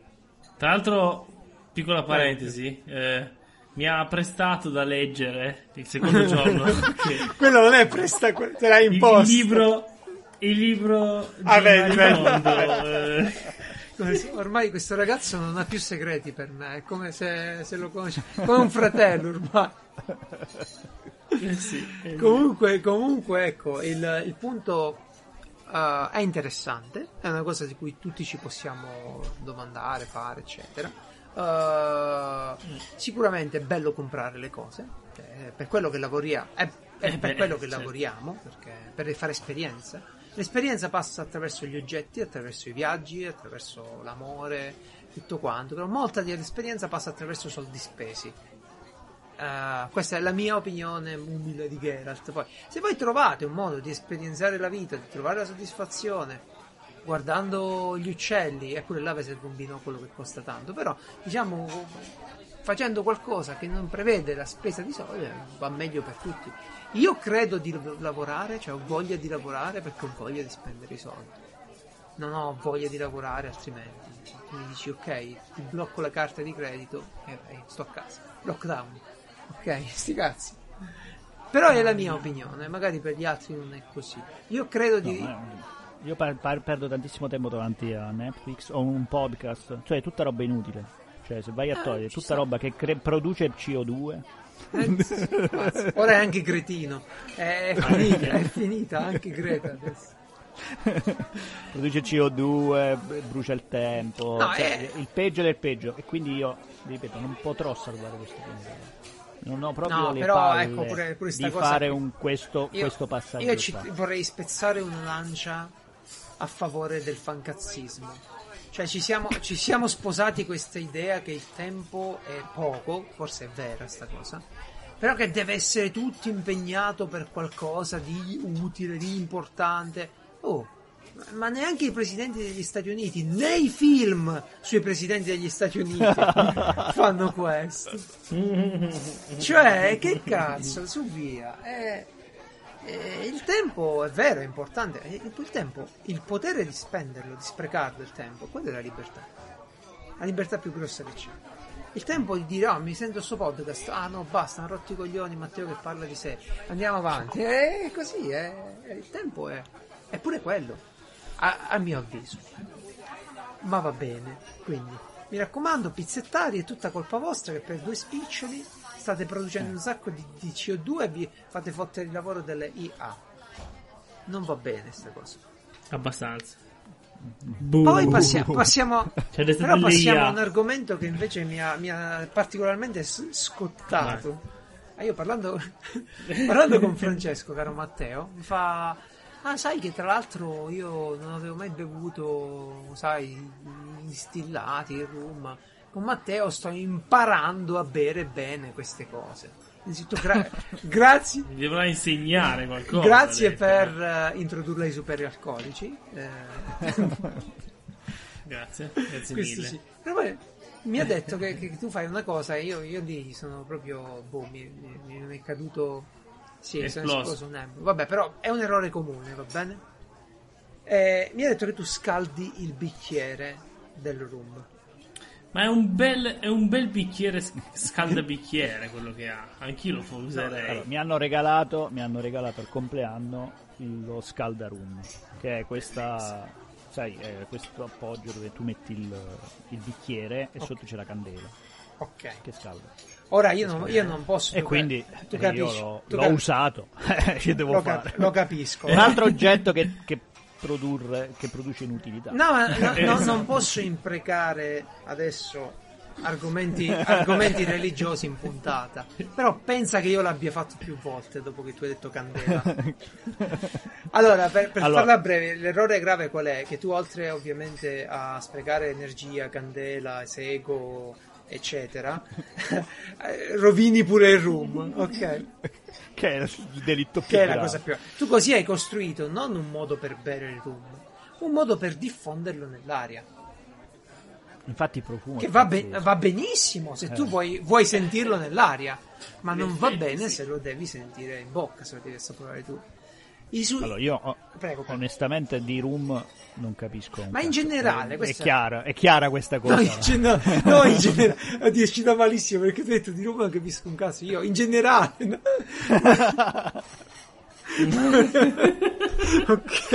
Tra l'altro, piccola parentesi, eh, mi ha prestato da leggere il secondo giorno Quello non è presta, que- te l'hai il, imposto. libro, il libro di Ah, eh, Come se- Ormai questo ragazzo non ha più segreti per me, è come se, se lo conosce, come un fratello ormai. eh sì, eh, Comunque, comunque ecco, il, il punto eh, è interessante, è una cosa di cui tutti ci possiamo domandare, fare, eccetera. Eh, sicuramente è bello comprare le cose, eh, per quello che lavoriamo, è, è per beh, quello che certo. lavoriamo, perché, per fare esperienza. L'esperienza passa attraverso gli oggetti, attraverso i viaggi, attraverso l'amore, tutto quanto, però molta dell'esperienza passa attraverso soldi spesi. Eh, questa è la mia opinione umile di Geralt. Poi, se voi trovate un modo di esperienziare la vita, di trovare la soddisfazione guardando gli uccelli, e pure là serve un binocolo che costa tanto, però diciamo facendo qualcosa che non prevede la spesa di soldi eh, va meglio per tutti. Io credo di lavorare, cioè ho voglia di lavorare perché ho voglia di spendere i soldi. Non ho voglia di lavorare altrimenti. Mi dici ok, ti blocco la carta di credito e vai, sto a casa. Lockdown. Ok, sti cazzi. Però è la mia opinione, magari per gli altri non è così. Io credo di... Eh, io par- par- perdo tantissimo tempo davanti a Netflix o un podcast, cioè tutta roba inutile. Cioè, se vai a Ah, togliere tutta sta. roba che cre- produce CO2, Eh. Ora è anche cretino. È finita, è finita anche Greta adesso. produce CO2, b- brucia il tempo, No, cioè, è- il peggio del peggio. E quindi io, ripeto, non potrò salvare questo pianeta. Non ho proprio No, le però, palle ecco, pure- pure di fare qui. un- questo, Io, questo passaggio. io ci- vorrei spezzare una lancia a favore del fancazzismo. Cioè ci siamo, ci siamo sposati questa idea che il tempo è poco, forse è vera sta cosa, però che deve essere tutto impegnato per qualcosa di utile, di importante. Oh, ma neanche i presidenti degli Stati Uniti, nei film sui presidenti degli Stati Uniti fanno questo. Cioè, che cazzo, su via. Eh, eh, il tempo è vero, è importante. Eh, Il tempo, il potere di spenderlo, di sprecarlo il tempo, quella è la libertà. La libertà più grossa che c'è. Il tempo di dire, ah, mi sento sto podcast, ah no, basta, hanno rotto i coglioni, Matteo che parla di sé, andiamo avanti. È così, è- il tempo è, è pure quello, a, a mio avviso. Ma va bene, quindi mi raccomando, pizzettari è tutta colpa vostra che per due spiccioli state producendo un sacco di, di CO2 e vi fate fottere il lavoro delle IA. Non va bene sta cosa. abbastanza. Boh. Poi passiamo, passiamo le però passiamo IA. a un argomento che invece mi ha, mi ha particolarmente scottato. Ah, io parlando, parlando con Francesco, caro Matteo, mi fa... Ah, sai che tra l'altro io non avevo mai bevuto, sai, distillati, il rum. Con Matteo sto imparando a bere bene queste cose. Innanzitutto, gra- grazie, Mi dovrà insegnare qualcosa. grazie per eh, introdurla ai superalcolici. Eh, Grazie, grazie questo mille. sì. Però poi mi ha detto che, che tu fai una cosa e io, io lì sono proprio. Boh, mi, mi- mi è caduto. Sì, sono Esploso. esploso un embo. Vabbè, però è un errore comune, va bene? Eh, mi ha detto che tu scaldi il bicchiere del rum. Ma è un bel, è un bel bicchiere, scaldabicchiere quello che ha. Anch'io lo userei. Allora, mi, hanno regalato, mi hanno regalato al compleanno lo Scaldarum, che è questa, sai, è questo appoggio dove tu metti il, il bicchiere e sotto c'è la candela Ok. che scalda. Ora io non, io non posso. E tu quindi tu eh, capisci, io l'ho, l'ho cap- usato, lo, fare? cap- lo capisco. Un altro oggetto che, che produrre, che produce inutilità. No, ma no- no- Esatto. non posso imprecare adesso argomenti, argomenti religiosi in puntata. Però pensa che io l'abbia fatto più volte dopo che tu hai detto candela. Allora, per, per Allora- farla breve, l'errore grave qual è? Che tu oltre ovviamente a sprecare energia, candela, sego, eccetera, eh, rovini pure il rum, ok? che è il delitto più Che è la grave. cosa più... Tu così hai costruito non un modo per bere il rum, un modo per diffonderlo nell'aria. Infatti profumo Che va, be- va benissimo se tu Eh. vuoi, vuoi sentirlo nell'aria, ma non va bene se lo devi sentire in bocca, se lo devi assaporare tu. Su- Allora, io oh, Prego, prego. onestamente di rum non capisco. Ma in generale, è, questo- chiara, è chiara questa cosa. No, in, gen- no, no, in generale, oddio, ci da malissimo perché tu hai detto di Roma non capisco un caso. Io, in generale, no? ok,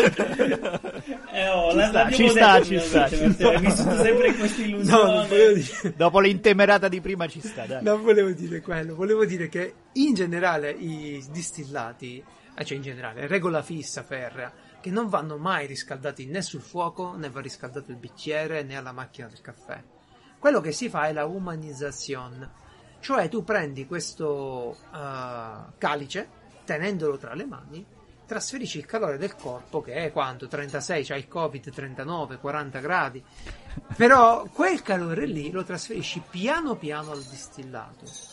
Eh, oh, Ci la- sta, ci sta, ci sta, ci sta. Vissuto sempre questa no, illusione. dire. Dopo l'intemerata di prima ci sta, dai. Non volevo dire quello, volevo dire che in generale i distillati, cioè in generale, regola fissa ferrea, che non vanno mai riscaldati né sul fuoco, né va riscaldato il bicchiere, né alla macchina del caffè. Quello che si fa è la umanizzazione, cioè tu prendi questo eh, calice, tenendolo tra le mani, trasferisci il calore del corpo, che è quanto? 36, c'hai il Covid, 39, 40 gradi, però quel calore lì lo trasferisci piano piano al distillato.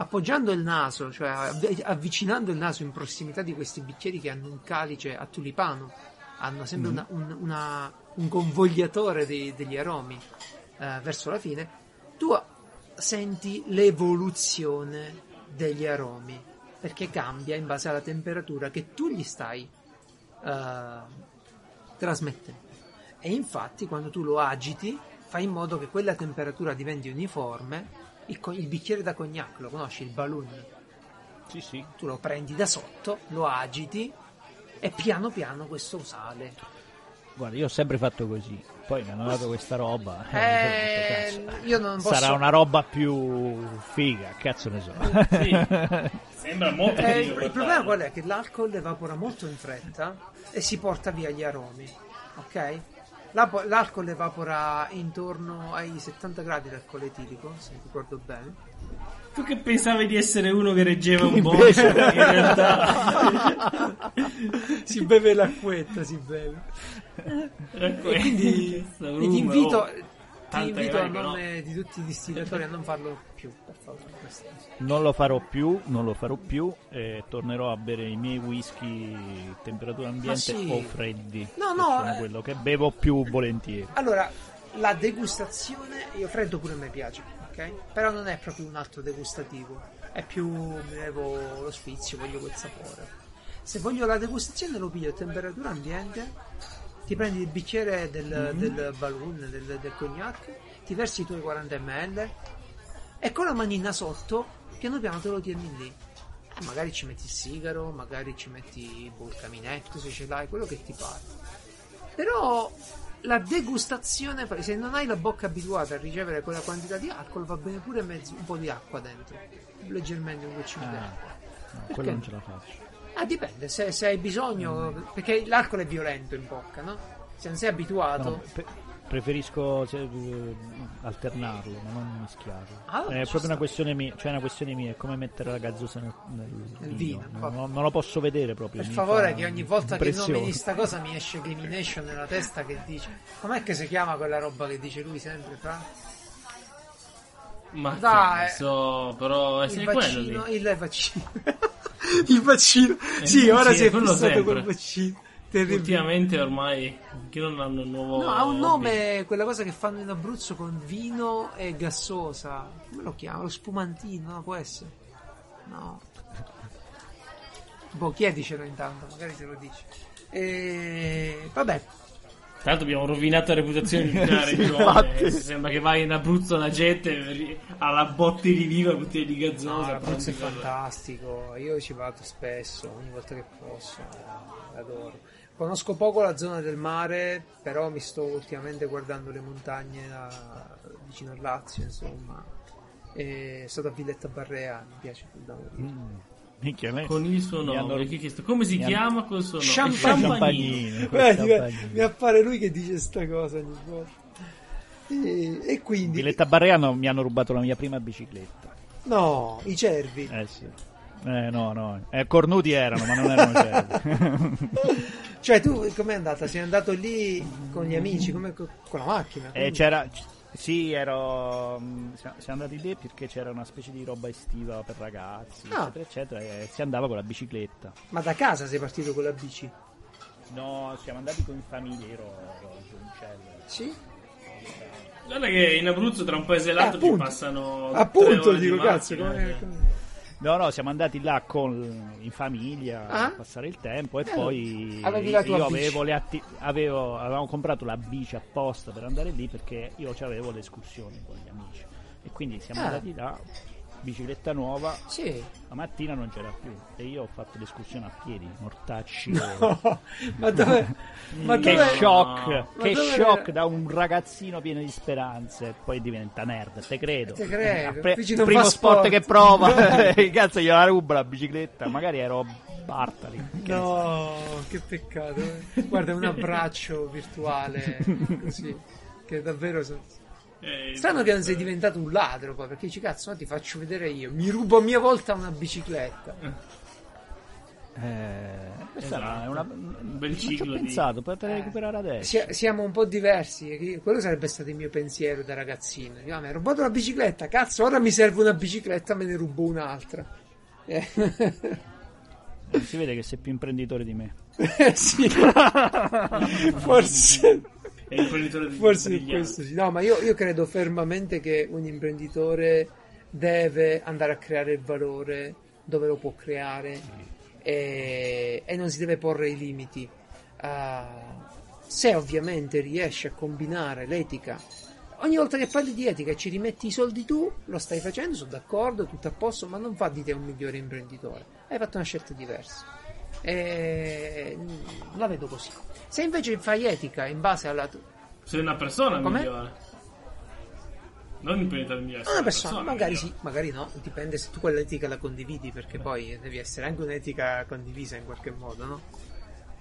Appoggiando il naso, cioè avv- avvicinando il naso in prossimità di questi bicchieri che hanno un calice a tulipano, hanno sempre una- un, una- un convogliatore dei- degli aromi eh, verso la fine, tu senti l'evoluzione degli aromi perché cambia in base alla temperatura che tu gli stai eh, trasmettendo. E infatti, quando tu lo agiti, fai in modo che quella temperatura diventi uniforme. Il, co- il bicchiere da cognac, lo conosci, il balloon? Sì, sì. Tu lo prendi da sotto, lo agiti e piano piano questo sale. Guarda, io ho sempre fatto così. Poi mi hanno dato questa roba. Eh, ho detto, io non posso... Sarà una roba più figa, cazzo ne so. Sì. Sembra molto Eh, il problema qual è? Che l'alcol evapora molto in fretta e si porta via gli aromi, ok? L'alcol evapora intorno ai 70 gradi d'alcol etilico, se mi ricordo bene. Tu che pensavi di essere uno che reggeva un po', in Invece- realtà. Si beve l'acquetta, si beve. Ecco, E quindi ti invito, ti invito a carica, no? nome di tutti i distillatori a non farlo più, per favore. Non lo farò più, non lo farò più e tornerò a bere i miei whisky temperatura ambiente sì. o freddi. No, che no, sono eh. quello che bevo più volentieri. Allora, la degustazione, io freddo pure mi piace, ok? Però non è proprio un altro degustativo, è più mi levo lo sfizio, voglio quel sapore. Se voglio la degustazione lo piglio a temperatura ambiente, ti prendi il bicchiere del, del balloon, del, del cognac, ti versi i tuoi 40 ml e con la manina sotto, piano piano te lo tieni lì. Eh, magari ci metti il sigaro, magari ci metti boh, il caminetto se ce l'hai, quello che ti pare. Però la degustazione, se non hai la bocca abituata a ricevere quella quantità di alcol, va bene pure mezzo, un po' di acqua dentro, leggermente un goccino di Ah, acqua. no, quello non ce la faccio. Ah, dipende, se, se hai bisogno, perché l'alcol è violento in bocca, no? Se non sei abituato. No, pe- preferisco se- eh, alternarlo, ma non mischiarlo. Ah, è proprio una questione mia, cioè è una questione mia, è come mettere la gazzosa nel, nel Nel vino. vino, Non, non lo posso vedere proprio. Per favore, fa che ogni volta che nomini sta cosa mi esce Gamination nella testa che dice. Com'è che si chiama quella roba che dice lui sempre, Fra? Ma Dai. so, però è Il sempre quello vaccino, lì. il vaccino. Il vaccino. Eh, sì, ora si è fissato sempre. col vaccino. Terribile. Ultimamente ormai che non hanno un nuovo No, ha un hobby. nome, quella cosa che fanno in Abruzzo con vino e gassosa. Come lo chiama? Lo spumantino, no, può essere. No. Boh, chiedicelo intanto, magari te lo dici. E... Vabbè, Tra l'altro abbiamo rovinato la reputazione di tutta la Sì, regione. Sembra che vai in Abruzzo la gente alla botti di viva bottiglia di no, gazzosa. l'Abruzzo è pronti per- fantastico. Io ci vado spesso, ogni volta che posso. Adoro. Conosco poco la zona del mare, però mi sto ultimamente guardando le montagne da- vicino al Lazio, insomma. E sono stato a Villetta Barrea, mi piace più da morire. Mm. Minchia, me- Con il suo hanno- nome. Chi ha chiesto? Come si mi hanno- chiama col suo nome? Champagnino. Mi appare lui che dice sta cosa ogni volta. E, e quindi... Villetta Barreano mi hanno rubato la mia prima bicicletta. No, i cervi. Eh sì. Eh no, no. Eh, cornuti erano, ma non erano certi. Cioè tu com'è andata? Sei andato lì con gli amici, come co- con la macchina? E quindi? c'era. Sì, ero. mm, Siamo andati lì perché c'era una specie di roba estiva per ragazzi, Ah. eccetera, eccetera. E si andava con la bicicletta. Ma da casa sei partito con la bici? No, siamo andati con famiglia, ero, giovincello. Sì. Guarda che in Abruzzo tra un paese e l'altro Eh, ti appunto. passano. tre Appunto, dico macchina, cazzo, come... No, no, siamo andati là con, in famiglia Ah? a passare il tempo e Eh, poi io avevo le atti- avevo, avevamo comprato la bici apposta per andare lì perché io avevo le escursioni con gli amici e quindi siamo Ah. andati là, bicicletta nuova, Sì. la mattina non c'era più e io ho fatto l'escursione a piedi, mortacci. No, ma dove... Ma Che dove... shock, No. che dove- shock da un ragazzino pieno di speranze, poi diventa nerd, te credo. Te credo, A pre- primo sport, sport. che prova, cazzo gliela ruba la bicicletta, magari ero Bartali. che. No, che peccato. eh. Guarda, un abbraccio virtuale così. Che davvero... so- Eh, Strano che non sei diventato un ladro poi, perché dici cazzo, no, ti faccio vedere io. Mi rubo a mia volta una bicicletta. Eh, questa Esatto. è una, Un bel non ci ho ciclo di- pensato, potrei Eh. recuperare adesso. Sia- siamo un po' diversi. e Quello sarebbe stato il mio pensiero da ragazzino. Dico, "Ah, mi hai rubato la bicicletta, cazzo, ora mi serve una bicicletta, me ne rubo un'altra. Eh, Eh, Si vede che sei più imprenditore di me. eh, sì. forse, È l'imprenditore di forse questo sì. No, ma io, io credo fermamente che un imprenditore deve andare a creare il valore dove lo può creare e, e non si deve porre i limiti. Ah, se ovviamente riesci a combinare l'etica, ogni volta che parli di etica e ci rimetti i soldi tu, lo stai facendo, sono d'accordo, tutto a posto, ma non fa di te un migliore imprenditore. Hai fatto una scelta diversa. E mm, la vedo così. Se invece fai etica in base alla tua Sei una persona Com'è? migliore. Non un imprenditore migliore. sei una persona, magari migliore. sì, magari no, dipende se tu quell'etica la condividi, perché poi devi essere anche un'etica condivisa in qualche modo, no?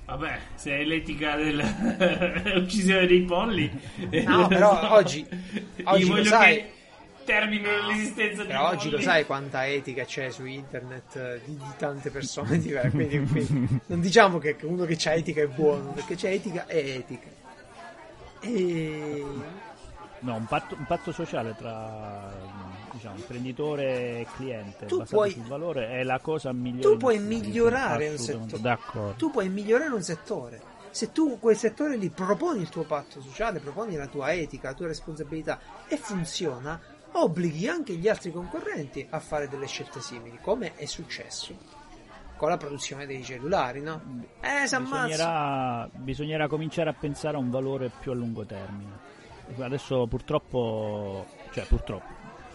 Vabbè, se è l'etica dell'uccisione dei polli. No, però oggi- oggi lo sai. che terminino l'esistenza dei Però oggi lo polli. sai quanta etica c'è su internet eh, di, di tante persone diverse, quindi, quindi non diciamo che uno che c'ha etica è buono, perché c'è etica e etica. E... No, un patto, un patto sociale tra diciamo, imprenditore e cliente Tu basato puoi- sul valore è la cosa migliore. tu puoi migliorare un settore. D'accordo. tu puoi migliorare un settore. Se tu quel settore lì proponi il tuo patto sociale, proponi la tua etica, la tua responsabilità e funziona, obblighi anche gli altri concorrenti a fare delle scelte simili, come è successo con la produzione dei cellulari, no? Eh. Bisognerà, bisognerà cominciare a pensare a un valore più a lungo termine. Adesso purtroppo, cioè purtroppo,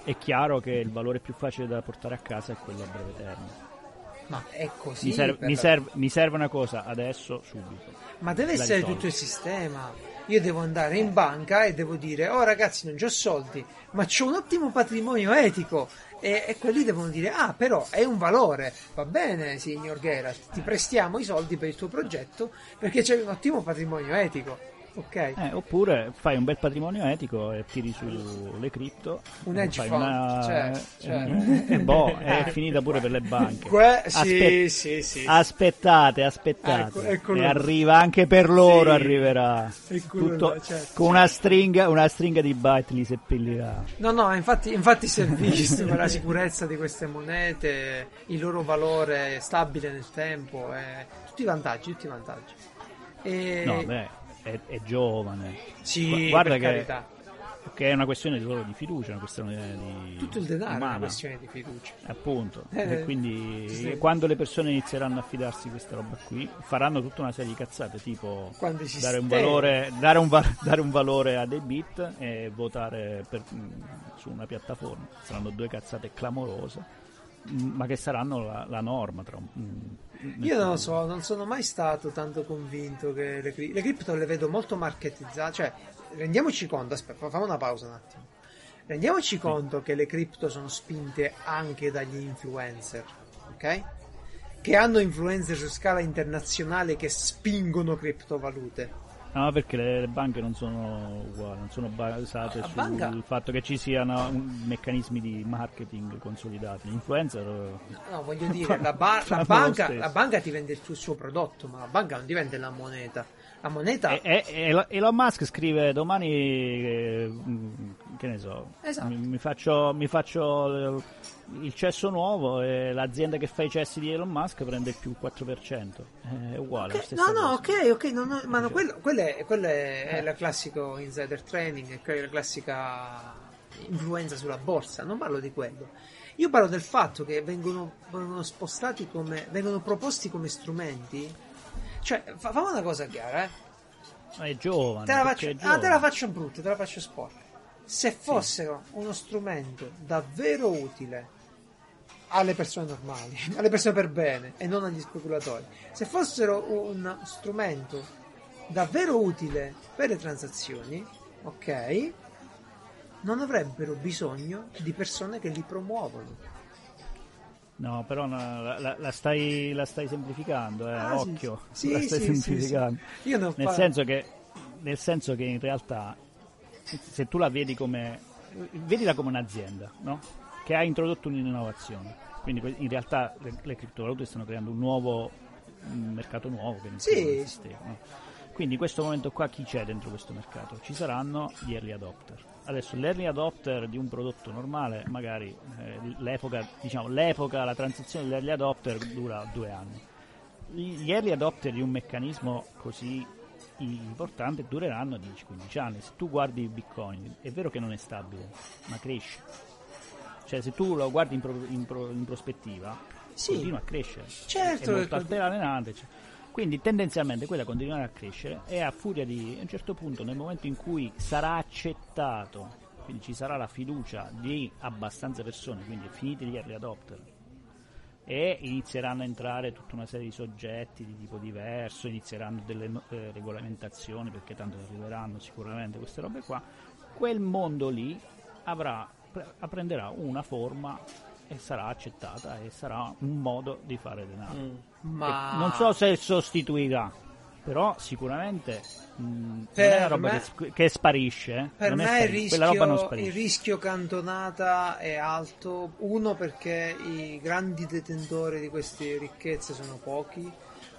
è chiaro che il valore più facile da portare a casa è quello a breve termine. Ma è così. mi, serve, mi serve- mi serve una cosa adesso, subito. Ma deve essere tutto il sistema. Io devo andare in banca e devo dire: Oh ragazzi, non ho soldi, ma c'ho un ottimo patrimonio etico. E, e quelli devono dire: Ah, però è un valore. Va bene, signor Geralt, ti prestiamo i soldi per il tuo progetto perché c'è un ottimo patrimonio etico. Ok. Eh, oppure fai un bel patrimonio etico e tiri sulle cripto. Un hedge fund, una- certo, eh, certo. E boh, è finita pure per le banche. Que- sì, Aspe- sì, sì. Aspettate, aspettate. Ecco, eccolo e arriva anche per loro, Sì. arriverà. Tutto certo. con una stringa, una stringa di byte li seppellirà. No, no, infatti, infatti si è visto per la sicurezza di queste monete, il loro valore stabile nel tempo, e tutti i vantaggi, tutti i vantaggi. E... No, beh, è, è giovane. sì, Gu- guarda che- carità. Che è una questione solo di fiducia, una questione di. Tutto il denaro è una umana. questione di fiducia. Appunto, Eh, e quindi sì. quando le persone inizieranno a fidarsi di questa roba qui, faranno tutta una serie di cazzate, tipo dare un, valore, dare, un va- dare un valore a dei bit e votare per- mh, su una piattaforma. Saranno due cazzate clamorose, mh, ma che saranno la, la norma. Tra, un- nel Io non lo so, non sono mai stato tanto convinto che le, cri- le cripto le vedo molto marketizzate, cioè rendiamoci conto, aspetta, facciamo una pausa un attimo. Rendiamoci conto che le cripto sono spinte anche dagli influencer, ok? Che hanno influencer su scala internazionale che spingono criptovalute. No, perché le, le banche non sono uguali, non sono basate La sul banca- fatto che ci siano meccanismi di marketing consolidati. L'influencer eh, No, voglio dire, la, ba- la banca, la banca ti vende il suo, prodotto, ma la banca non ti vende la moneta. La moneta... E, e- Elon Musk scrive domani, eh, mh, che ne so, Esatto. mi, mi faccio, mi faccio il cesso nuovo e l'azienda che fa i cessi di Elon Musk prende il più 4%. È uguale. la Ok, stessa No, no, ok, ok, no, no, ma no, quello, quello è, quello è, è il classico insider training, è la classica influenza sulla borsa, non parlo di quello. Io parlo del fatto che vengono, vengono spostati come, vengono proposti come strumenti. Cioè, fa, fammi una cosa chiara, eh. Ma è giovane. Te la faccio, ah, te la faccio brutta, te la faccio sporca. Se fossero uno strumento davvero utile alle persone normali, alle persone per bene e non agli speculatori, se fossero un strumento davvero utile per le transazioni, ok, non avrebbero bisogno di persone che li promuovono. No, però no, la, la- la stai, la stai semplificando, eh, Ah, occhio. sì, la sì, stai sì, semplificando. Nel senso, che, nel senso che in realtà, se tu la vedi come. vedila come un'azienda, no? Che ha introdotto un'innovazione. Quindi in realtà le, le criptovalute stanno creando un nuovo un mercato nuovo che Sì. non esisteva. no? Quindi in questo momento qua chi c'è dentro questo mercato? Ci saranno gli early adopter. Adesso l'early adopter di un prodotto normale, magari eh, l'epoca, diciamo, l'epoca, la transizione dell'early adopter dura due anni. Gli early adopter di un meccanismo così importante dureranno 10-15 anni. Se tu guardi il Bitcoin, è vero che non è stabile, ma cresce. Cioè se tu lo guardi in, pro- in pro- in prospettiva, Sì. continua a crescere. Certo, è molto che- altalenante. cioè. Quindi tendenzialmente quella continuerà a crescere e a furia di a un certo punto nel momento in cui sarà accettato, quindi ci sarà la fiducia di abbastanza persone, quindi finiti gli early adopter e inizieranno a entrare tutta una serie di soggetti di tipo diverso, inizieranno delle eh, regolamentazioni perché tanto arriveranno sicuramente queste robe qua, quel mondo lì avrà, pre- prenderà una forma e sarà accettata e sarà un modo di fare denaro. Mm. Ma Non so se sostituirà, però sicuramente mh, non Per è una roba me- che, che sparisce. eh. Per Non me il spari- quella roba non rischio, sparisce. il rischio cantonata è alto, uno perché i grandi detentori di queste ricchezze sono pochi,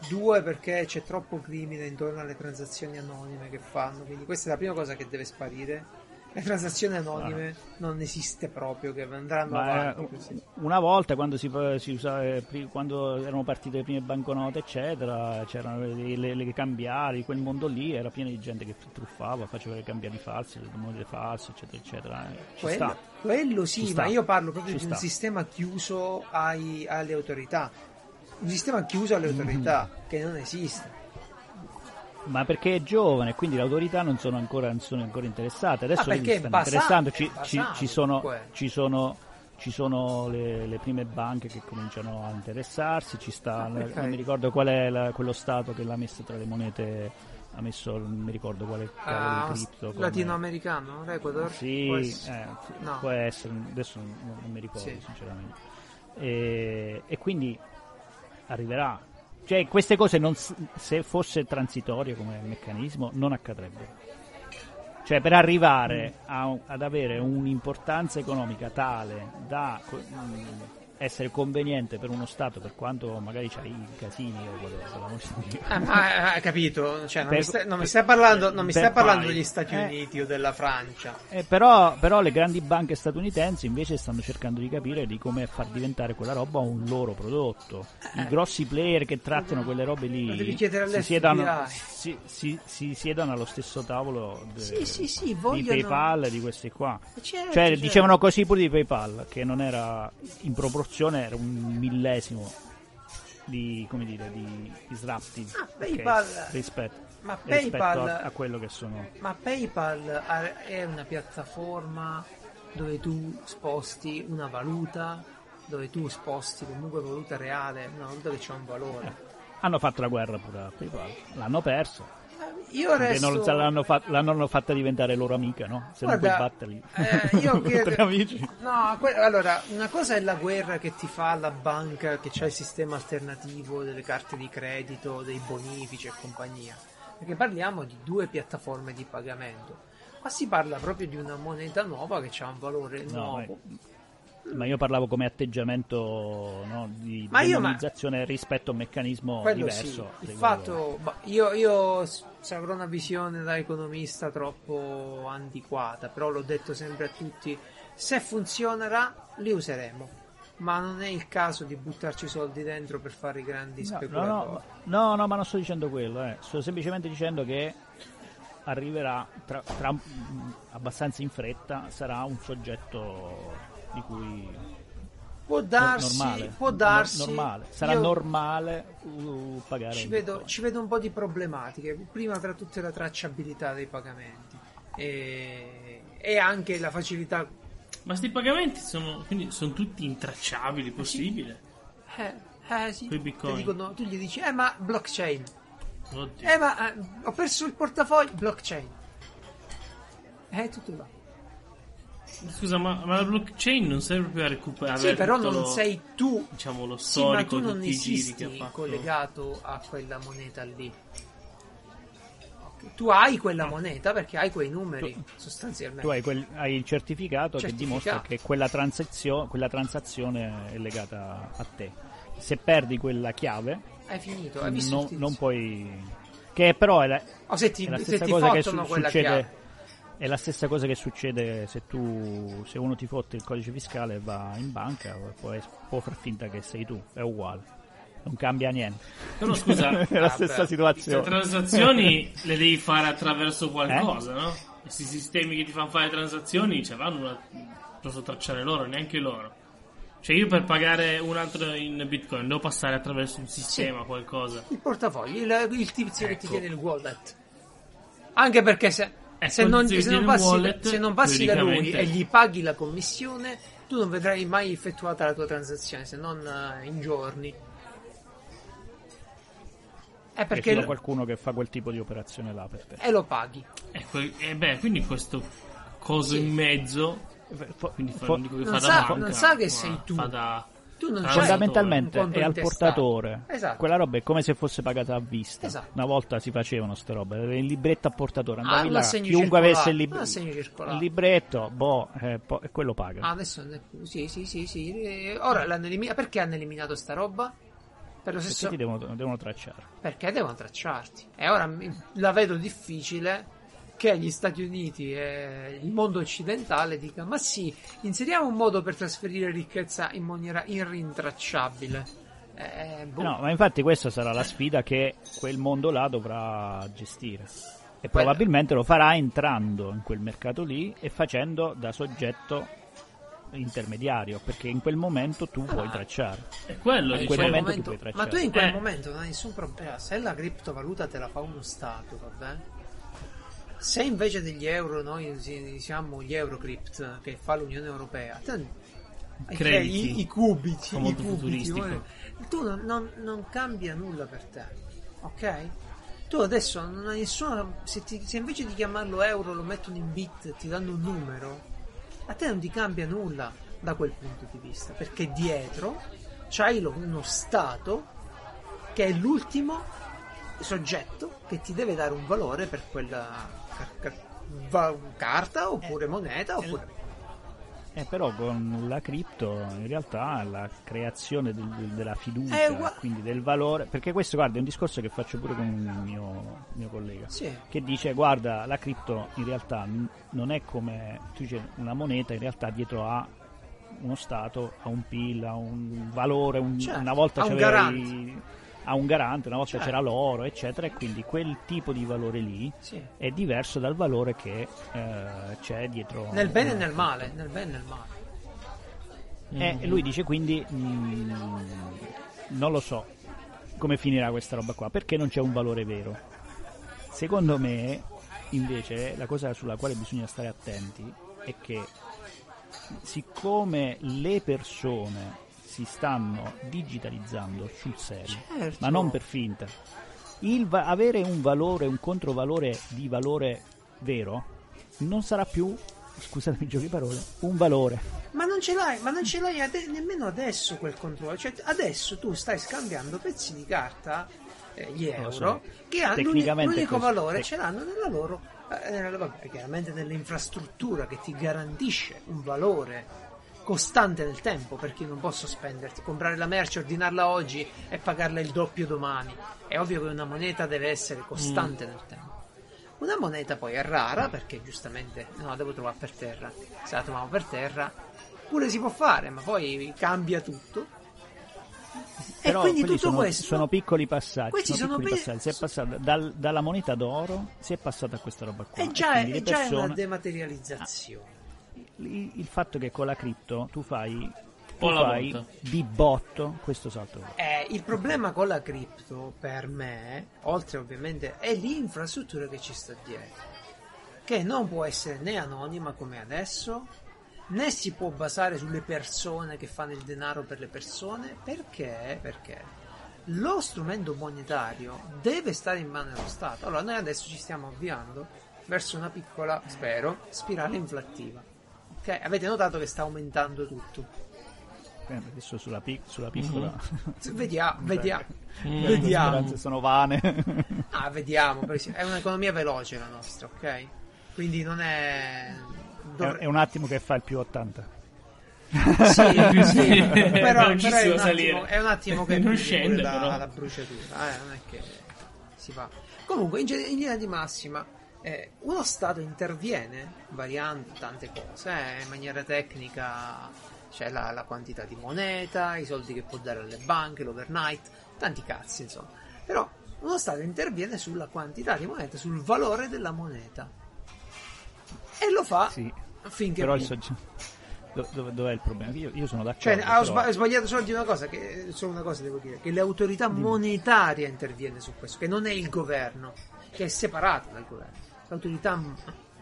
due perché c'è troppo crimine intorno alle transazioni anonime che fanno, quindi questa è la prima cosa che deve sparire. Le transazioni anonime non esiste proprio, che andranno Ma, avanti eh, così. una volta quando si, si usava eh, quando erano partite le prime banconote eccetera c'erano le, le, le cambiali quel mondo lì era pieno di gente che truffava faceva le cambiali false le monete false eccetera eccetera Eh, ci Quello, sta quello sì, Ci sta. ma io parlo proprio Ci di un sta. sistema chiuso ai- alle autorità. Un sistema chiuso alle autorità Mm-hmm. che non esiste. Ma perché è giovane quindi le autorità non sono ancora, non sono ancora interessate adesso Ah, stanno basa- interessando ci, ci- ci sono, ci sono ci sono le, le prime banche che cominciano a interessarsi, ci sta, Ah, ok. non mi ricordo qual è la- quello stato che l'ha messa tra le monete, ha messo, non mi ricordo quale cavolo Ah, di cripto. come- latinoamericano, l'Ecuador? Sì, Può essere. eh, No. può essere, adesso non, non mi ricordo Sì. sinceramente. E, e quindi arriverà, Cioè, queste cose, non se fosse transitorio come meccanismo, non accadrebbero. Cioè, per arrivare a ad avere un'importanza economica tale da co- mh, essere conveniente per uno Stato, per quanto magari c'hai i casini o whatever, la musica. Eh, ma hai capito? Cioè, non, Per- mi stai, non mi stai parlando, non mi stai parlando degli Stati eh. Uniti o della Francia. Eh, però, però le grandi banche statunitensi invece stanno cercando di capire di come far diventare quella roba un loro prodotto. I grossi player che trattano quelle robe lì si siedono, si, si- si siedono allo stesso tavolo de- Sì, sì, sì, di PayPal e di questi qua. Certo, Cioè, certo. dicevano così pure di PayPal, che non era in proporzione, era un millesimo di, come dire, di disruptive Ah, PayPal- rispetto, ma rispetto PayPal- a, a quello che sono. Ma PayPal è una piattaforma dove tu sposti una valuta, dove tu sposti comunque valuta reale, una valuta che ha un valore. Hanno fatto la guerra pure a PayPal, l'hanno perso. Eh, Io resto... non- l'hanno, fa- l'hanno fatta diventare loro amica, no? Se non Guarda, puoi batterli eh, io credo- amici. No, que- allora, una cosa è la guerra che ti fa la banca, che c'è il sistema alternativo delle carte di credito, dei bonifici e compagnia. Perché parliamo di due piattaforme di pagamento. Qua si parla proprio di una moneta nuova che ha un valore No, nuovo. Ma io parlavo come atteggiamento no, di Ma io, ma- demonizzazione rispetto a un meccanismo diverso. sì, il fatto, io, io avrò una visione da economista troppo antiquata, però l'ho detto sempre a tutti, se funzionerà li useremo, ma non è il caso di buttarci soldi dentro per fare i grandi No, no, speculatori. no, no, no, ma non sto dicendo quello, eh. sto semplicemente dicendo che arriverà tra, tra- mh, abbastanza in fretta, sarà un soggetto di cui Può darsi, normale, può darsi, normale. sarà io normale uh, pagare ci vedo, ci vedo un po' di problematiche, prima tra tutte la tracciabilità dei pagamenti. E, e anche la facilità. Ma sti pagamenti sono, quindi sono tutti intracciabili, possibile? Eh, eh sì, dicono- tu gli dici, eh ma blockchain, Oddio. eh ma eh, ho perso il portafoglio, blockchain. Eh, tutto là. Scusa, ma, ma la blockchain non serve proprio a recuperare Sì, però non lo- sei tu, diciamo lo sì, ma storico tu non tutti i giri che esisti ha fatto. collegato a quella moneta lì. Tu hai quella moneta perché hai quei numeri, sostanzialmente. Tu hai, quel- hai il certificato, che Certificato. dimostra che quella, transazio- quella transazione è legata a te. Se perdi quella chiave, Hai finito, hai visto tizio. non puoi. Che però è la, O se ti, è la se stessa ti cosa che su- succede. chiave. È la stessa cosa che succede se tu se uno ti fotte il codice fiscale e va in banca, può, può far finta che sei tu, è uguale. Non cambia niente. Però scusa, è la vabbè, stessa le situazione. transazioni le devi fare attraverso qualcosa, no? Questi sistemi che ti fanno fare transazioni, cioè vanno una... posso tracciare loro, neanche loro. Cioè io per pagare un altro in bitcoin devo passare attraverso un sistema, qualcosa. Il portafoglio, il, il tizio che ti Ecco. tiene il wallet. Anche perché se, Ecco, se il non, se non passi, wallet, se non passi da lui e gli paghi la commissione, tu non vedrai mai effettuata la tua transazione, se non eh, in giorni. È C'è perché lo, qualcuno che fa quel tipo di operazione là per te. e lo paghi. Ecco, e beh, quindi questo coso in mezzo, Fo- quindi fa, fo- non dico che non fa sa- da banca, non sa che sei tu. Fa da... Fondamentalmente è al portatore. Esatto. Quella roba è come se fosse pagata a vista. Esatto. Una volta si facevano ste robe, il libretto a portatore. Andavi Ah, là, chiunque avesse il, lib- il libretto, boh, eh, po- e quello paga. Ah, adesso. Sì, sì, sì, sì. Eh, Ora l'hanno eliminato. Perché hanno eliminato sta roba? Per lo Perché stesso ti devono, devono tracciare. perché devono tracciarti. E ora mi- la vedo difficile che gli Stati Uniti e il mondo occidentale dicano: Ma sì, inseriamo un modo per trasferire ricchezza in maniera irrintracciabile. Eh, boh. No, ma infatti questa sarà la sfida che quel mondo là dovrà gestire. E Quella- probabilmente lo farà entrando in quel mercato lì e facendo da soggetto intermediario, perché in quel momento tu puoi Ah. tracciare. È quello, in quel momento momento- tu puoi ma tu tracciare. in quel Eh. momento non hai nessun problema. Se la criptovaluta te la fa uno Stato, vabbè. Se invece degli euro noi siamo gli Eurocrypt che fa l'Unione Europea, hai Crediti. i, i cubiti, Fa i futuristico. guarda, tu non, non- non cambia nulla per te, ok? Tu adesso non hai nessuna. Se, ti- se invece di chiamarlo euro lo mettono in bit e ti danno un numero, a te non ti cambia nulla da quel punto di vista, perché dietro c'hai lo- uno Stato che è l'ultimo soggetto che ti deve dare un valore per quella car- car- carta oppure moneta oppure Eh, però con la cripto in realtà la creazione del- del- della fiducia, È ugua- quindi del valore, perché questo guarda è un discorso che faccio pure con un mio, mio collega, Sì. che dice guarda la cripto in realtà n- non è come tu dici, una moneta, in realtà dietro ha uno stato, ha un PIL, ha un valore, un- Certo, una volta garante. Ha un garante, una volta Certo. c'era l'oro, eccetera, e quindi quel tipo di valore lì Sì. è diverso dal valore che eh, c'è dietro nel bene e nel male nel bene e nel male Eh, E lui dice quindi mm, non lo so come finirà questa roba qua, perché non c'è un valore vero. Secondo me, invece, la cosa sulla quale bisogna stare attenti è che siccome le persone si stanno digitalizzando sul serio, Certo. ma non per finta, il va- avere un valore, un controvalore di valore vero non sarà più, scusatemi di parole, un valore. Ma non ce l'hai, ma non ce l'hai ade- nemmeno adesso quel controllo. Cioè, adesso tu stai scambiando pezzi di carta, eh, gli euro, so. che hanno l'unico così. valore, Tec- ce l'hanno nella loro, eh, vabbè, chiaramente nell'infrastruttura che ti garantisce un valore costante nel tempo, perché non posso spenderti, comprare la merce, ordinarla oggi e pagarla il doppio domani. È ovvio che una moneta deve essere costante nel tempo. Una moneta poi è rara perché giustamente no, la devo trovare per terra. Se la troviamo per terra, pure si può fare, ma poi cambia tutto. Però e quindi quelli tutto sono, questo sono piccoli passaggi. Questi sono sono piccoli pe- passaggi. Si è passato dal- dalla moneta d'oro, si è passato a questa roba qua. è E già, quindi è già una persone- dematerializzazione. Il, il fatto che con la cripto tu fai, tu fai volta. di botto questo salto. Eh, il problema con la cripto, per me, oltre ovviamente, è l'infrastruttura che ci sta dietro. Che non può essere né anonima come adesso, né si può basare sulle persone che fanno il denaro per le persone. Perché? Perché lo strumento monetario deve stare in mano dello Stato. Allora, noi adesso ci stiamo avviando verso una piccola, spero, spirale inflattiva. Ok? Avete notato che sta aumentando tutto. Eh, Adesso sulla, pic- sulla piccola Vediamo, vediamo, le vediamo. speranze sono vane. Ah, vediamo. È un'economia veloce la nostra, ok? Quindi non è. è, dovre- è un attimo che fa il più 80. Sì, sì, però, però è, un attimo, è un attimo che Non pure scende, la, però. la bruciatura, eh, non è che si fa. Comunque, in, in linea di massima, eh, uno Stato interviene variando tante cose eh, in maniera tecnica. C'è la, la quantità di moneta, i soldi che può dare alle banche, l'overnight, tanti cazzi, insomma. Però uno Stato interviene sulla quantità di moneta, sul valore della moneta. E lo fa Sì. finché Però il soggetto. Dov'è il problema? Io, io sono d'accordo. Cioè, ho però- sba- ho sbagliato solo di una cosa, che, solo una cosa devo dire, che l'autorità monetaria interviene su questo, che non è il governo, che è separato dal governo. L'autorità...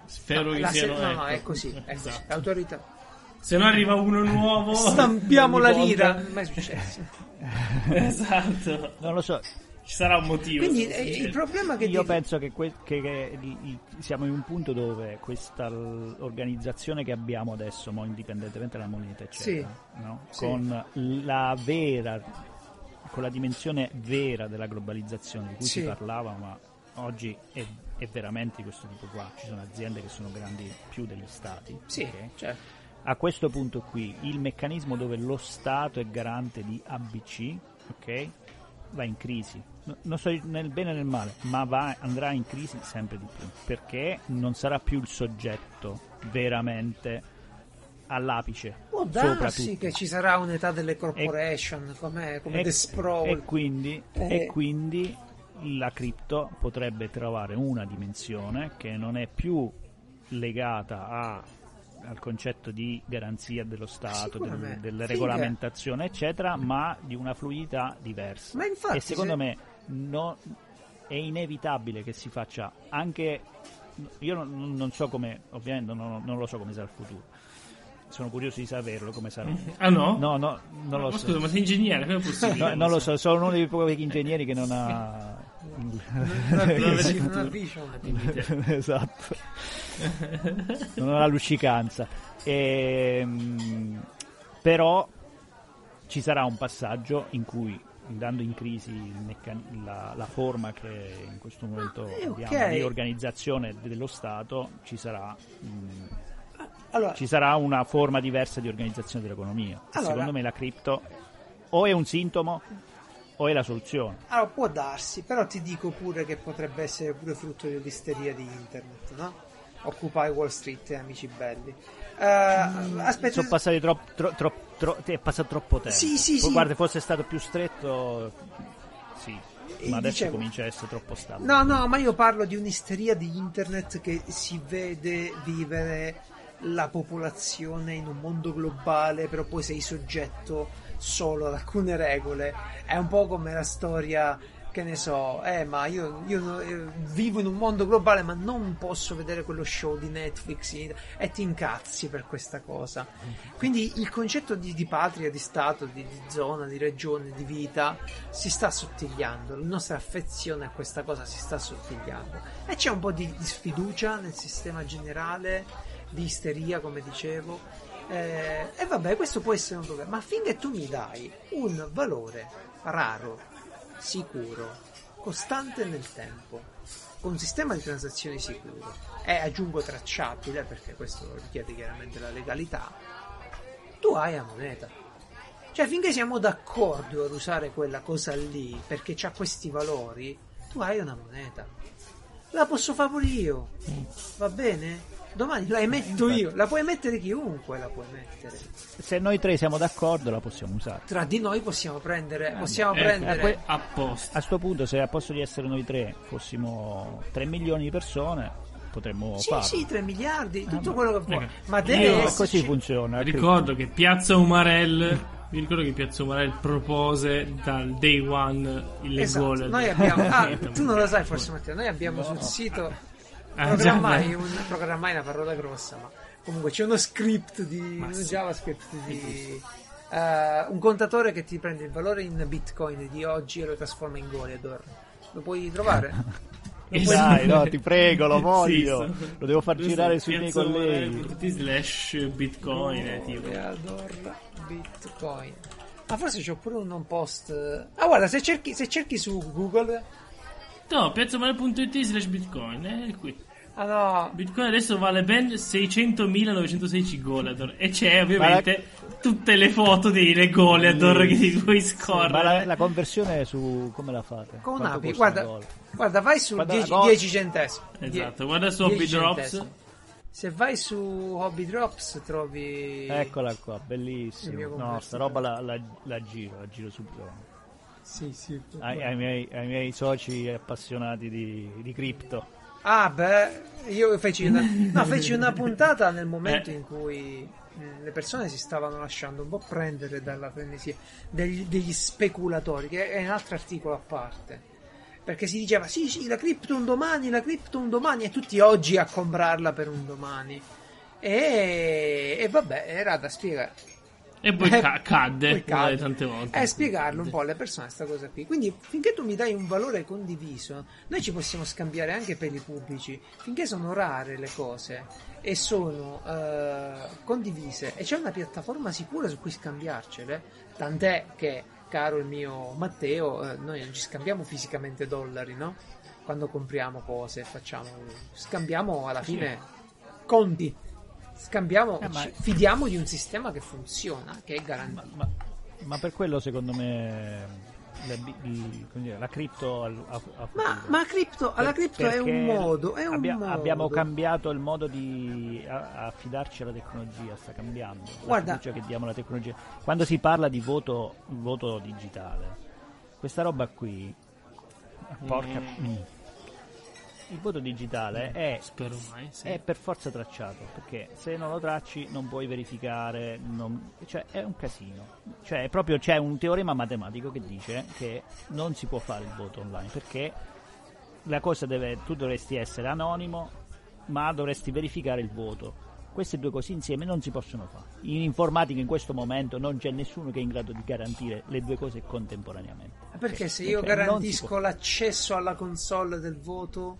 Spero no, che la se- siano, no, no, ecco. è così, è così. Esatto. L'autorità... Se no arriva uno nuovo. Stampiamo la lira! Non è mai successo. esatto. Non lo so, Ci sarà un motivo. Quindi se eh, il problema che... Io ti- penso che, que- che- che siamo in un punto dove questa l- organizzazione che abbiamo adesso, mo, indipendentemente dalla moneta, eccetera, no? Sì. con la vera, con la dimensione vera della globalizzazione di cui Sì. si parlava, ma oggi è, è veramente di questo tipo qua. Ci sono aziende che sono grandi più degli stati. Sì, ok? certo. A questo punto qui, il meccanismo dove lo Stato è garante di ABC, ok? Va in crisi. No- non so nel bene e nel male, ma va- andrà in crisi sempre di più, perché non sarà più il soggetto veramente all'apice. Può sopra darsi che ci sarà un'età delle corporation, come, come The Sprawl. e quindi, Eh. e quindi la cripto potrebbe trovare una dimensione che non è più legata a- al concetto di garanzia dello Stato, del- della regolamentazione, eccetera, ma di una fluidità diversa. Ma infatti, e secondo se- me no- è inevitabile che si faccia anche. Io non, non so come, ovviamente non, non lo so come sarà il futuro. Sono curioso di saperlo come sarà. Ah no? No, no, non lo Ma so. Scusa, ma sei ingegnere, come è possibile? No, non lo so, sono uno dei pochi ingegneri che non ha. Vision, esatto. non ha la luccicanza. Ehm, però ci sarà un passaggio in cui andando in crisi meccan- la, la, forma che in questo momento ah, abbiamo di organizzazione dello Stato, ci sarà, mh, allora, ci sarà una forma diversa di organizzazione dell'economia. Allora, Secondo me la cripto o è un sintomo o è la soluzione. Allora, può darsi, però ti dico pure che potrebbe essere pure frutto dell'isteria di internet, no? Occupy Wall Street, amici belli. Uh, aspetta, sono passati troppo, tro, tro, tro, è passato troppo tempo. Sì, sì, Poi, sì. Guarda, fosse stato più stretto, sì. E Ma adesso dicevo, comincia a essere troppo stabile. No, no, ma io parlo di un'isteria di internet che si vede vivere la popolazione in un mondo globale, però poi sei soggetto solo ad alcune regole. È un po' come la storia che ne so, eh, ma io, io eh, vivo in un mondo globale, ma non posso vedere quello show di Netflix e ti incazzi per questa cosa. Quindi il concetto di, di patria, di stato, di, di, zona, di regione, di vita si sta assottigliando. La nostra affezione a questa cosa si sta assottigliando. E c'è un po' di, di sfiducia nel sistema generale, di isteria, come dicevo. Eh, e vabbè, questo può essere un problema, ma finché tu mi dai un valore raro sicuro, costante nel tempo, con un sistema di transazioni sicuro e aggiungo tracciabile perché questo richiede chiaramente la legalità, tu hai la moneta. Cioè finché siamo d'accordo ad usare quella cosa lì perché ha questi valori, tu hai una moneta. La posso fare pure io, va bene? Domani la emetto io, la puoi mettere chiunque, la puoi mettere. Se noi tre siamo d'accordo la possiamo usare. Tra di noi possiamo prendere, possiamo Eh, prendere eh, que- apposta. A sto punto se a posto di essere noi tre fossimo 3 milioni di persone potremmo Sì, farlo. sì, 3 miliardi, tutto Ah, quello che vuoi. ecco. Ma deve Io- Eh, esserci... così funziona. Ricordo che Piazza Umarell vi ricordo che Piazza Umarell propose dal day one il Esatto, gol noi abbiamo... Ah, tu non lo sai forse Matteo, noi abbiamo sul sito... Ah, Programmai, già, un, programmai una parola grossa, ma comunque c'è uno script di... Un sì. JavaScript di... eh, un contatore che ti prende il valore in bitcoin di oggi e lo trasforma in Goleador. Lo puoi trovare? Puoi- Dai, no, ti prego, lo voglio. Sì, Lo devo far girare è sui miei colleghi. Slash bitcoin eh, tipo. Bitcoin. Ma forse c'ho pure un post... Ah guarda, se cerchi, se cerchi su Google... No, piazzamare.it slash bitcoin, è qui. Ah no, Bitcoin adesso vale ben 600.916 Goleador e c'è ovviamente tutte le foto dei Goleador che ti puoi Ma la, scorrere. la conversione su come la fate? con un'api, guarda, guarda, vai su Guarda, 10, no. 10 centesimi. Esatto, guarda su 10 Hobby Drops. Se vai su Hobby Drops trovi... Eccola qua, bellissimo. No, sta roba la, la- la giro, la giro subito. Sì, sì. Ai, ai miei, ai miei soci appassionati di, di cripto. Ah, beh, io feci una, no, feci una puntata nel momento Eh. in cui mh, le persone si stavano lasciando un po' prendere dalla frenesia degli, degli speculatori, che è un altro articolo a parte. Perché si diceva sì, sì, la cripto un domani, la cripto un domani, e tutti oggi a comprarla per un domani. E, e vabbè, era da spiegare. E poi Eh, ca- cadde, poi cade. tante volte. Eh, spiegarlo un po' alle persone questa cosa qui. Quindi, finché tu mi dai un valore condiviso, noi ci possiamo scambiare anche per i pubblici. Finché sono rare le cose e sono eh, condivise e c'è una piattaforma sicura su cui scambiarcele, tant'è che, caro il mio Matteo, eh, noi non ci scambiamo fisicamente dollari, no? Quando compriamo cose, facciamo, scambiamo alla fine conti. Scambiamo, Eh, ma- ci fidiamo di un sistema che funziona, che è garantito. Ma, ma per quello secondo me la, dire, la cripto ha, ha- ha Ma, ma cripto, alla cripto è un modo, è un abbia- modo. Abbiamo cambiato il modo di a- affidarci alla tecnologia, sta cambiando. La Guarda- che diamo alla tecnologia. Quando si parla di voto, voto digitale, questa roba qui, porca. mm. Il voto digitale è Spero mai, sì. è per forza tracciato perché se non lo tracci non puoi verificare non- cioè è un casino. Cioè proprio c'è un teorema matematico che dice che non si può fare il voto online perché la cosa deve tu dovresti essere anonimo ma dovresti verificare il voto. Queste due cose insieme non si possono fare. In informatica in questo momento non c'è nessuno che è in grado di garantire le due cose contemporaneamente. Perché se io Perché garantisco l'accesso alla console del voto,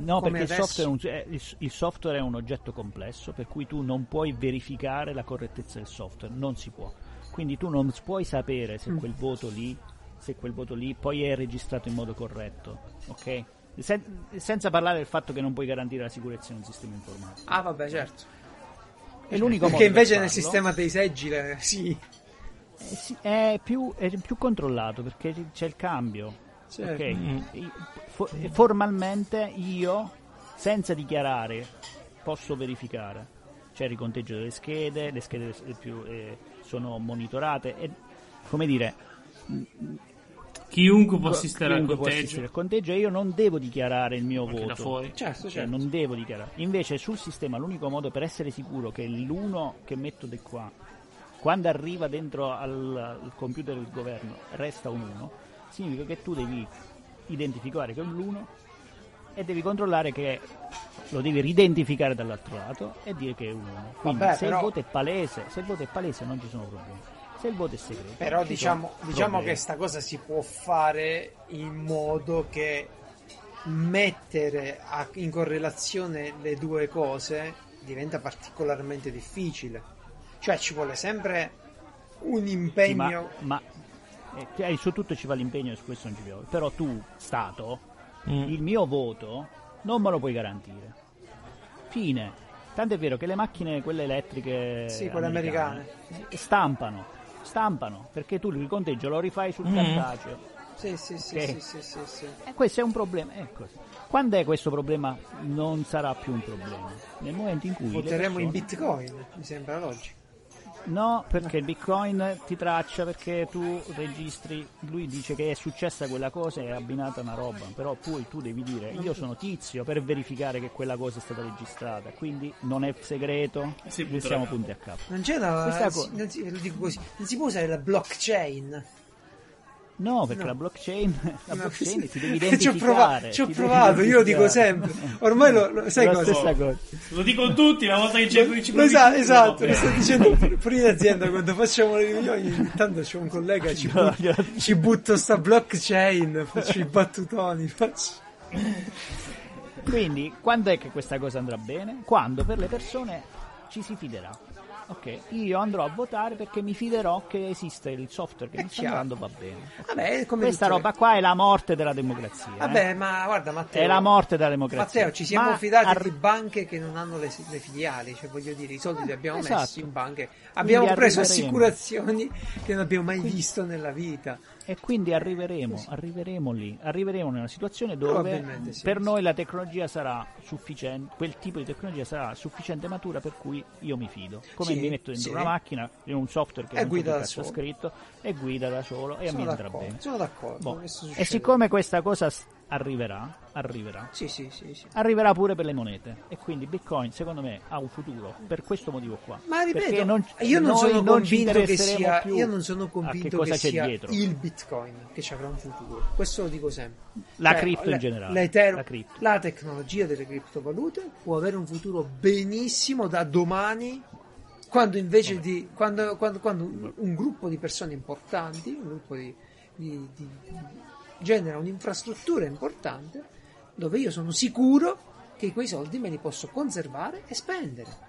No, come perché il software, è un, eh, il, il software è un oggetto complesso, per cui tu non puoi verificare la correttezza del software, non si può. Quindi tu non puoi sapere se quel voto lì, se quel voto lì poi è registrato in modo corretto, ok? Sen- senza parlare del fatto che non puoi garantire la sicurezza in un sistema informatico. Ah, vabbè, certo. È l'unico modo Perché invece per nel farlo. sistema dei seggi, le- sì. Eh sì, è, più, è più controllato perché c'è il cambio. Certo. Ok, I- fo- formalmente io, senza dichiarare, posso verificare. C'è il riconteggio delle schede, le schede più, eh, sono monitorate e, come dire, Chiunque può assistere al chiunque conteggio. assistere al conteggio e io non devo dichiarare il mio Anche da voto. fuori. Certo, Cioè, certo. non devo dichiarare. Invece sul sistema l'unico modo per essere sicuro che l'uno che metto di qua, quando arriva dentro al, al computer del governo, resta un 1, significa che tu devi identificare che è un l'1 e devi controllare che lo devi ridentificare dall'altro lato e dire che è un 1. Quindi Vabbè, se però- il voto è palese, se il voto è palese non ci sono problemi. Se il voto è segreto, Però ci diciamo, diciamo che sta cosa si può fare in modo che mettere a- in correlazione le due cose diventa particolarmente difficile. Cioè ci vuole sempre un Sì, impegno. ma, ma eh, su tutto ci va l'impegno e su questo non ci piove. Però tu, Stato, Mm. il mio voto non me lo puoi garantire. Fine. Tanto è vero che le macchine, quelle elettriche, Sì, quelle americane. stampano. Stampano perché tu il riconteggio lo rifai sul Mm. cartaceo. Sì, sì, sì, Ok. sì, sì, sì, sì. E questo è un problema. Così. Quando è questo problema? Non sarà più un problema. Nel momento in cui. Voteremo in persone- bitcoin, mi sembra logico. No, perché il bitcoin ti traccia perché tu registri, lui dice che è successa quella cosa e è abbinata una roba, però poi tu devi dire io sono tizio per verificare che quella cosa è stata registrata, quindi non è segreto, potrà. siamo punti a capo. Non c'è da. Questa si- co- non si, lo dico così, non si può usare la blockchain. No, perché No. la blockchain, la No, blockchain ti devi Ci ho identificare. provato, ci ho provato, io lo dico identificare. sempre. Ormai lo, lo- sai la cosa? stessa cosa. Lo dicono tutti una volta che c'è ci Lo sa- provi- esatto, no, lo sto dicendo pure- in azienda quando facciamo le riunioni. ogni tanto c'è un collega ci, No, bu- io- ci butto sta blockchain, faccio i battutoni. Faccio... Quindi, quando è che questa cosa andrà bene? Quando per le persone ci si fiderà. Ok, io andrò a votare perché mi fiderò che esiste il software che mi sta chiaro. andando va bene. Vabbè, è come Questa le- roba qua è la morte della democrazia. eh. Vabbè, ma guarda Matteo. È la morte della democrazia. Matteo, ci siamo Ma fidati ar- di banche che non hanno le, le filiali, cioè voglio dire, i soldi li abbiamo esatto. messi in banche, abbiamo Quindi preso assicurazioni che non abbiamo mai visto nella vita. E quindi arriveremo, arriveremo lì, arriveremo nella situazione dove sì. per noi la tecnologia sarà sufficiente, quel tipo di tecnologia sarà sufficiente matura per cui io mi fido. Come Sì, mi metto dentro sì. una macchina, in un software che E so guida da solo. scritto, e guida da solo e Sono me andrà bene. sono d'accordo. Boh. E siccome questa cosa arriverà, arriverà, Sì, sì, sì, sì. arriverà pure per le monete e quindi Bitcoin secondo me ha un futuro per questo motivo qua. Ma ripeto, non- io non sono ci convinto che sia, io non sono convinto che sia dietro. il Bitcoin che ci avrà un futuro. Questo lo dico sempre. La Cioè, cripto in le- generale, la cripto. la tecnologia delle criptovalute può avere un futuro benissimo da domani. Quando invece di quando, quando- quando un, un gruppo di persone importanti, un gruppo di, di- di- genera un'infrastruttura importante dove io sono sicuro che quei soldi me li posso conservare e spendere.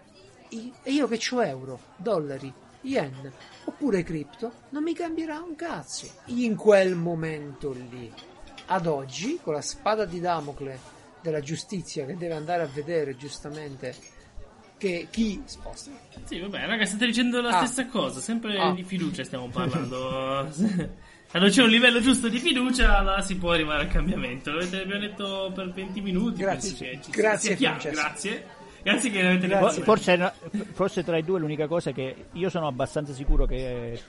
E io che ho euro, dollari, yen oppure cripto, non mi cambierà un cazzo in quel momento lì. Ad oggi, con la spada di Damocle della giustizia che deve andare a vedere giustamente che chi sposta. Sì, vabbè, raga, state dicendo la Ah. stessa cosa, sempre Ah. di fiducia stiamo parlando. Quando c'è un livello giusto di fiducia, là si può arrivare al cambiamento. L'avete abbiamo detto per 20 minuti. Grazie. ci Grazie. Grazie. Grazie che avete Grazie. detto. Forse, forse tra i due l'unica cosa è che io sono abbastanza sicuro che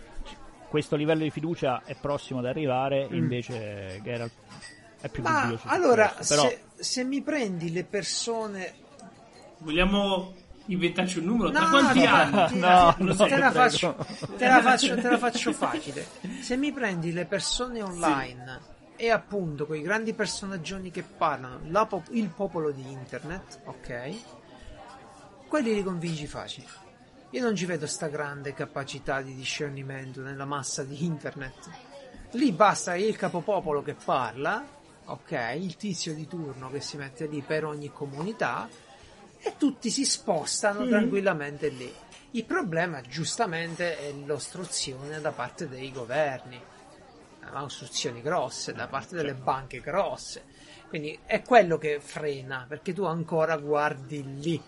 questo livello di fiducia è prossimo ad arrivare, invece Geralt è più Mm. Ma dubbioso. allora, questo. Però, se, se mi prendi le persone Vogliamo inventarci un numero? Tra No, quanti no, anni? no, no, so. te, la faccio, te, la faccio, te la faccio facile. Se mi prendi le persone online e appunto quei grandi personaggioni che parlano, la pop- il popolo di internet, ok? Quelli li convinci facile. Io non ci vedo sta grande capacità di discernimento nella massa di internet. Lì basta il capopopolo che parla, ok? Il tizio di turno che si mette lì per ogni comunità e tutti si spostano tranquillamente lì. Il problema, giustamente, è l'ostruzione da parte dei governi, ma ostruzioni grosse da parte delle banche grosse. Quindi è quello che frena, perché tu ancora guardi lì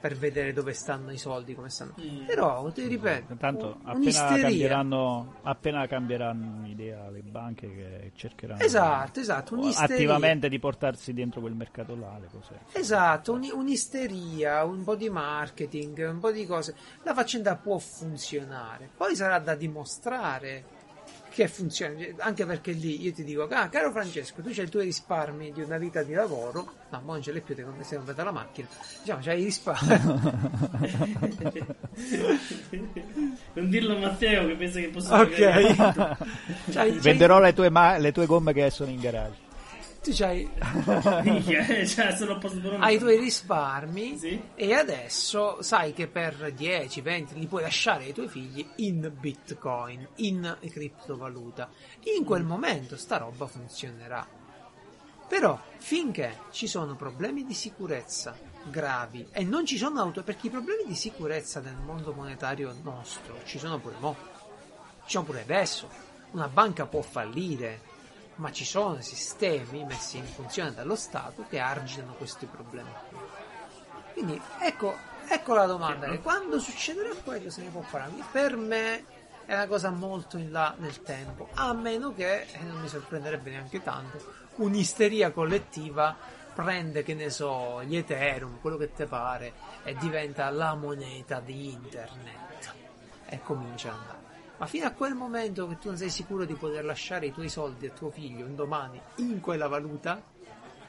per vedere dove stanno i soldi, come stanno. Mm. Però, ti ripeto, Tanto un- appena cambieranno, appena cambieranno idea le banche che cercheranno Esatto, esatto, un'isteria. attivamente di portarsi dentro quel mercato là le cose. Esatto, un- un'isteria, un po' di marketing, un po' di cose. La faccenda può funzionare. Poi sarà da dimostrare che funziona. Anche perché lì io ti dico, ah, caro Francesco, tu c'hai i tuoi risparmi di una vita di lavoro. No, ma non ce l'hai più, te sei comprata la macchina. Diciamo, c'hai i risparmi. non dirlo a Matteo che pensa che possa ok. pagare. C'hai- c'hai- Venderò le tue, ma- le tue gomme che sono in garage. Tu c'hai, cioè, sono hai i tuoi risparmi Sì. e adesso sai che per 10, 20 li puoi lasciare ai tuoi figli in bitcoin, in criptovaluta. In quel momento sta roba funzionerà. Però finché ci sono problemi di sicurezza gravi e non ci sono auto perché i problemi di sicurezza nel mondo monetario nostro ci sono pure mo. Ci sono pure adesso. Una banca può fallire, ma ci sono sistemi messi in funzione dallo Stato che arginano questi problemi. qui. Quindi ecco, ecco la domanda, che quando succederà quello se ne può parlare. Per me è una cosa molto in là nel tempo, a meno che, e non mi sorprenderebbe neanche tanto, un'isteria collettiva prende, che ne so, gli Ethereum, quello che te pare, e diventa la moneta di internet. E comincia ad andare. Ma fino a quel momento che tu non sei sicuro di poter lasciare i tuoi soldi a tuo figlio un domani in quella valuta,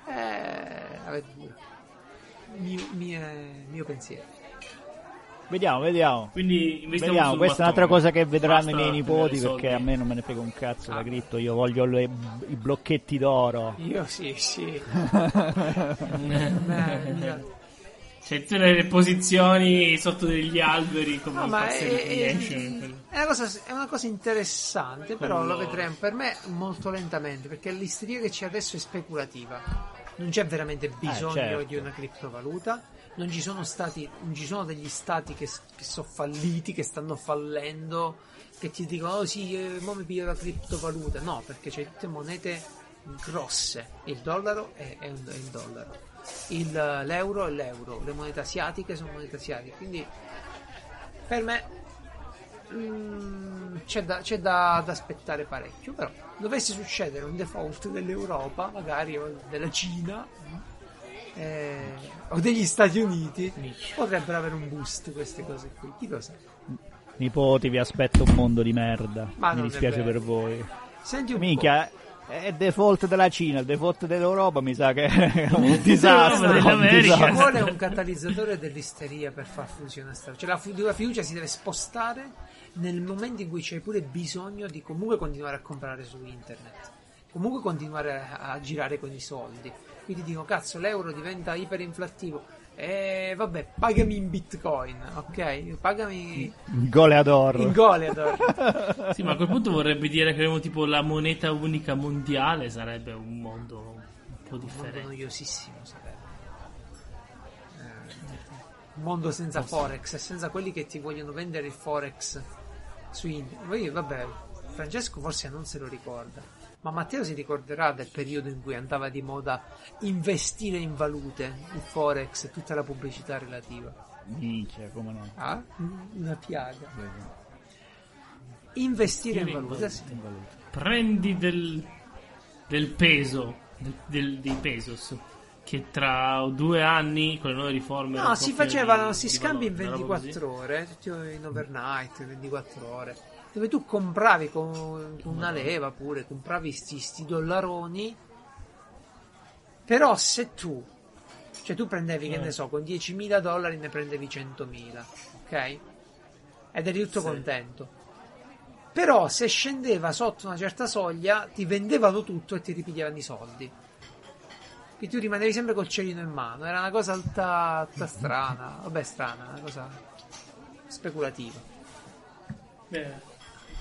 eh, avete pure. Mio, mie- mio pensiero. Vediamo, vediamo. Quindi Vediamo, questa è un'altra cosa che vedranno Basta i miei nipoti perché a me non me ne frega un cazzo Ah. da cripto, io voglio le- i blocchetti d'oro. Io sì, sì. Eh, Beh, mia- Cioè, tutte le posizioni sotto degli alberi come No, ma è, è- è una cosa, è una cosa interessante, però lo vedremo per me molto lentamente, perché l'isteria che c'è adesso è speculativa. Non c'è veramente bisogno certo. di una criptovaluta, non ci sono stati, non ci sono degli stati che, che sono falliti, che stanno fallendo, che ti dicono, oh sì, eh, mo mi piglio la criptovaluta. No, perché c'è tutte monete grosse. Il dollaro è, è un- è il dollaro. Il, l'euro è l'euro, le monete asiatiche sono monete asiatiche. Quindi per me mm, c'è, da, c'è da, da aspettare parecchio. Però dovesse succedere un default dell'Europa, magari o della Cina eh, o degli Stati Uniti, potrebbero avere un boost queste cose qui. Chi lo sa? Nipoti, vi aspetto un mondo di merda. Ma Mi dispiace per voi. Senti un Minchia, è il default della Cina, il default dell'Europa mi sa che è un disastro. Ci vuole un catalizzatore dell'isteria per far funzionare sta Cioè la, fi- la fiducia si deve spostare nel momento in cui c'è pure bisogno di comunque continuare a comprare su internet. Comunque continuare a, a girare con i soldi. Quindi dico, cazzo, l'euro diventa iperinflattivo. E vabbè, pagami in bitcoin, ok? Pagami Goleador. in Goleador. Sì, ma a quel punto vorrebbe dire che avremo tipo la moneta unica mondiale, sarebbe un mondo un po' Un mondo differente. noiosissimo sarebbe. Eh, un mondo senza forex e senza quelli che ti vogliono vendere il forex su internet. Vabbè, Francesco forse non se lo ricorda, ma Matteo si ricorderà del periodo in cui andava di moda investire in valute, il forex e tutta la pubblicità relativa. Minchia, come no. Ah, una piaga. Investire in in valuta, sì. Prendi del, del peso, del- del- dei pesos, che tra due anni con le nuove riforme... No, si facevano, si scambi in valore, una roba 24 ore, tutti in overnight, 24 ore, dove tu compravi con, con una leva pure, compravi sti, sti dollaroni, però se tu, cioè tu prendevi, che Eh. ne so, con 10.000 dollari ne prendevi 100.000, ok? Ed eri tutto Sì. contento. Però se scendeva sotto una certa soglia, ti vendevano tutto e ti ripigliavano i soldi. Che tu rimanevi sempre col cerino in mano. Era una cosa alta, alta strana. Vabbè, strana, una cosa speculativa. Eh,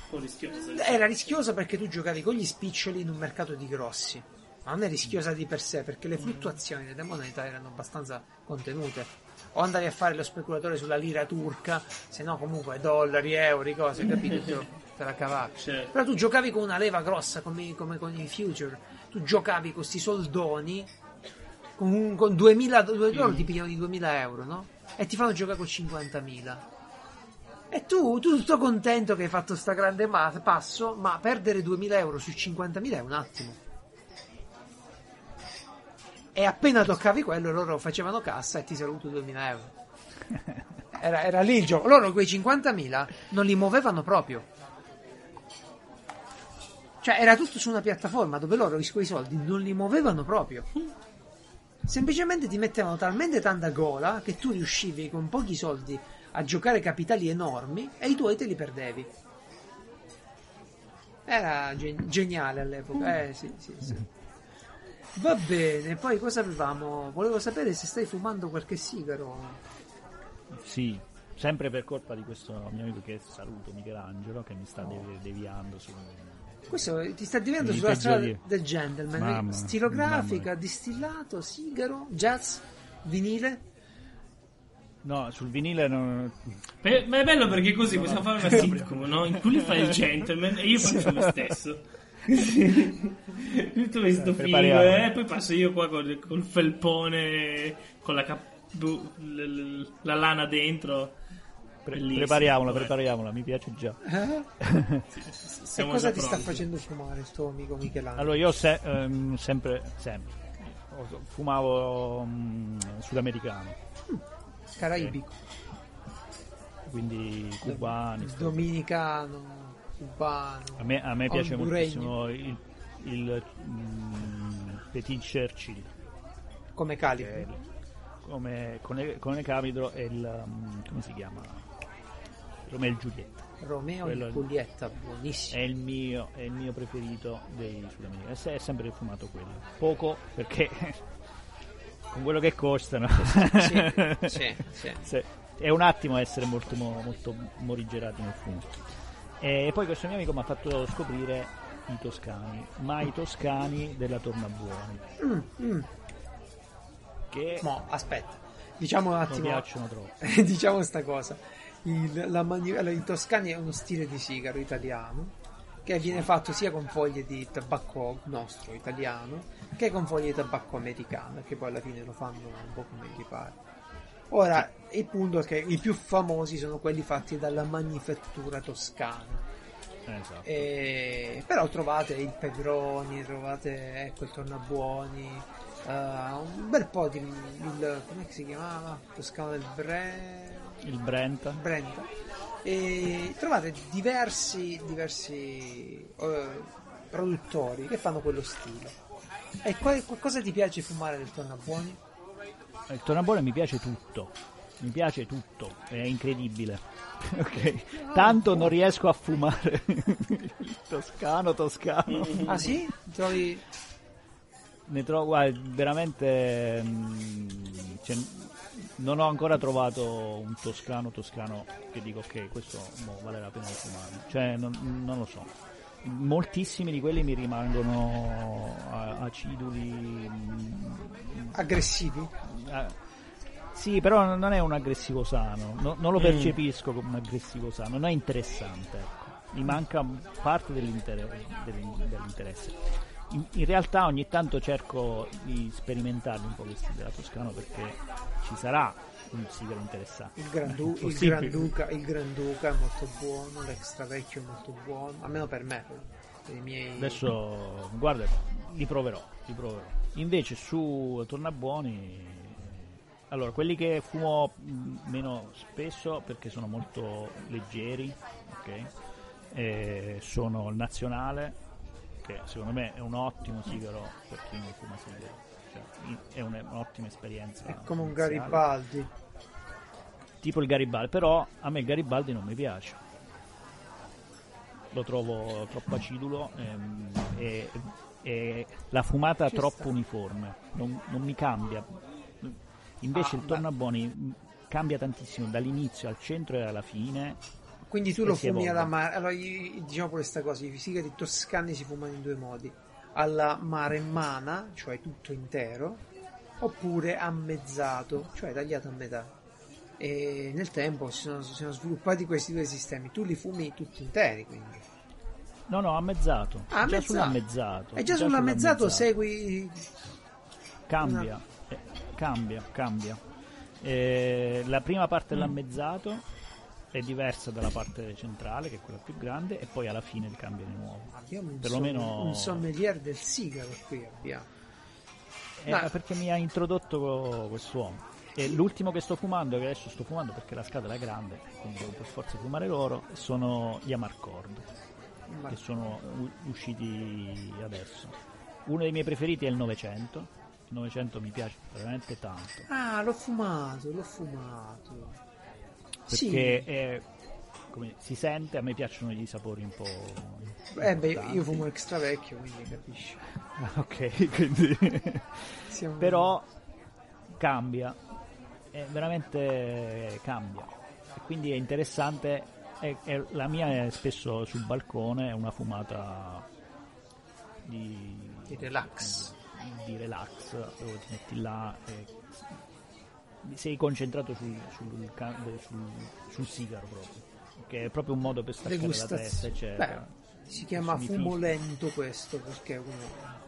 un po' rischioso. Era rischiosa perché tu giocavi con gli spiccioli in un mercato di grossi. Ma non è rischiosa di per sé perché le fluttuazioni delle monete erano abbastanza contenute. o andavi a fare lo speculatore sulla lira turca, se no comunque dollari, euro, cose, capito? te la cavavi. Certo. Però tu giocavi con una leva grossa come, come con i future, tu giocavi con questi soldoni con, con 2000, due- loro ti pigliano di 2000 euro, no? E ti fanno giocare con 50.000. E tu, tu tutto contento che hai fatto sta grande ma- passo, ma perdere 2000 euro su 50.000 è un attimo. E appena toccavi quello, loro facevano cassa e ti saluto 2000 euro. Era, era lì il gioco. Loro quei 50.000 non li muovevano proprio. Cioè, era tutto su una piattaforma dove loro quei soldi non li muovevano proprio. Semplicemente ti mettevano talmente tanta gola che tu riuscivi con pochi soldi a giocare capitali enormi e i tuoi te li perdevi. Era gen- geniale all'epoca, eh sì, sì, sì. Va bene, poi cosa avevamo? Volevo sapere se stai fumando qualche sigaro. Sì, sempre per colpa di questo mio amico che saluto, Michelangelo, che mi sta devi- deviando su... Questo ti sta diventando I sulla strada peggiori- del gentleman. Mamma, Stilografica, mamma. distillato, sigaro, jazz, vinile. No, sul vinile non... Beh, Ma è bello perché così possiamo fare una sitcom, no? In cui lui fa il gentleman e io faccio lo stesso. Tutto questo Eh, figo, prepariamo. eh? Poi passo io qua col, col felpone, con la, cap- bu- l- l- la lana dentro. Pre- prepariamola, Vabbè, prepariamola, mi piace già. Eh? E siamo cosa già ti sta pronti. facendo fumare sto amico Michelangelo? Allora, io se- ehm, sempre, sempre, fumavo mm, sudamericano, Caraibico, quindi cubani. dominicano, cubano. A me, a me piace moltissimo il, il mm, Petit Churchill, come calibro. come, con il capitolo e il, mm, come si chiama? Romeo e Giulietta. Romeo e Giulietta, buonissimo. È il mio, è il mio preferito dei sudamericani. È sempre fumato quello. Poco perché con quello che costano. Sì, sì, sì. Sì, è un attimo essere molto, mo- molto morigerati nel fumo. E poi questo mio amico mi ha fatto scoprire i toscani, ma i toscani della Tornabuoni, Mm, mm. che Mo, aspetta, diciamo un mi attimo. piacciono troppo. diciamo sta cosa. Il, la mani- allora, il Toscani è uno stile di sigaro italiano che viene fatto sia con foglie di tabacco nostro italiano che con foglie di tabacco americano, che poi alla fine lo fanno un po' come gli pare. Ora, il punto è che i più famosi sono quelli fatti dalla manifattura toscana. Esatto. E- però trovate il Pedroni, trovate ecco il Tornabuoni, eh, un bel po' di il, come si chiamava? Toscano del Bre... Il Brent, Brenta. E trovate diversi, diversi eh, produttori che fanno quello stile. E qual- cosa ti piace fumare del Tornabuoni? il Tornabuoni mi piace tutto, mi piace tutto, è incredibile. Ok, Tanto non riesco a fumare toscano, toscano. Ah sì? Trovi... Ne trovo, guarda, veramente. mm, cioè, non ho ancora trovato un toscano toscano che dico ok, questo mo, vale la pena di fumare. Cioè, non, non lo so. Moltissimi di quelli mi rimangono a- aciduli. mm, aggressivi? ah, sì, però non è un aggressivo sano, no- non lo percepisco come un aggressivo sano, non è interessante. Ecco. Mi manca parte dell'inter- dell'in- dell'interesse. In, in realtà ogni tanto cerco di sperimentarli un po' questi della Toscano perché ci sarà un sigaro interessante. Il, Grandu- il. Granduca, il Granduca è molto buono, l'extra vecchio è molto buono, almeno per me. Per i miei... Adesso, guarda, li proverò, li proverò. Invece su Tornabuoni, allora, quelli che fumo mh, meno spesso perché sono molto leggeri, ok? Eh, sono il Nazionale, che secondo me è un ottimo sigaro per chi non fuma sigaro. Cioè, è un- un'ottima esperienza. È come un iniziale. Garibaldi. Tipo il Garibaldi, però a me il Garibaldi non mi piace. Lo trovo troppo acidulo ehm, e, e la fumata Ci troppo sta. uniforme, non, non mi cambia. Invece Ah, il mh, cambia tantissimo dall'inizio al centro e alla fine. Quindi tu lo fumi alla mare. Allora, io- diciamo questa cosa: i sigari toscani si fumano in due modi: alla maremmana, cioè tutto intero, oppure a mezzato, cioè tagliato a metà. e nel tempo si sono, si sono sviluppati questi due sistemi. Tu li fumi tutti interi, quindi. No, no, ammezzato. Ah, già ammezzato. sull'ammezzato. E già sull'ammezzato sull'ammezzato. segui. Cambia, eh, cambia, cambia. Eh, la prima parte Mm. dell'ammezzato è diversa dalla parte centrale, che è quella più grande, e poi alla fine cambia di nuovo. Abbiamo un, Perlomeno- somm- un sommelier del sigaro qui abbiamo. Eh, Ma- perché mi ha introdotto quest'uomo. E l'ultimo che sto fumando, che adesso sto fumando perché la scatola è grande, quindi devo per forza fumare loro, sono gli Amarcord, Ma- che sono u- usciti adesso. Uno dei miei preferiti è il 900. Il 900 mi piace veramente tanto. Ah, l'ho fumato, l'ho fumato. Sì. Perché è- come si sente, a me piacciono i sapori un po'. Eh beh, io fumo extra vecchio, quindi capisci. Ah, ok, quindi. Siamo- Però cambia, è veramente cambia. E quindi è interessante. è- è- la mia è spesso sul balcone, è una fumata di, Di relax. di relax, dove ti metti là e sei concentrato sul, sul, ca- sul- sul sigaro proprio. Che è proprio un modo per staccare la testa, eccetera. Beh, si chiama fumo lento questo perché uno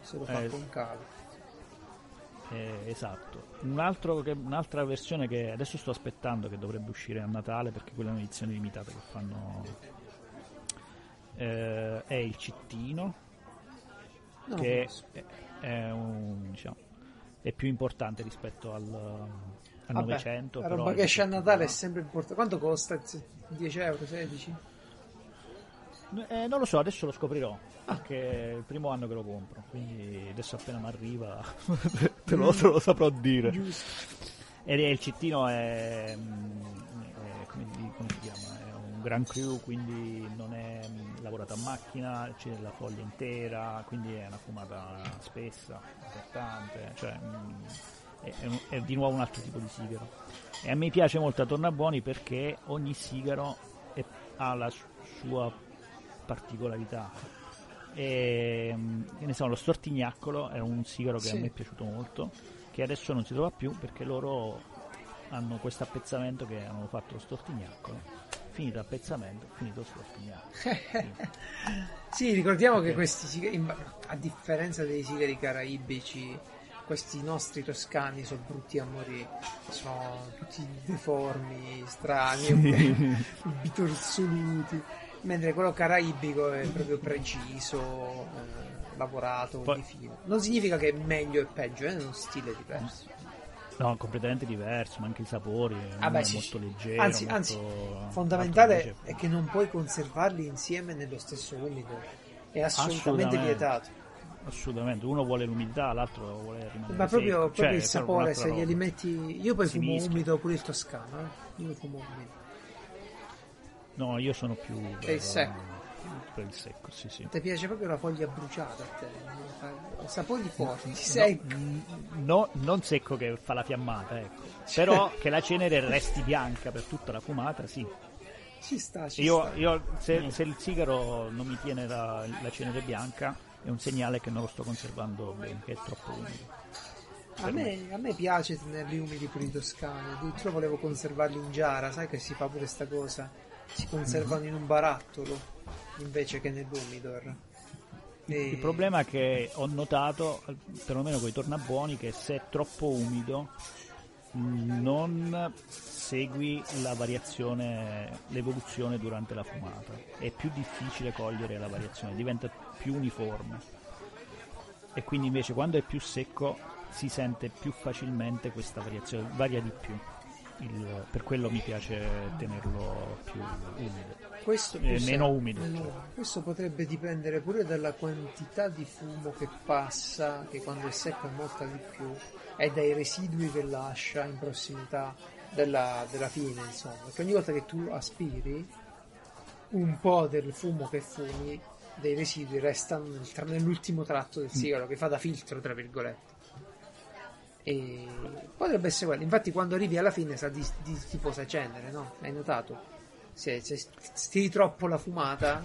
se lo fa Eh, con calma. Eh, esatto. Un altro che- un'altra versione che adesso sto aspettando che dovrebbe uscire a Natale perché quella è un'edizione limitata che fanno eh, è il cittino No, che è, è un, diciamo, è più importante rispetto al, al Vabbè, 900 La roba che esce a Natale è sempre importante. Quanto costa? 10 euro, 16? Eh, non lo so, adesso lo scoprirò perché è il primo anno che lo compro quindi adesso appena mi arriva te, lo, te lo saprò dire Giusto. E il cittino è, mm, è- come, come si chiama? È un Grand Cru, quindi non è lavorato a macchina, c'è la foglia intera, quindi è una fumata spessa, importante, cioè mm, è, è di nuovo un altro tipo di sigaro. E a me piace molto a Tornabuoni perché ogni sigaro è- ha la su- sua particolarità. E, mm, che ne so, lo stortignaccolo è un sigaro che Sì. a me è piaciuto molto, che adesso non si trova più perché loro hanno questo appezzamento che hanno fatto lo stortignaccolo. Finito l'appezzamento, finito lo stortignaccolo. Sì, ricordiamo che questi sigari, a differenza dei sigari caraibici, questi nostri toscani sono brutti a morire, sono tutti deformi, strani, bitorzoluti, mentre quello caraibico è proprio preciso, eh, lavorato, Poi- di fino. Non significa che è meglio e peggio, è uno stile diverso. No, completamente diverso, ma anche i sapori, Ah, uno beh, è sì. molto leggero. Anzi, molto- anzi, fondamentale è che non puoi conservarli insieme nello stesso umido. È assolutamente, Assolutamente. vietato. Assolutamente, uno vuole l'umidità, l'altro vuole rimanere Ma proprio, secco. proprio Cioè, il sapore, se glieli metti. Io poi Si fumo mischia. umido pure il toscano, eh. Io fumo umido. No, io sono più per, secco. per il secco, sì, sì. Ti piace proprio la foglia bruciata a te? Sapori forti, sei. No, non secco che fa la fiammata, ecco. Però che la cenere resti bianca per tutta la fumata, sì. Ci sta, ci Io, sta. io- se, se il sigaro non mi tiene la, la cenere bianca, è un segnale che non lo sto conservando bene, che è troppo umido. A me, a me piace tenerli umidi pure i toscani, addirittura volevo conservarli in giara, sai che si fa pure sta cosa? Si conservano in un barattolo invece che nell'umidor. E- Il problema che ho notato, perlomeno con i tornabuoni, che se è troppo umido non segui la variazione, l'evoluzione durante la fumata. È più difficile cogliere la variazione, diventa più uniforme. E quindi invece quando è più secco si sente più facilmente questa variazione, varia di più. Il- per quello mi piace tenerlo più umido. Questo Eh, meno umido, Meno- cioè. Questo potrebbe dipendere pure dalla quantità di fumo che passa, che quando è secco è molta di più, e dai residui che lascia in prossimità della, della fine, insomma. Perché ogni volta che tu aspiri, un po' del fumo che fumi, dei residui restano nel tra- nell'ultimo tratto Mm. del sigaro, che fa da filtro, tra virgolette. E potrebbe essere quello. Infatti, quando arrivi alla fine sa di, di tifosa cenere, no? Hai notato? Se, se stiri troppo la fumata,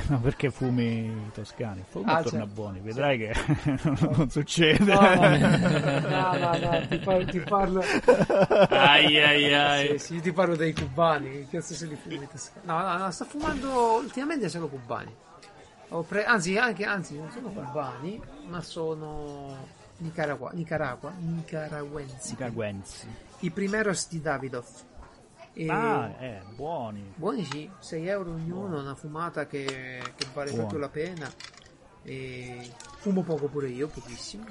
No, perché fumi i toscani? Fumi Ah, torna certo. buoni, vedrai che non succede. No, no, no, no, ti parlo, ti parlo, Ai ai ai. sì, sì, ti parlo dei cubani, che cazzo se li fumi? No, no, no, sto fumando ultimamente solo cubani. Ho pre- anzi, anche, anzi, non sono cubani, ma sono Nicaragua, Nicaragua, nicaraguensi. Nicaraguensi. I primeros di Davidoff. E- Ah, eh, buoni. Buoni sì, 6 euro ognuno, una fumata che, che vale Buono. proprio la pena. E fumo poco pure io, pochissimo.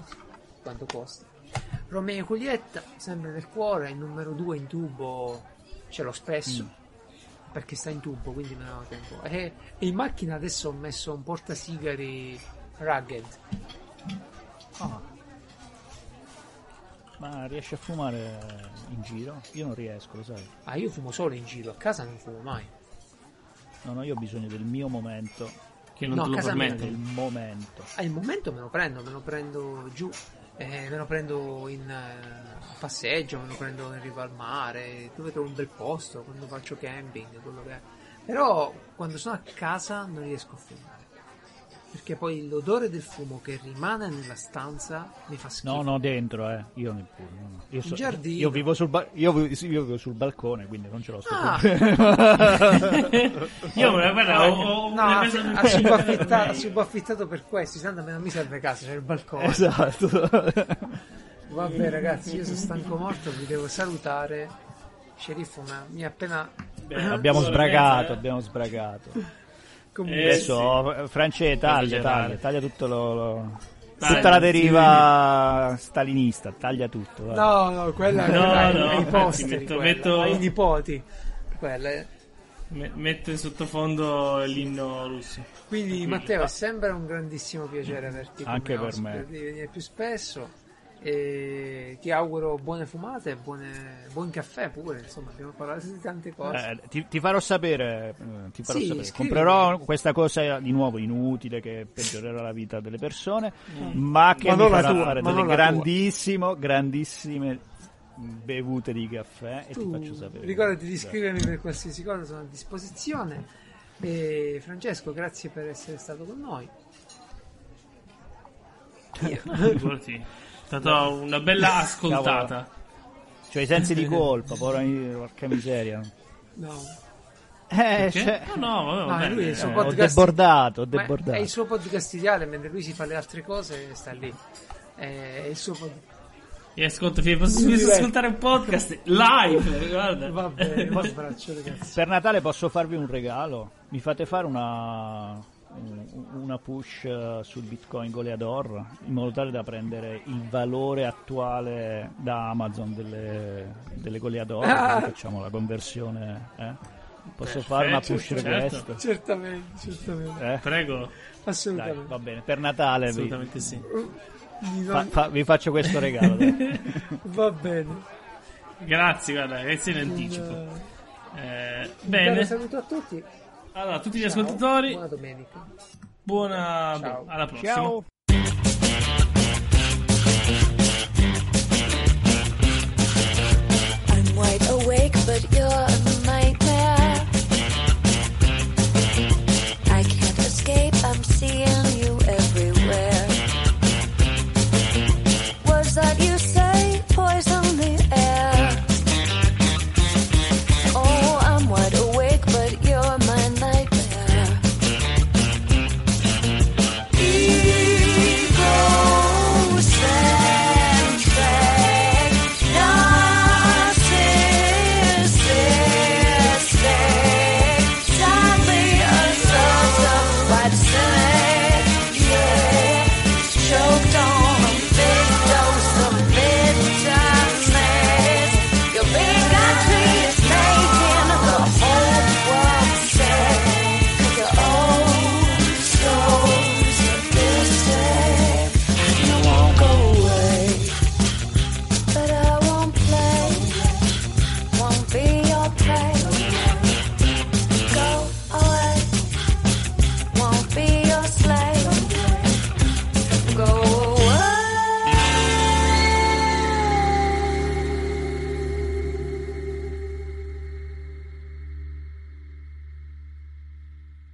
Quanto costa? Romeo Julietta, sempre nel cuore, il numero 2 in tubo ce l'ho spesso. Perché sta in tubo, quindi me lo tengo. E, e in macchina adesso ho messo un portasigari rugged. Ah. Ma riesci a fumare in giro? Io non riesco, lo sai. Ah, io fumo solo in giro, a casa non fumo mai. No, no, io ho bisogno del mio momento. Che non No, te lo permette. Del momento. Al momento me lo prendo, me lo prendo giù, eh, me lo prendo in eh, passeggio, me lo prendo in riva al mare, dove trovo un bel posto, quando faccio camping, quello che è. Però quando sono a casa non riesco a fumare. Perché poi l'odore del fumo che rimane nella stanza mi fa schifo. No, no, dentro, eh. Io neppure. no. Io, In giardino. io vivo sul ba- io, io vivo sul balcone, quindi non ce l'ho sto Ah. Io guarda, ho, ho No, ha, ha subaffitta- ha subaffittato per questo, tanto a me non mi serve casa, c'è il balcone. esatto. Vabbè ragazzi, io sono stanco morto, vi devo salutare. Sceriffo ma mi ha appena... Beh, abbiamo sbragato, eh. abbiamo sbragato. Comunque, Eh, Adesso France taglia, taglia, taglia tutto lo, lo- tutta la sì. deriva stalinista, taglia tutto. vai. No, no, quella No, è ai- no, ai posteri, metto- quella, metto- ai nipoti. Quella è- Me- Metto in sottofondo l'inno russo. Quindi Matteo, è sempre un grandissimo piacere averti come Anche per me. di venire più spesso e ti auguro buone fumate e buone- buon caffè pure, insomma abbiamo parlato di tante cose. Eh, ti, ti farò sapere, eh, ti farò Sì, sapere. comprerò questa cosa di nuovo inutile che peggiorerà la vita delle persone, ma che Ma mi farà tua, fare delle grandissimo, grandissime bevute di caffè e ti Tu faccio sapere. ricordati di scrivermi per qualsiasi cosa, sono a disposizione. E Francesco, grazie per essere stato con noi. Figurati. È stata una bella ascoltata. Cioè i sensi di colpa, porca, porca miseria. No, Eh, cioè, No, no, vabbè, va No, lui è su- eh, ho podcast- debordato, ho debordato. è il suo podcast ideale, mentre lui si fa le altre cose sta lì. È il suo podcast. E ascolta, fi- posso posso ascoltare un podcast live, guarda. Va bene, un abbraccio ragazzi. Per Natale posso farvi un regalo? Mi fate fare una, un- una push eh, sul Bitcoin Goleador in modo tale da prendere il valore attuale da Amazon delle, delle Goleador. Ah. facciamo la conversione. eh? Posso fare una push certo. request? Certamente, certamente. Eh? Prego, Dai, Assolutamente. va bene. Per Natale vi, assolutamente sì. Di fa- fa- vi faccio questo regalo. dai. Va bene. Grazie, guarda, grazie in anticipo. Un, Eh, un bene, saluto a tutti. Allora, a tutti gli Ciao, ascoltatori, Buona domenica. buona, Ciao. alla prossima. Ciao. I'm wide awake, but you're